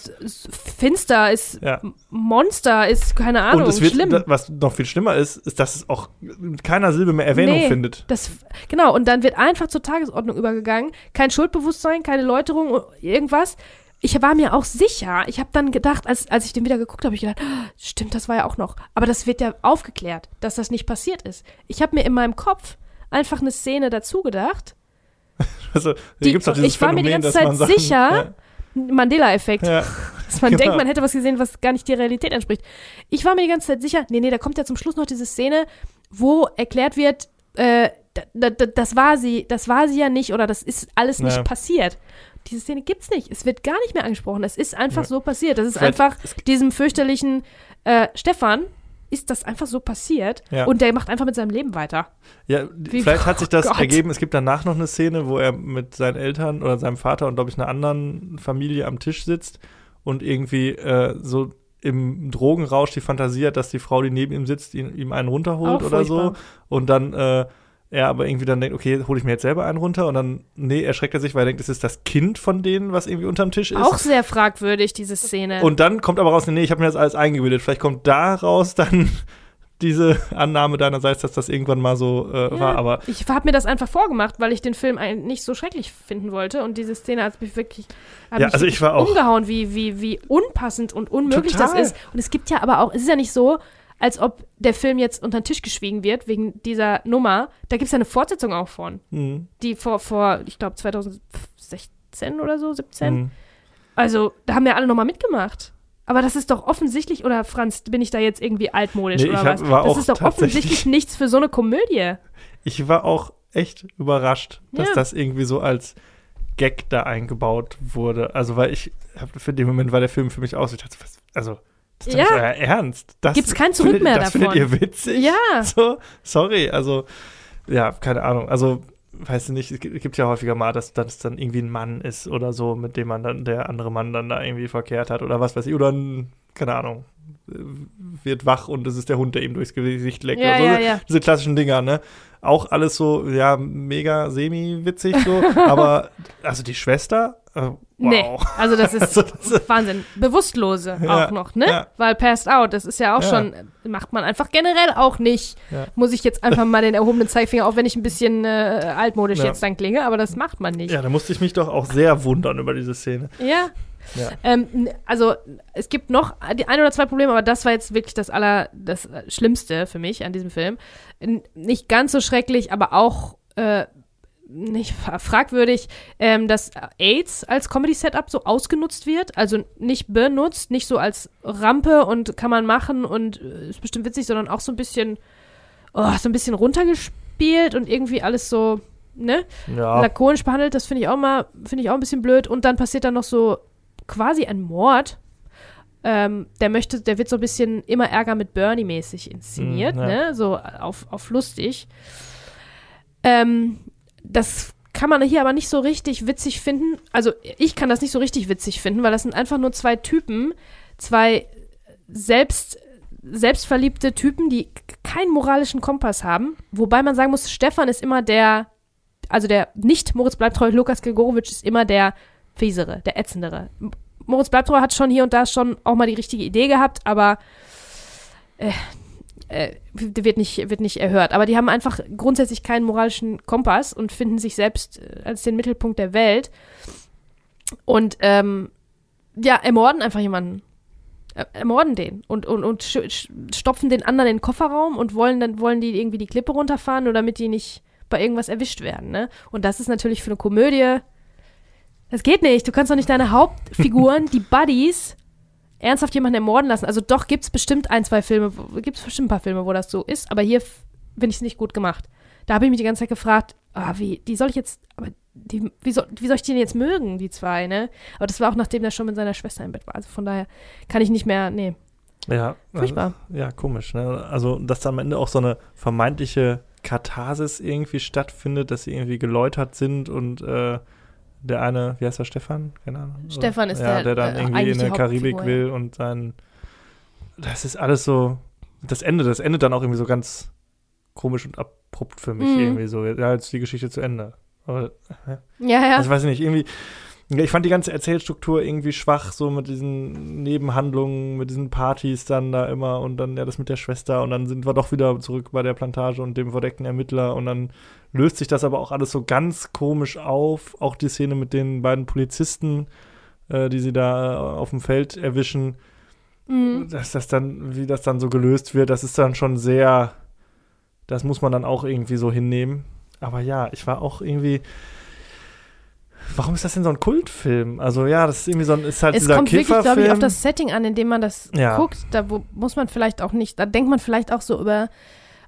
finster, ist Ja. Monster, ist keine Ahnung, Und wird, schlimm. was noch viel schlimmer ist, ist, dass es auch mit keiner Silbe mehr Erwähnung Nee. findet. Das, genau, und dann wird einfach zur Tagesordnung übergegangen. Kein Schuldbewusstsein, keine Läuterung, irgendwas. Ich war mir auch sicher. Ich habe dann gedacht, als, als ich den wieder geguckt habe, ich gedacht, "Ah, stimmt, das war ja auch noch. Aber das wird ja aufgeklärt, dass das nicht passiert ist. Ich habe mir in meinem Kopf einfach eine Szene dazu gedacht. Also, Die- gibt's dieses ich war mir die Phänomen, ganze Zeit Sachen- sicher, Mandela-Effekt. Ja, ja, Dass man Genau. denkt, man hätte was gesehen, was gar nicht der Realität entspricht. Ich war mir die ganze Zeit sicher, nee, nee, da kommt ja zum Schluss noch diese Szene, wo erklärt wird, äh, da, da, das war sie, das war sie ja nicht oder das ist alles nicht Ja. passiert. Diese Szene gibt's nicht. Es wird gar nicht mehr angesprochen. Es ist einfach Ja. so passiert. Das ist Vielleicht- einfach diesem fürchterlichen äh, Stefan ist das einfach so passiert Ja. und der macht einfach mit seinem Leben weiter. Ja, Wie- vielleicht hat sich das Oh ergeben. Es gibt danach noch eine Szene, wo er mit seinen Eltern oder seinem Vater und, glaube ich, einer anderen Familie am Tisch sitzt und irgendwie äh, so im Drogenrausch die Fantasie hat, dass die Frau, die neben ihm sitzt, ihn, ihm einen runterholt Auch oder so. furchtbar. Und dann äh, er aber irgendwie dann denkt, okay, hole ich mir jetzt selber einen runter. Und dann, nee, erschreckt er sich, weil er denkt, es ist das Kind von denen, was irgendwie unterm Tisch ist. Auch sehr fragwürdig, diese Szene. Und dann kommt aber raus, nee, ich habe mir das alles eingebildet. Vielleicht kommt daraus dann diese Annahme deinerseits, dass das irgendwann mal so äh, Ja, war. Aber ich habe mir das einfach vorgemacht, weil ich den Film nicht so schrecklich finden wollte und diese Szene hat mich wirklich, hat Ja, mich also ich war auch- umgehauen, wie, wie, wie unpassend und unmöglich Total. das ist. Und es gibt ja aber auch, es ist ja nicht so, als ob der Film jetzt unter den Tisch geschwiegen wird wegen dieser Nummer. Da gibt es ja eine Fortsetzung auch von, mh, die vor, vor ich glaube 2016 oder so, 17. mh. Also da haben ja alle nochmal mitgemacht. Aber das ist doch offensichtlich, oder Franz, bin ich da jetzt irgendwie altmodisch Nee, oder was? das auch ist doch offensichtlich nichts für so eine Komödie. Ich war auch echt überrascht, dass Ja. das irgendwie so als Gag da eingebaut wurde. Also, weil ich für den Moment war der Film für mich aus. Ich dachte, was, also, ist Ja. euer Ernst. Das Gibt's kein Zurück findet, mehr das davon. findet ihr witzig? Ja. So, sorry, also, ja, keine Ahnung. Also, weißt du nicht, es gibt ja häufiger mal, dass das dann irgendwie ein Mann ist oder so, mit dem man dann, der andere Mann dann da irgendwie verkehrt hat oder was weiß ich, oder ein, keine Ahnung, äh, wird wach und es ist der Hund, der ihm durchs Gesicht leckt Ja, so. ja, ja. Diese klassischen Dinger, ne? Auch alles so, ja, mega semi-witzig so, aber, also die Schwester, äh, wow. Nee, also das ist Also das ist- Wahnsinn. Bewusstlose Ja, auch noch, ne? ja. Weil passed out, das ist ja auch Ja. schon, macht man einfach generell auch nicht. Muss ich jetzt einfach mal den erhobenen Zeigefinger, auch wenn ich ein bisschen äh, altmodisch jetzt dann klinge, aber das macht man nicht. Ja, da musste ich mich doch auch sehr wundern über diese Szene. Ja. Ja. Ähm, also es gibt noch die ein oder zwei Probleme, aber das war jetzt wirklich das aller, das äh, Schlimmste für mich an diesem Film. Nicht ganz so schrecklich, aber auch äh, nicht fra- fragwürdig, ähm, dass AIDS als Comedy-Setup so ausgenutzt wird, also nicht benutzt, nicht so als Rampe und kann man machen und äh, ist bestimmt witzig, sondern auch so ein bisschen, oh, so ein bisschen runtergespielt und irgendwie alles so, ne? Ja, lakonisch behandelt, das finde ich auch mal, finde ich auch ein bisschen blöd. Und dann passiert dann noch so quasi ein Mord. Ähm, der möchte, der wird so ein bisschen immer Ärger mit Bernie mäßig inszeniert, Mm, ja. ne? So auf, auf lustig. Ähm, das kann man hier aber nicht so richtig witzig finden. Also ich kann das nicht so richtig witzig finden, weil das sind einfach nur zwei Typen, zwei selbst selbstverliebte Typen, die keinen moralischen Kompass haben. Wobei man sagen muss, Stefan ist immer der, also der nicht Moritz Bleibtreu, Lukas Gregorowitsch ist immer der fiesere, der ätzendere. Moritz Bleibtreu hat schon hier und da schon auch mal die richtige Idee gehabt, aber äh, äh, wird nicht, wird nicht erhört. Aber die haben einfach grundsätzlich keinen moralischen Kompass und finden sich selbst äh, als den Mittelpunkt der Welt. Und ähm, ja, ermorden einfach jemanden. Er- Ermorden den und, und, und stopfen den anderen in den Kofferraum und wollen dann wollen die irgendwie die Klippe runterfahren, nur damit die nicht bei irgendwas erwischt werden. Ne? Und das ist natürlich für eine Komödie. Das geht nicht. Du kannst doch nicht deine Hauptfiguren, die Buddies, ernsthaft jemanden ermorden lassen. Also doch gibt es bestimmt ein, zwei Filme, gibt es bestimmt ein paar Filme, wo das so ist, aber hier finde ich es nicht gut gemacht. Da habe ich mich die ganze Zeit gefragt, ah, wie, die soll ich jetzt, aber die, wie, soll, wie soll ich die denn jetzt mögen, die zwei, ne? Aber das war auch nachdem der schon mit seiner Schwester im Bett war. Also von daher kann ich nicht mehr, nee, ja. furchtbar. Ja, komisch. Ne? Also, dass da am Ende auch so eine vermeintliche Katharsis irgendwie stattfindet, dass sie irgendwie geläutert sind und äh, der eine, wie heißt der, Stefan? Keine Ahnung. Stefan ist ja, der, der dann äh, irgendwie in der die Karibik will und sein. Das ist alles so. das Ende, das endet dann auch irgendwie so ganz komisch und abrupt für mich Mhm. irgendwie so. Ja, jetzt ist die Geschichte zu Ende. Aber, Ja, ja. also weiß ich nicht, irgendwie, ich fand die ganze Erzählstruktur irgendwie schwach, so mit diesen Nebenhandlungen, mit diesen Partys dann da immer und dann ja das mit der Schwester und dann sind wir doch wieder zurück bei der Plantage und dem verdeckten Ermittler und dann löst sich das aber auch alles so ganz komisch auf. Auch die Szene mit den beiden Polizisten, äh, die sie da äh, auf dem Feld erwischen, Mhm. dass das dann, wie das dann so gelöst wird, das ist dann schon sehr, das muss man dann auch irgendwie so hinnehmen. Aber ja, ich war auch irgendwie. Warum ist das denn so ein Kultfilm? Also ja, das ist irgendwie so ein, ist halt Es dieser kommt wirklich, glaube ich, auf das Setting an, in dem man das Ja. guckt. Da muss man vielleicht auch nicht, da denkt man vielleicht auch so über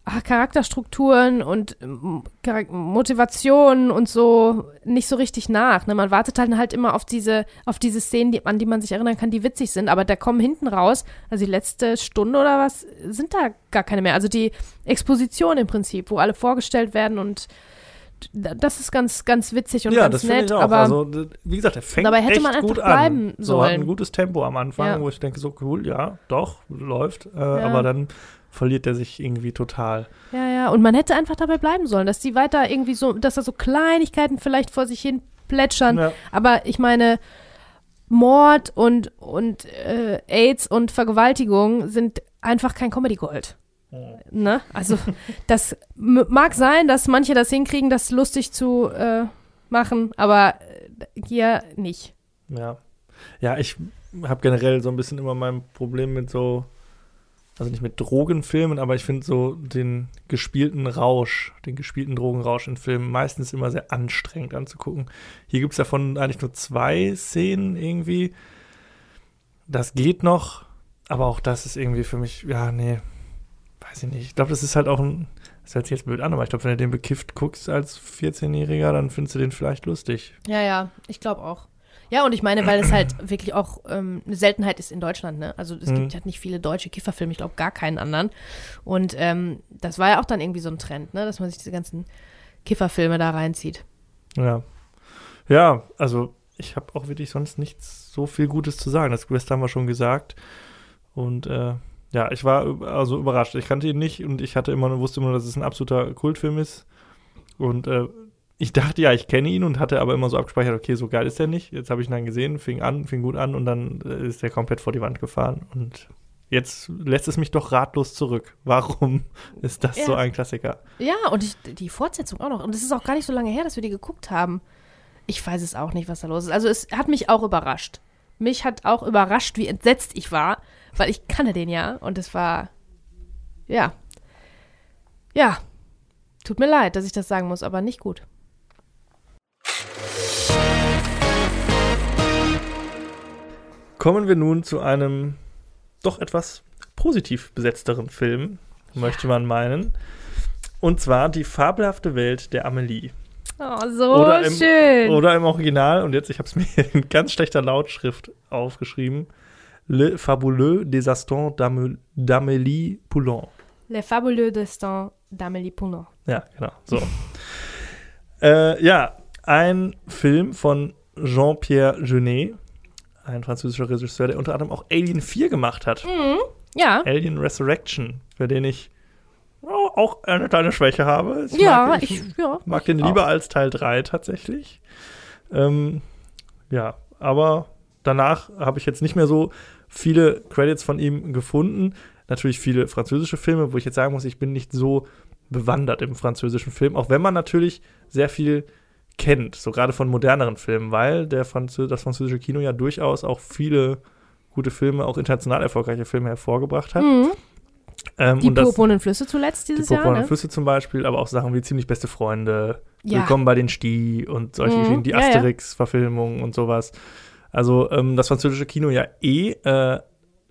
ah, Charakterstrukturen und ähm, Charak- Motivationen und so nicht so richtig nach. Ne? Man wartet halt halt immer auf diese, auf diese Szenen, die, an die man sich erinnern kann, die witzig sind, aber da kommen hinten raus, also die letzte Stunde oder was, sind da gar keine mehr. Also die Exposition im Prinzip, wo alle vorgestellt werden und das ist ganz, ganz witzig und ja, ganz das nett, ich auch. aber also, wie gesagt, der fängt dabei hätte echt man einfach gut bleiben an. So hat ein sollen. gutes Tempo am Anfang, Ja. wo ich denke, so cool, ja, doch, läuft. Äh, Ja. Aber dann verliert er sich irgendwie total. Ja, ja, und man hätte einfach dabei bleiben sollen, dass die weiter irgendwie so, dass da so Kleinigkeiten vielleicht vor sich hin plätschern. Ja. Aber ich meine, Mord und, und äh, AIDS und Vergewaltigung sind einfach kein Comedy Gold. Ne? Also, das mag sein, dass manche das hinkriegen, das lustig zu äh, machen, aber äh, hier nicht. Ja. Ja, ich habe generell so ein bisschen immer mein Problem mit so, also nicht mit Drogenfilmen, aber ich finde so den gespielten Rausch, den gespielten Drogenrausch in Filmen meistens immer sehr anstrengend anzugucken. Hier gibt es davon eigentlich nur zwei Szenen irgendwie. Das geht noch, aber auch das ist irgendwie für mich, ja, nee, weiß ich nicht. Ich glaube, das ist halt auch ein, das hört sich jetzt blöd an, aber ich glaube, wenn du den bekifft guckst als 14-Jähriger, dann findest du den vielleicht lustig. Ja, ja, ich glaube auch. Ja, und ich meine, weil es halt wirklich auch ähm, eine Seltenheit ist in Deutschland, ne? Also es Mhm. gibt halt nicht viele deutsche Kifferfilme, ich glaube gar keinen anderen. Und ähm, das war ja auch dann irgendwie so ein Trend, ne? Dass man sich diese ganzen Kifferfilme da reinzieht. Ja. Ja, also ich habe auch wirklich sonst nichts so viel Gutes zu sagen. Das Quest haben wir schon gesagt. Und äh, ja, ich war also überrascht. Ich kannte ihn nicht und ich hatte immer, wusste immer, dass es ein absoluter Kultfilm ist. Und äh, ich dachte ja, ich kenne ihn und hatte aber immer so abgespeichert, okay, so geil ist er nicht. Jetzt habe ich ihn dann gesehen, fing an, fing gut an und dann äh, ist er komplett vor die Wand gefahren. Und jetzt lässt es mich doch ratlos zurück. Warum ist das Ja. so ein Klassiker? Ja, und ich, die Fortsetzung auch noch. Und es ist auch gar nicht so lange her, dass wir die geguckt haben. Ich weiß es auch nicht, was da los ist. Also es hat mich auch überrascht. Mich hat auch überrascht, wie entsetzt ich war, weil ich kannte den ja. Und es war, ja. Ja. Tut mir leid, dass ich das sagen muss, aber nicht gut. Kommen wir nun zu einem doch etwas positiv besetzteren Film, möchte man meinen. Und zwar die fabelhafte Welt der Amelie. Oh, so Oder im- schön. Oder im Original, und jetzt, ich habe es mir in ganz schlechter Lautschrift aufgeschrieben, Le Fabuleux d'Ame- d'Amélie Poulain. Le fabuleux destin d'Amélie Poulain. Ja, genau. So. äh, ja, ein Film von Jean-Pierre Jeunet, ein französischer Regisseur, der unter anderem auch Alien 4 gemacht hat. Ja, Alien Resurrection, für den ich ja, auch eine kleine Schwäche habe. Ich ja, mag, ich, ja. mag den auch. lieber als Teil 3 tatsächlich. Ähm, ja, aber danach habe ich jetzt nicht mehr so viele Credits von ihm gefunden. Natürlich viele französische Filme, wo ich jetzt sagen muss, ich bin nicht so bewandert im französischen Film, auch wenn man natürlich sehr viel kennt, so gerade von moderneren Filmen, weil der Franzö das französische Kino ja durchaus auch viele gute Filme, auch international erfolgreiche Filme hervorgebracht hat. Mhm. Ähm, Die purpurnen Flüsse zuletzt die dieses Jahr, Purpurnen ne? Flüsse zum Beispiel, aber auch Sachen wie ziemlich beste Freunde, Ja. Willkommen bei den Sti und solche Mhm, Geschichten, die. Asterix-Verfilmungen und sowas. Also ähm, das französische Kino ja eh äh,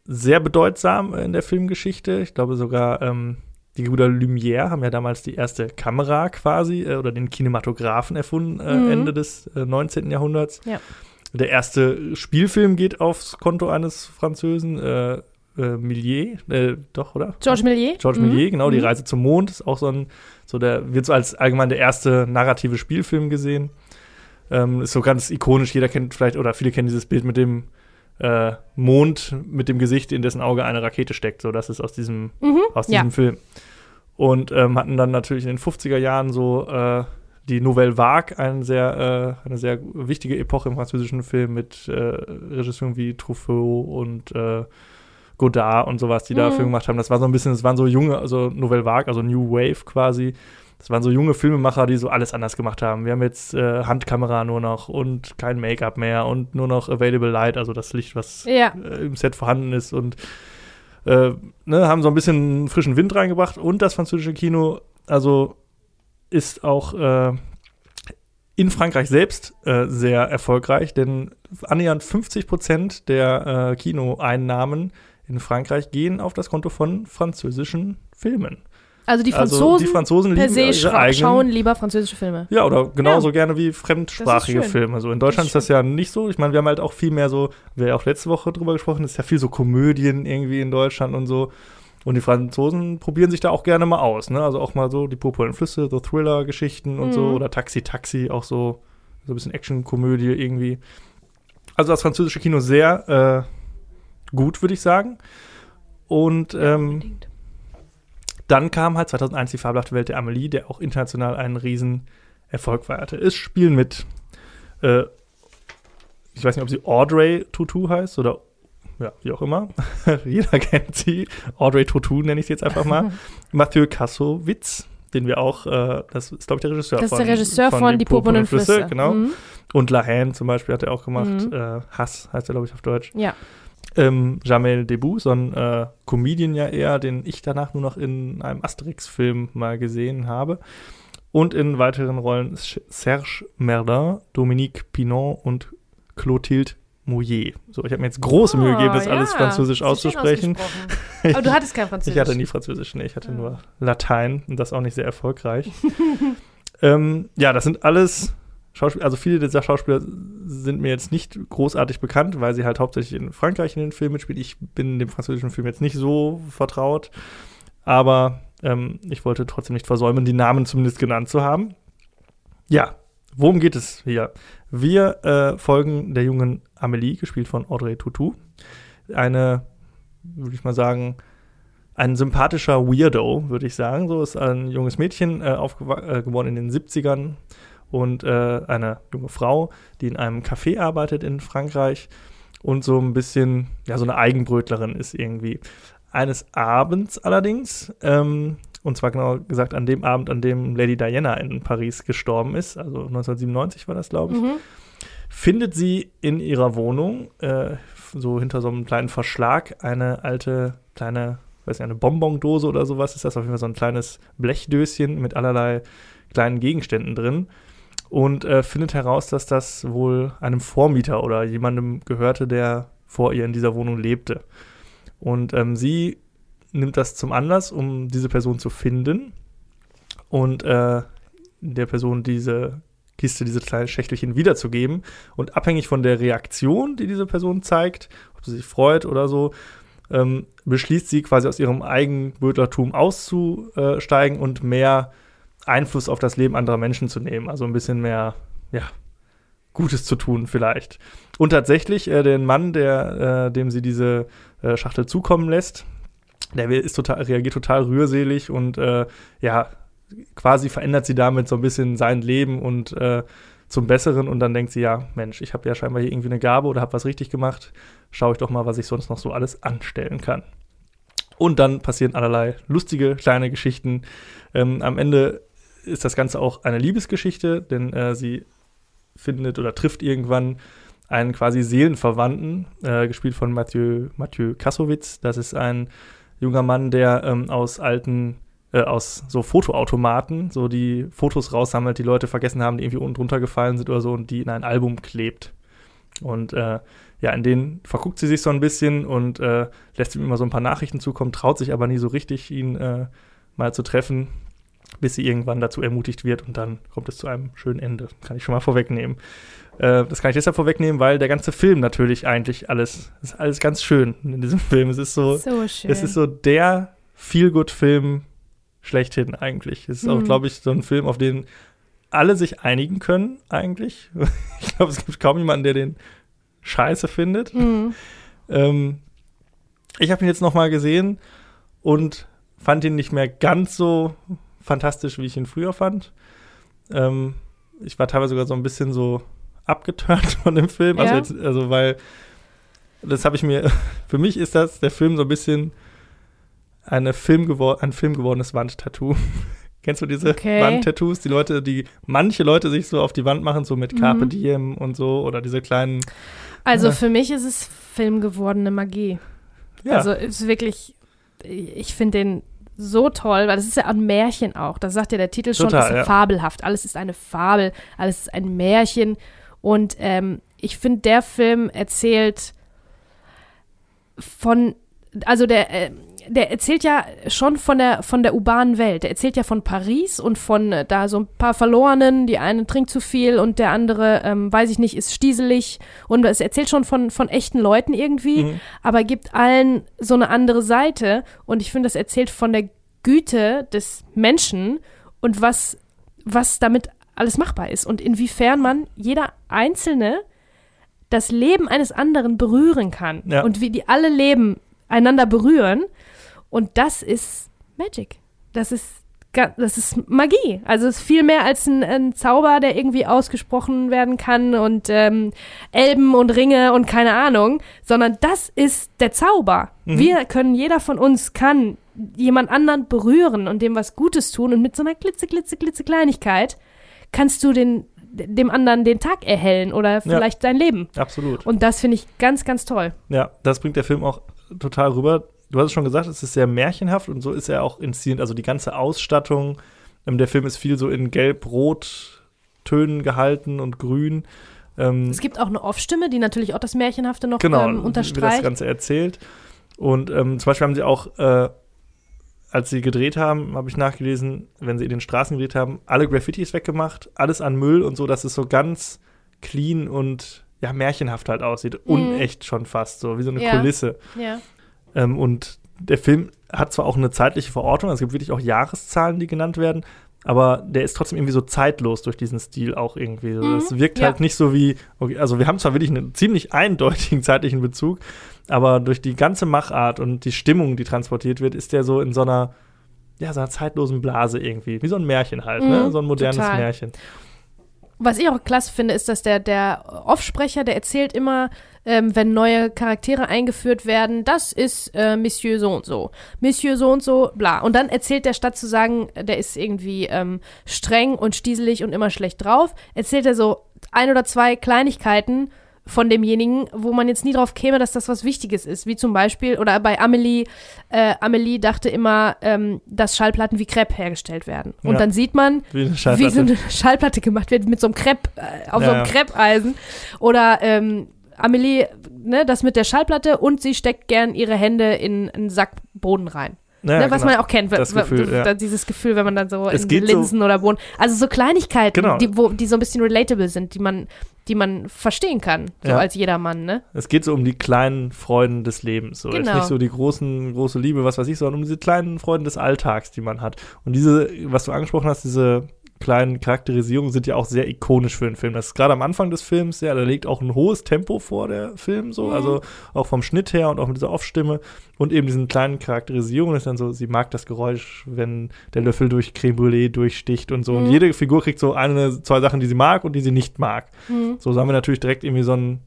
sehr bedeutsam in der Filmgeschichte. Ich glaube sogar, ähm, die Brüder Lumière haben ja damals die erste Kamera quasi äh, oder den Kinematographen erfunden, äh, Mhm. Ende des äh, 19. Jahrhunderts. Ja. Der erste Spielfilm geht aufs Konto eines Französen, äh, äh, Millier, äh, doch, oder? Georges Méliès. Georges Mhm. Méliès, genau, die Mhm. Reise zum Mond ist auch so ein, so der, wird so als allgemein der erste narrative Spielfilm gesehen. Ähm, ist so ganz ikonisch, jeder kennt vielleicht, oder viele kennen dieses Bild mit dem äh, Mond mit dem Gesicht, in dessen Auge eine Rakete steckt. So, das ist aus diesem, Mhm, aus diesem ja. Film. Und ähm, hatten dann natürlich in den 50er Jahren so äh, die Nouvelle Vague, eine sehr, äh, eine sehr wichtige Epoche im französischen Film mit äh, Regisseuren wie Truffaut und äh, Godard und sowas, die da Mhm. Filme gemacht haben. Das war so ein bisschen, das waren so junge, also Nouvelle Vague, also New Wave quasi. Das waren so junge Filmemacher, die so alles anders gemacht haben. Wir haben jetzt äh, Handkamera nur noch und kein Make-up mehr und nur noch Available Light, also das Licht, was Ja. äh, im Set vorhanden ist und äh, ne, haben so ein bisschen frischen Wind reingebracht und das französische Kino, also ist auch äh, in Frankreich selbst äh, sehr erfolgreich, denn annähernd 50 Prozent der äh, Kinoeinnahmen in Frankreich gehen auf das Konto von französischen Filmen. Also die also Franzosen die Franzosen per se ihre eigenen schauen lieber französische Filme. ja, oder genauso gerne wie fremdsprachige. Filme. So in Deutschland ist Das das ja nicht so. Ich meine, wir haben halt auch viel mehr so, wir haben ja auch letzte Woche drüber gesprochen, es ist ja viel so Komödien irgendwie in Deutschland und so. Und die Franzosen probieren sich da auch gerne mal aus, ne? Also auch mal so die purpurnen Flüsse, so Thriller-Geschichten und so Mhm. oder Taxi Taxi, auch so so ein bisschen Action-Komödie irgendwie. Also das französische Kino sehr äh, gut, würde ich sagen. Und ähm, Unbedingt. Dann kam halt 2001 die fabelhafte Welt der Amelie, der auch international einen riesen Erfolg feierte. Es spielen mit, äh, ich weiß nicht, ob sie Audrey Tutu heißt oder ja, wie auch immer. Jeder kennt sie. Audrey Tutu nenne ich sie jetzt einfach mal. Mathieu Kassowitz, den wir auch, äh, das ist glaube ich der Regisseur Das ist von der Regisseur von, Die purpurnen Flüsse. Genau. Mhm. Und La Haine zum Beispiel hat er auch gemacht. Mhm. Äh, Hass heißt er glaube ich auf Deutsch Ja. Ähm, Jamel Debut, so ein äh, Comedian ja eher, den ich danach nur noch in einem Asterix-Film mal gesehen habe. Und in weiteren Rollen Serge Merdin, Dominique Pinon und Clotilde Mouillet. So, ich habe mir jetzt große Mühe gegeben, das Ah, alles ja. französisch schön auszusprechen. Aber du hattest kein Französisch. Ich hatte nie Französisch, nee, ich hatte Ah. nur Latein und das auch nicht sehr erfolgreich. ähm, ja, das sind alles Schauspieler, also viele dieser Schauspieler sind mir jetzt nicht großartig bekannt, weil sie halt hauptsächlich in Frankreich in den Filmen mitspielen. Ich bin dem französischen Film jetzt nicht so vertraut, aber ähm, ich wollte trotzdem nicht versäumen, die Namen zumindest genannt zu haben. Ja, worum geht es hier? Wir äh, folgen der jungen Amélie, gespielt von Audrey Tautou. Eine, würde ich mal sagen, ein sympathischer Weirdo, würde ich sagen. So ist ein junges Mädchen, äh, aufgewa- äh, in den 70ern und äh, eine junge Frau, die in einem Café arbeitet in Frankreich und so ein bisschen, ja, so eine Eigenbrötlerin ist irgendwie. Eines Abends allerdings, ähm, und zwar genau gesagt an dem Abend, an dem Lady Diana in Paris gestorben ist, also 1997 war das, glaube ich, Mhm. findet sie in ihrer Wohnung, äh, so hinter so einem kleinen Verschlag, eine alte kleine, weiß nicht, eine Bonbondose oder sowas ist das, auf jeden Fall so ein kleines Blechdöschen mit allerlei kleinen Gegenständen drin und äh, findet heraus, dass das wohl einem Vormieter oder jemandem gehörte, der vor ihr in dieser Wohnung lebte. Und ähm, sie nimmt das zum Anlass, um diese Person zu finden und äh, der Person diese Kiste, diese kleinen Schächtelchen wiederzugeben. Und abhängig von der Reaktion, die diese Person zeigt, ob sie sich freut oder so, ähm, beschließt sie quasi aus ihrem Eigenbödlertum auszusteigen und mehr Einfluss auf das Leben anderer Menschen zu nehmen. Also ein bisschen mehr, ja, Gutes zu tun vielleicht. Und tatsächlich, äh, den Mann, der, äh, dem sie diese äh, Schachtel zukommen lässt, der ist total, reagiert total rührselig und äh, ja, quasi verändert sie damit so ein bisschen sein Leben und äh, zum Besseren und dann denkt sie, ja, Mensch, ich habe ja scheinbar hier irgendwie eine Gabe oder habe was richtig gemacht, schaue ich doch mal, was ich sonst noch so alles anstellen kann. Und dann passieren allerlei lustige kleine Geschichten. Ähm, am Ende ist das Ganze auch eine Liebesgeschichte, denn äh, sie findet oder trifft irgendwann einen quasi Seelenverwandten, äh, gespielt von Mathieu, Mathieu Kassowitz. Das ist ein junger Mann, der ähm, aus alten, äh, aus so Fotoautomaten so die Fotos raussammelt, die Leute vergessen haben, die irgendwie unten drunter gefallen sind oder so und die in ein Album klebt. Und äh, ja, in denen verguckt sie sich so ein bisschen und äh, lässt ihm immer so ein paar Nachrichten zukommen, traut sich aber nie so richtig, ihn äh, mal zu treffen, bis sie irgendwann dazu ermutigt wird und dann kommt es zu einem schönen Ende. Kann ich schon mal vorwegnehmen. Äh, das kann ich deshalb vorwegnehmen, weil der ganze Film natürlich eigentlich alles, ist alles ganz schön in diesem Film. Es ist so, So schön. es ist so der Feel-Good-Film schlechthin eigentlich. Es ist auch, Mhm. glaube ich, so ein Film, auf den alle sich einigen können eigentlich. Ich glaube, es gibt kaum jemanden, der den scheiße findet. Mhm. Ähm, ich habe ihn jetzt noch mal gesehen und fand ihn nicht mehr ganz so fantastisch, wie ich ihn früher fand. Ähm, ich war teilweise sogar so ein bisschen so abgeturnt von dem Film. Also, Ja. jetzt, also weil das habe ich mir, für mich ist das der Film so ein bisschen eine Film gewor ein Film gewordenes Wandtattoo. Kennst du diese Okay. Wandtattoos? Die Leute, die manche Leute sich so auf die Wand machen, so mit Carpe Mhm. Diem und so, oder diese kleinen. Also Ja. für mich ist es filmgewordene Magie. Ja, Also ist wirklich, ich finde den so toll, weil das ist ja ein Märchen auch. Das sagt ja der Titel schon, Total, ist ja ja. fabelhaft. Alles ist eine Fabel, alles ist ein Märchen. Und ähm, ich finde, der Film erzählt von, also der, äh, der erzählt ja schon von der, von der urbanen Welt. Der erzählt ja von Paris und von äh, da so ein paar Verlorenen. Die eine trinkt zu viel und der andere, ähm, weiß ich nicht, ist stieselig. Und es erzählt schon von, von echten Leuten irgendwie Mhm. aber gibt allen so eine andere Seite. Und ich finde, das erzählt von der Güte des Menschen und was, was damit alles machbar ist und inwiefern man jeder Einzelne das Leben eines anderen berühren kann Ja. und wie die alle Leben einander berühren. Und das ist Magic. Das ist das ist Magie. Also es ist viel mehr als ein, ein Zauber, der irgendwie ausgesprochen werden kann und ähm, Elben und Ringe und keine Ahnung, sondern das ist der Zauber. Mhm. Wir können, jeder von uns kann jemand anderen berühren und dem was Gutes tun und mit so einer klitze, klitze, klitze Kleinigkeit kannst du den, dem anderen den Tag erhellen oder vielleicht sein Leben. absolut. Und das finde ich ganz, ganz toll. Ja, das bringt der Film auch total rüber. Du hast es schon gesagt, es ist sehr märchenhaft und so ist er auch inszeniert. Also die ganze Ausstattung, ähm, der Film ist viel so in Gelb-Rot-Tönen gehalten und Grün. Ähm, Es gibt auch eine Off-Stimme, die natürlich auch das Märchenhafte noch genau, ähm, wie das unterstreicht. Ganze erzählt. Und ähm, zum Beispiel haben sie auch, äh, als sie gedreht haben, habe ich nachgelesen, wenn sie in den Straßen gedreht haben, alle Graffitis weggemacht, alles an Müll und so, dass es so ganz clean und ja, märchenhaft halt aussieht. Unecht schon fast, so wie so eine Mhm. Ja. Kulisse. Ja. Ähm, und der Film hat zwar auch eine zeitliche Verortung, also es gibt wirklich auch Jahreszahlen, die genannt werden, aber der ist trotzdem irgendwie so zeitlos durch diesen Stil auch irgendwie. So, Mhm, Das wirkt ja. halt nicht so wie, okay, also wir haben zwar wirklich einen ziemlich eindeutigen zeitlichen Bezug, aber durch die ganze Machart und die Stimmung, die transportiert wird, ist der so in so einer, ja, so einer zeitlosen Blase irgendwie. Wie so ein Märchen halt, ne? Mhm, So ein modernes total. Märchen. Was ich auch klasse finde, ist, dass der, der Offsprecher, der erzählt immer, ähm, wenn neue Charaktere eingeführt werden, das ist äh, Monsieur so und so, Monsieur so und so, bla. Und dann erzählt der, statt zu sagen, der ist irgendwie ähm, streng und stieselig und immer schlecht drauf, erzählt er so ein oder zwei Kleinigkeiten von demjenigen, wo man jetzt nie drauf käme, dass das was Wichtiges ist. Wie zum Beispiel, oder bei Amelie, äh, Amelie dachte immer, ähm, dass Schallplatten wie Crepe hergestellt werden. Und Ja. dann sieht man, Wie wie so eine Schallplatte gemacht wird mit so einem Crepe, äh, auf Ja, so einem ja. Crepe-Eisen. Oder ähm, Amelie, ne, das mit der Schallplatte und sie steckt gern ihre Hände in einen Sack Boden rein. Naja, ne, was genau. man auch kennt, Das Gefühl, ja. dieses Gefühl, wenn man dann so Es in geht so- Linsen oder Boden. Also so Kleinigkeiten, Genau. die, wo, die so ein bisschen relatable sind, die man, die man verstehen kann, so Ja. als jedermann, ne? Es geht so um die kleinen Freuden des Lebens. So. Jetzt Genau. nicht so die großen, große Liebe, was weiß ich, sondern um diese kleinen Freuden des Alltags, die man hat. Und diese, was du angesprochen hast, diese kleinen Charakterisierungen sind ja auch sehr ikonisch für den Film. Das ist gerade am Anfang des Films, ja, da legt auch ein hohes Tempo vor, der Film, so, Mhm. also auch vom Schnitt her und auch mit dieser Off-Stimme und eben diesen kleinen Charakterisierungen ist dann so, sie mag das Geräusch, wenn der Löffel durch Creme Brûlée durchsticht und so. Und Mhm. jede Figur kriegt so eine, zwei Sachen, die sie mag und die sie nicht mag. Mhm. So, so haben wir natürlich direkt irgendwie so einen,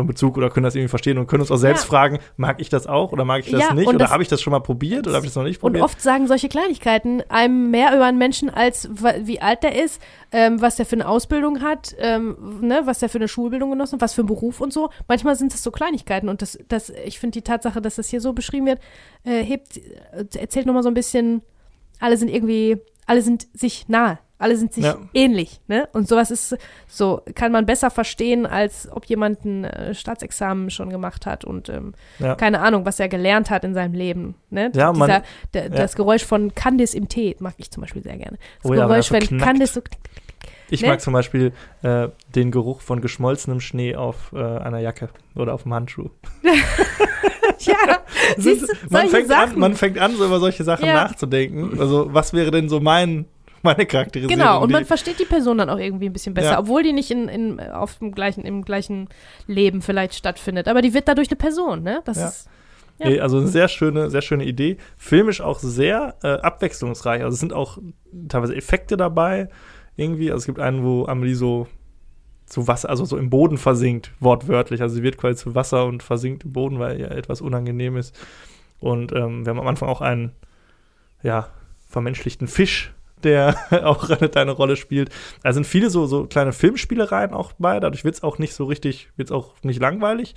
einen Bezug oder können das irgendwie verstehen und können uns auch selbst Ja. fragen, mag ich das auch oder mag ich das Ja, nicht und oder das- habe ich das schon mal probiert oder habe ich das noch nicht Und probiert? oft sagen solche Kleinigkeiten einem mehr über einen Menschen, als wie alt der ist, ähm, was der für eine Ausbildung hat, ähm, ne, was der für eine Schulbildung genossen hat, was für einen Beruf und so. Manchmal sind es so Kleinigkeiten und das, das ich finde die Tatsache, dass das hier so beschrieben wird, äh, hebt, äh, erzählt nochmal so ein bisschen, alle sind irgendwie, alle sind sich nahe. Alle sind sich Ja. ähnlich, ne? Und sowas ist so, kann man besser verstehen, als ob jemand ein äh, Staatsexamen schon gemacht hat und ähm, Ja. keine Ahnung, was er gelernt hat in seinem Leben. Ne? Ja, man- Dieser, der, Das Geräusch von Candice im Tee mag ich zum Beispiel sehr gerne. Das Oh wenn Geräusch, so wenn knackt. Candice so. Ich ne? mag zum Beispiel äh, den Geruch von geschmolzenem Schnee auf äh, einer Jacke oder auf dem Handschuh. ja, siehst du, man, fängt Sachen. an, man fängt an, so über solche Sachen Ja. nachzudenken. Also, was wäre denn so mein meine Charakterisierung. Genau, und man versteht die Person dann auch irgendwie ein bisschen besser, Ja. obwohl die nicht in, in, auf dem gleichen, im gleichen Leben vielleicht stattfindet. Aber die wird dadurch eine Person, ne? Das Ja. ist. Ja. Nee, Also eine sehr schöne, sehr schöne Idee. Filmisch auch sehr äh, abwechslungsreich. Also es sind auch teilweise Effekte dabei. Irgendwie. Also es gibt einen, wo Amelie so zu Wasser, also so im Boden versinkt, wortwörtlich. Also sie wird quasi zu Wasser und versinkt im Boden, weil ihr etwas unangenehm ist. Und ähm, wir haben am Anfang auch einen, ja, vermenschlichten Fisch, der auch eine kleine Rolle spielt. Da sind viele so, so kleine Filmspielereien auch bei. Dadurch wird es auch nicht so richtig, wird es auch nicht langweilig.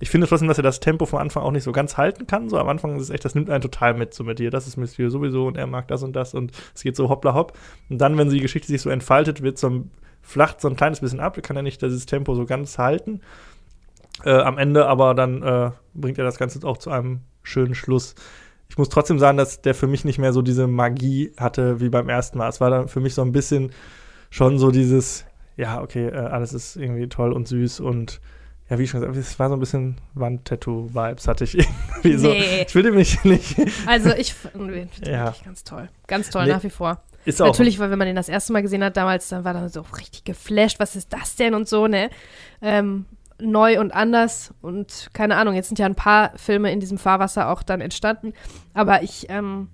Ich finde trotzdem, dass er das Tempo vom Anfang auch nicht so ganz halten kann. So am Anfang ist es echt, das nimmt einen total mit, so mit dir. Das ist Monsieur sowieso und er mag das und das und es geht so hoppla hopp. Und dann, wenn die Geschichte sich so entfaltet, wird so ein, flacht so ein kleines bisschen ab. Kann er nicht dieses Tempo so ganz halten. Äh, am Ende aber dann äh, bringt er das Ganze auch zu einem schönen Schluss. Ich muss trotzdem sagen, dass der für mich nicht mehr so diese Magie hatte wie beim ersten Mal. Es war dann für mich so ein bisschen schon so dieses, ja, okay, äh, alles ist irgendwie toll und süß und ja, wie schon gesagt, es war so ein bisschen Wandtattoo-Vibes, hatte ich irgendwie so. Nee. Ich will dem nicht, nicht Also ich finde Ja. wirklich ganz toll. Ganz toll, Nee. nach wie vor. ist auch Natürlich, weil wenn man den das erste Mal gesehen hat damals, dann war dann so richtig geflasht, was ist das denn und so, ne? Ähm, neu und anders und keine Ahnung, jetzt sind ja ein paar Filme in diesem Fahrwasser auch dann entstanden, aber ich ähm,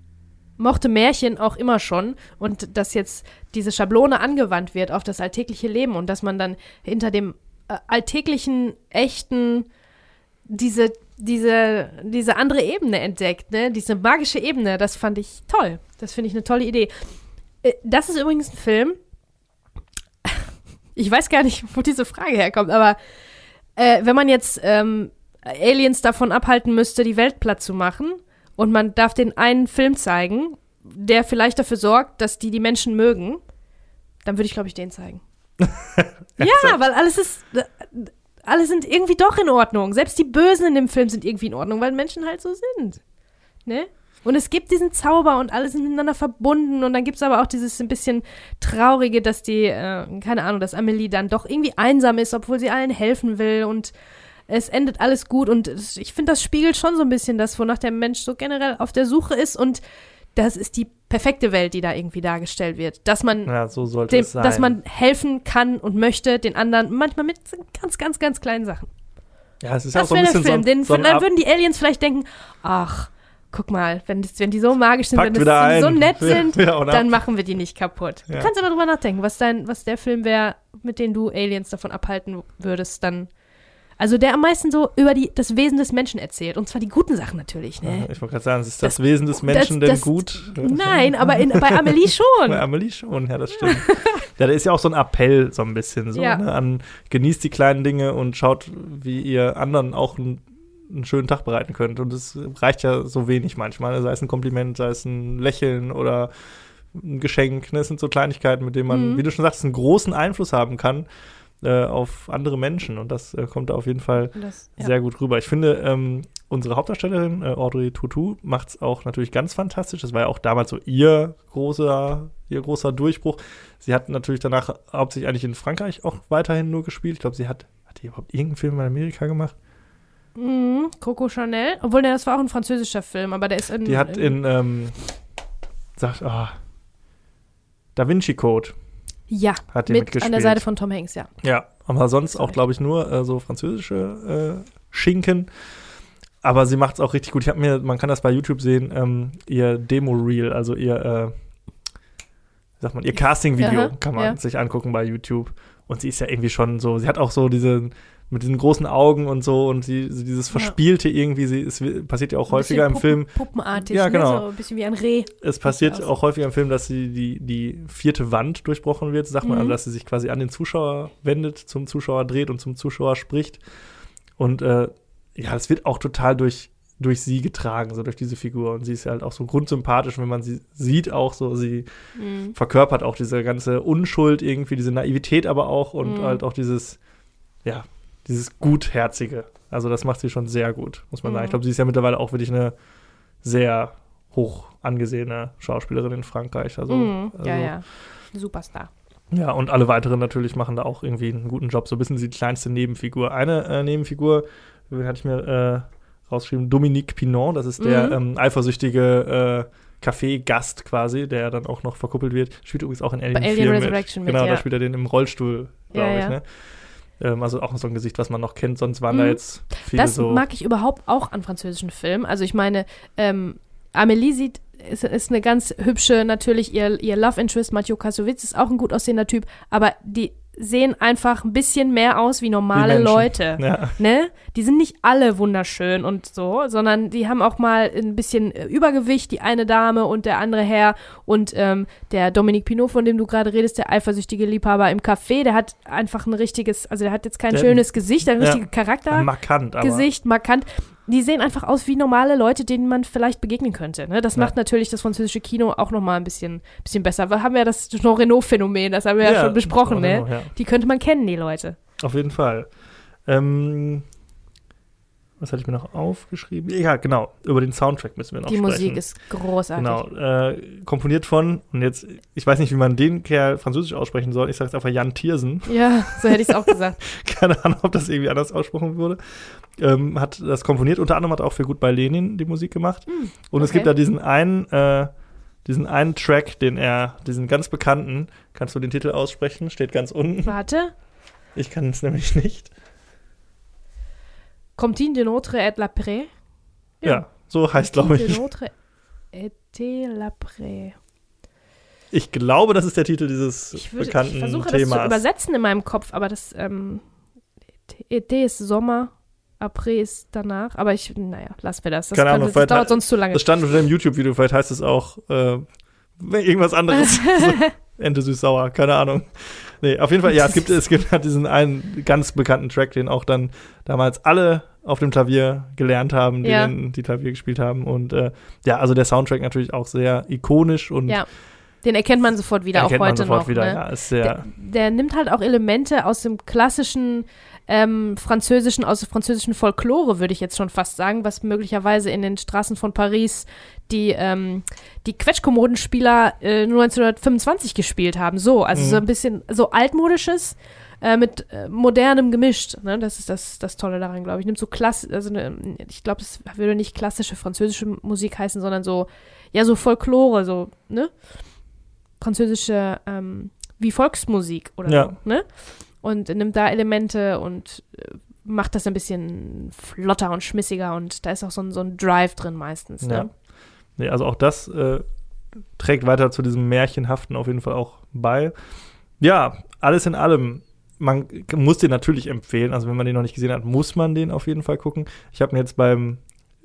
mochte Märchen auch immer schon und dass jetzt diese Schablone angewandt wird auf das alltägliche Leben und dass man dann hinter dem äh, alltäglichen, echten diese, diese, diese andere Ebene entdeckt, ne? Diese magische Ebene, das fand ich toll. Das finde ich eine tolle Idee. Äh, Das ist übrigens ein Film. Ich weiß gar nicht, wo diese Frage herkommt, aber äh, wenn man jetzt ähm, Aliens davon abhalten müsste, die Welt platt zu machen und man darf den einen Film zeigen, der vielleicht dafür sorgt, dass die die Menschen mögen, dann würde ich, glaube ich, den zeigen. ja, weil alles ist, äh, alle sind irgendwie doch in Ordnung. Selbst die Bösen in dem Film sind irgendwie in Ordnung, weil Menschen halt so sind. Ne? Und es gibt diesen Zauber und alle sind miteinander verbunden und dann gibt es aber auch dieses ein bisschen Traurige, dass die, äh, keine Ahnung, dass Amelie dann doch irgendwie einsam ist, obwohl sie allen helfen will und es endet alles gut und ich finde, das spiegelt schon so ein bisschen das, wonach der Mensch so generell auf der Suche ist und das ist die perfekte Welt, die da irgendwie dargestellt wird. Dass man ja, so sollte dem, es sein. dass man helfen kann und möchte den anderen, manchmal mit ganz, ganz, ganz kleinen Sachen. ja, es ist ja auch Das so ein wäre der bisschen Film. so, ein- so ein dann würden die Aliens vielleicht denken, ach, guck mal, wenn, das, wenn die so magisch sind, Packt wenn das, so ein. nett Ja, sind, ja, dann machen wir die nicht kaputt. Ja. Du kannst aber drüber nachdenken, was, dein, was der Film wäre, mit dem du Aliens davon abhalten würdest, dann. Also der am meisten so über die, das Wesen des Menschen erzählt. Und zwar die guten Sachen natürlich, ne? Ich wollte gerade sagen, ist das, Das- Wesen des Menschen das- denn das- gut? Nein, aber in, bei Amelie Bei schon. Amelie schon, ja, das stimmt. ja, da ist ja auch so ein Appell, so ein bisschen so, Ja. ne, an genießt die kleinen Dinge und schaut, wie ihr anderen auch einen, einen schönen Tag bereiten könnt. Und es reicht ja so wenig manchmal, sei es ein Kompliment, sei es ein Lächeln oder ein Geschenk. Ne? Es sind so Kleinigkeiten, mit denen man, Mhm. wie du schon sagst, einen großen Einfluss haben kann äh, auf andere Menschen. Und das äh, kommt da auf jeden Fall Das, ja. sehr gut rüber. Ich finde, ähm, unsere Hauptdarstellerin, äh, Audrey Tautou, macht es auch natürlich ganz fantastisch. Das war ja auch damals so ihr großer, ihr großer Durchbruch. Sie hat natürlich danach hauptsächlich eigentlich in Frankreich auch weiterhin nur gespielt. Ich glaube, sie hat, hat die überhaupt irgendeinen Film in Amerika gemacht? Mhm, Coco Chanel. Obwohl, ne, das war auch ein französischer Film, aber der ist in. Die hat in, ähm, sagt, ah, Da Vinci Code Ja, hat die mit mitgespielt. an der Seite von Tom Hanks, ja. Ja, aber sonst auch, glaube ich, nur äh, so französische äh, Schinken. Aber sie macht es auch richtig gut. Ich habe mir, man kann das bei YouTube sehen, ähm, ihr Demo-Reel, also ihr, äh, wie sagt man, ihr Casting-Video kann man ja. sich angucken bei YouTube. Und sie ist ja irgendwie schon so, sie hat auch so diese, mit diesen großen Augen und so und sie, so dieses Ja. Verspielte irgendwie, sie, es passiert ja auch häufiger im Ein Film, Puppen, Puppenartig, Ja, genau. ne? so ein bisschen wie ein Reh. es passiert auch häufiger im Film, dass sie die, die vierte Wand durchbrochen wird, sagt man, Mhm. also dass sie sich quasi an den Zuschauer wendet, zum Zuschauer dreht und zum Zuschauer spricht. Und äh, ja, das wird auch total durch, durch sie getragen, so durch diese Figur. Und sie ist halt auch so grundsympathisch, wenn man sie sieht, auch so, sie Mhm. verkörpert auch diese ganze Unschuld irgendwie, diese Naivität aber auch und Mhm. halt auch dieses, ja, dieses Gutherzige. Also das macht sie schon sehr gut, muss man sagen. Mhm. Ich glaube, sie ist ja mittlerweile auch wirklich eine sehr hoch angesehene Schauspielerin in Frankreich. Also, Mhm. also Ja, ja. Superstar. ja, und alle weiteren natürlich machen da auch irgendwie einen guten Job. So ein bisschen die kleinste Nebenfigur. Eine äh, Nebenfigur, wen hatte ich mir äh, rausgeschrieben, Dominique Pinon, das ist der Mhm. ähm, eifersüchtige äh, Café-Gast quasi, der dann auch noch verkuppelt wird. Spielt übrigens auch in Alien, Bei Alien 4 Resurrection mit. mit, Genau, ja. da spielt er den im Rollstuhl, glaube Ja, ich. ja. Ne? Ähm, also auch so ein Gesicht, was man noch kennt. Sonst waren da Mhm. jetzt viele Das so. mag ich überhaupt auch an französischen Filmen. Also ich meine, ähm, Amélie sieht, ist, ist eine ganz hübsche, natürlich ihr, ihr Love Interest, Mathieu Kassovitz ist auch ein gut aussehender Typ, aber die sehen einfach ein bisschen mehr aus wie normale Menschen. Leute. ja. Ne? Die sind nicht alle wunderschön und so, sondern die haben auch mal ein bisschen äh, Übergewicht, die eine Dame und der andere Herr. Und ähm, der Dominique Pinot, von dem du gerade redest, der eifersüchtige Liebhaber im Café, der hat einfach ein richtiges, also der hat jetzt kein Der- schönes Gesicht, ein Ja. richtiger Charakter. markant, aber Gesicht, markant. Die sehen einfach aus wie normale Leute, denen man vielleicht begegnen könnte. Ne? Das Ja. macht natürlich das französische Kino auch noch mal ein bisschen, bisschen besser. Wir haben ja das Jean Reno-Phänomen, das haben wir ja, schon besprochen. Ne? noch, ja. Die könnte man kennen, die Leute. Auf jeden Fall. Ähm, was hatte ich mir noch aufgeschrieben? Ja, genau. Über den Soundtrack müssen wir noch Die sprechen. Musik ist großartig. Genau. Äh, komponiert von, und jetzt, ich weiß nicht, wie man den Kerl französisch aussprechen soll. Ich sage jetzt einfach Jan Tiersen. Ja, so hätte ich es auch gesagt. Keine Ahnung, ob das irgendwie anders ausgesprochen wurde. Ähm, hat das komponiert. Unter anderem hat er auch für Gut bei Lenin die Musik gemacht. Und es gibt da diesen einen, äh, diesen einen Track, den er, diesen ganz bekannten, kannst du den Titel aussprechen? Steht ganz unten. Warte. Ich kann es nämlich nicht. Comtine de notre et l'après. Ja, so heißt, glaube De ich. notre et l'après. Ich glaube, das ist der Titel dieses Ich, würde, bekannten ich versuche das Themas. zu übersetzen in meinem Kopf, aber das ähm, Été ist Sommer, Après ist danach. Aber ich, naja, lassen wir das. Das, Keine Ahnung, das dauert sonst zu lange. Das stand unter dem YouTube-Video, vielleicht heißt es auch äh, irgendwas anderes. Ente süß-sauer, keine Ahnung. Nee, auf jeden Fall, ja, es gibt, es gibt halt diesen einen ganz bekannten Track, den auch dann damals alle auf dem Klavier gelernt haben, die, Ja. den, die Klavier gespielt haben. Und äh, ja, also der Soundtrack natürlich auch sehr ikonisch und Ja, Den erkennt man sofort wieder, auch erkennt man heute sofort noch. wieder. ne? Ja, ist sehr, der, der nimmt halt auch Elemente aus dem klassischen ähm, französischen, aus der französischen Folklore, würde ich jetzt schon fast sagen, was möglicherweise in den Straßen von Paris die, ähm, die Quetschkommodenspieler äh, 1925 gespielt haben. So, also Mhm. so ein bisschen so altmodisches äh, mit äh, modernem gemischt. Ne? Das ist das, das Tolle daran, glaube ich. Nimmt so klass, also ne, ich glaube, es würde nicht klassische französische Musik heißen, sondern so, ja, so Folklore, so, ne? Französische, ähm, wie Volksmusik oder Ja. so, ne? Und nimmt da Elemente und äh, macht das ein bisschen flotter und schmissiger und da ist auch so ein, so ein Drive drin meistens, ja. ne? Nee, also auch das äh, trägt weiter zu diesem Märchenhaften auf jeden Fall auch bei. Ja, alles in allem. Man muss den natürlich empfehlen. Also wenn man den noch nicht gesehen hat, muss man den auf jeden Fall gucken. Ich habe mir jetzt beim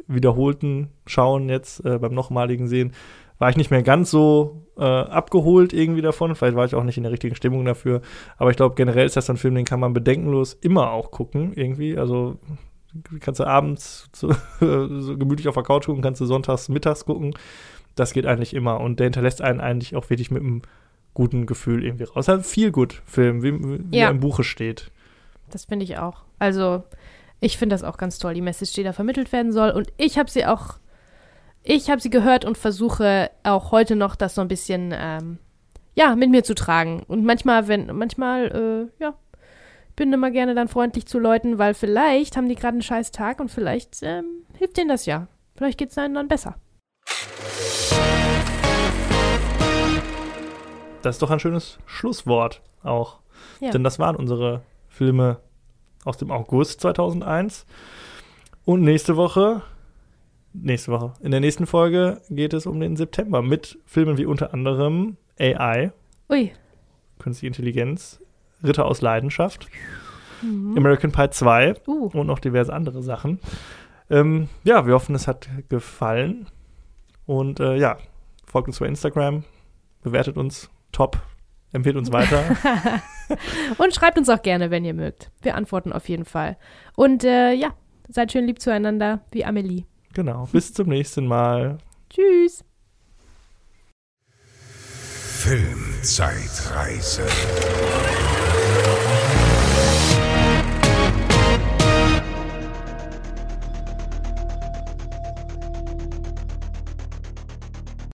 wiederholten Schauen jetzt, äh, beim nochmaligen Sehen, war ich nicht mehr ganz so äh, abgeholt irgendwie davon. Vielleicht war ich auch nicht in der richtigen Stimmung dafür. Aber ich glaube, generell ist das ein Film, den kann man bedenkenlos immer auch gucken irgendwie. Also kannst du abends so, so gemütlich auf der Couch gucken, kannst du sonntags, mittags gucken. Das geht eigentlich immer. Und der hinterlässt einen eigentlich auch wirklich mit einem guten Gefühl irgendwie raus. Halt viel gut Film, wie, wie Ja. er im Buche steht. Das finde ich auch. Also, ich finde das auch ganz toll, die Message, die da vermittelt werden soll. Und ich habe sie auch, ich habe sie gehört und versuche auch heute noch das so ein bisschen, ähm, ja, mit mir zu tragen. Und manchmal, wenn, manchmal, äh, ja, bin immer gerne dann freundlich zu Leuten, weil vielleicht haben die gerade einen scheiß Tag und vielleicht ähm, hilft denen das ja. Vielleicht geht es einem dann besser. Das ist doch ein schönes Schlusswort auch. Ja. Denn das waren unsere Filme aus dem August 2001. Und nächste Woche, nächste Woche, in der nächsten Folge geht es um den September mit Filmen wie unter anderem AI, Ui. Künstliche Intelligenz, Ritter aus Leidenschaft, Mhm. American Pie 2 Uh, und noch diverse andere Sachen. Ähm, ja, wir hoffen, es hat gefallen. Und äh, ja, folgt uns bei Instagram, bewertet uns top, empfiehlt uns weiter. und schreibt uns auch gerne, wenn ihr mögt. Wir antworten auf jeden Fall. Und äh, ja, seid schön lieb zueinander, wie Amelie. Genau, bis zum nächsten Mal. Tschüss. Filmzeitreise.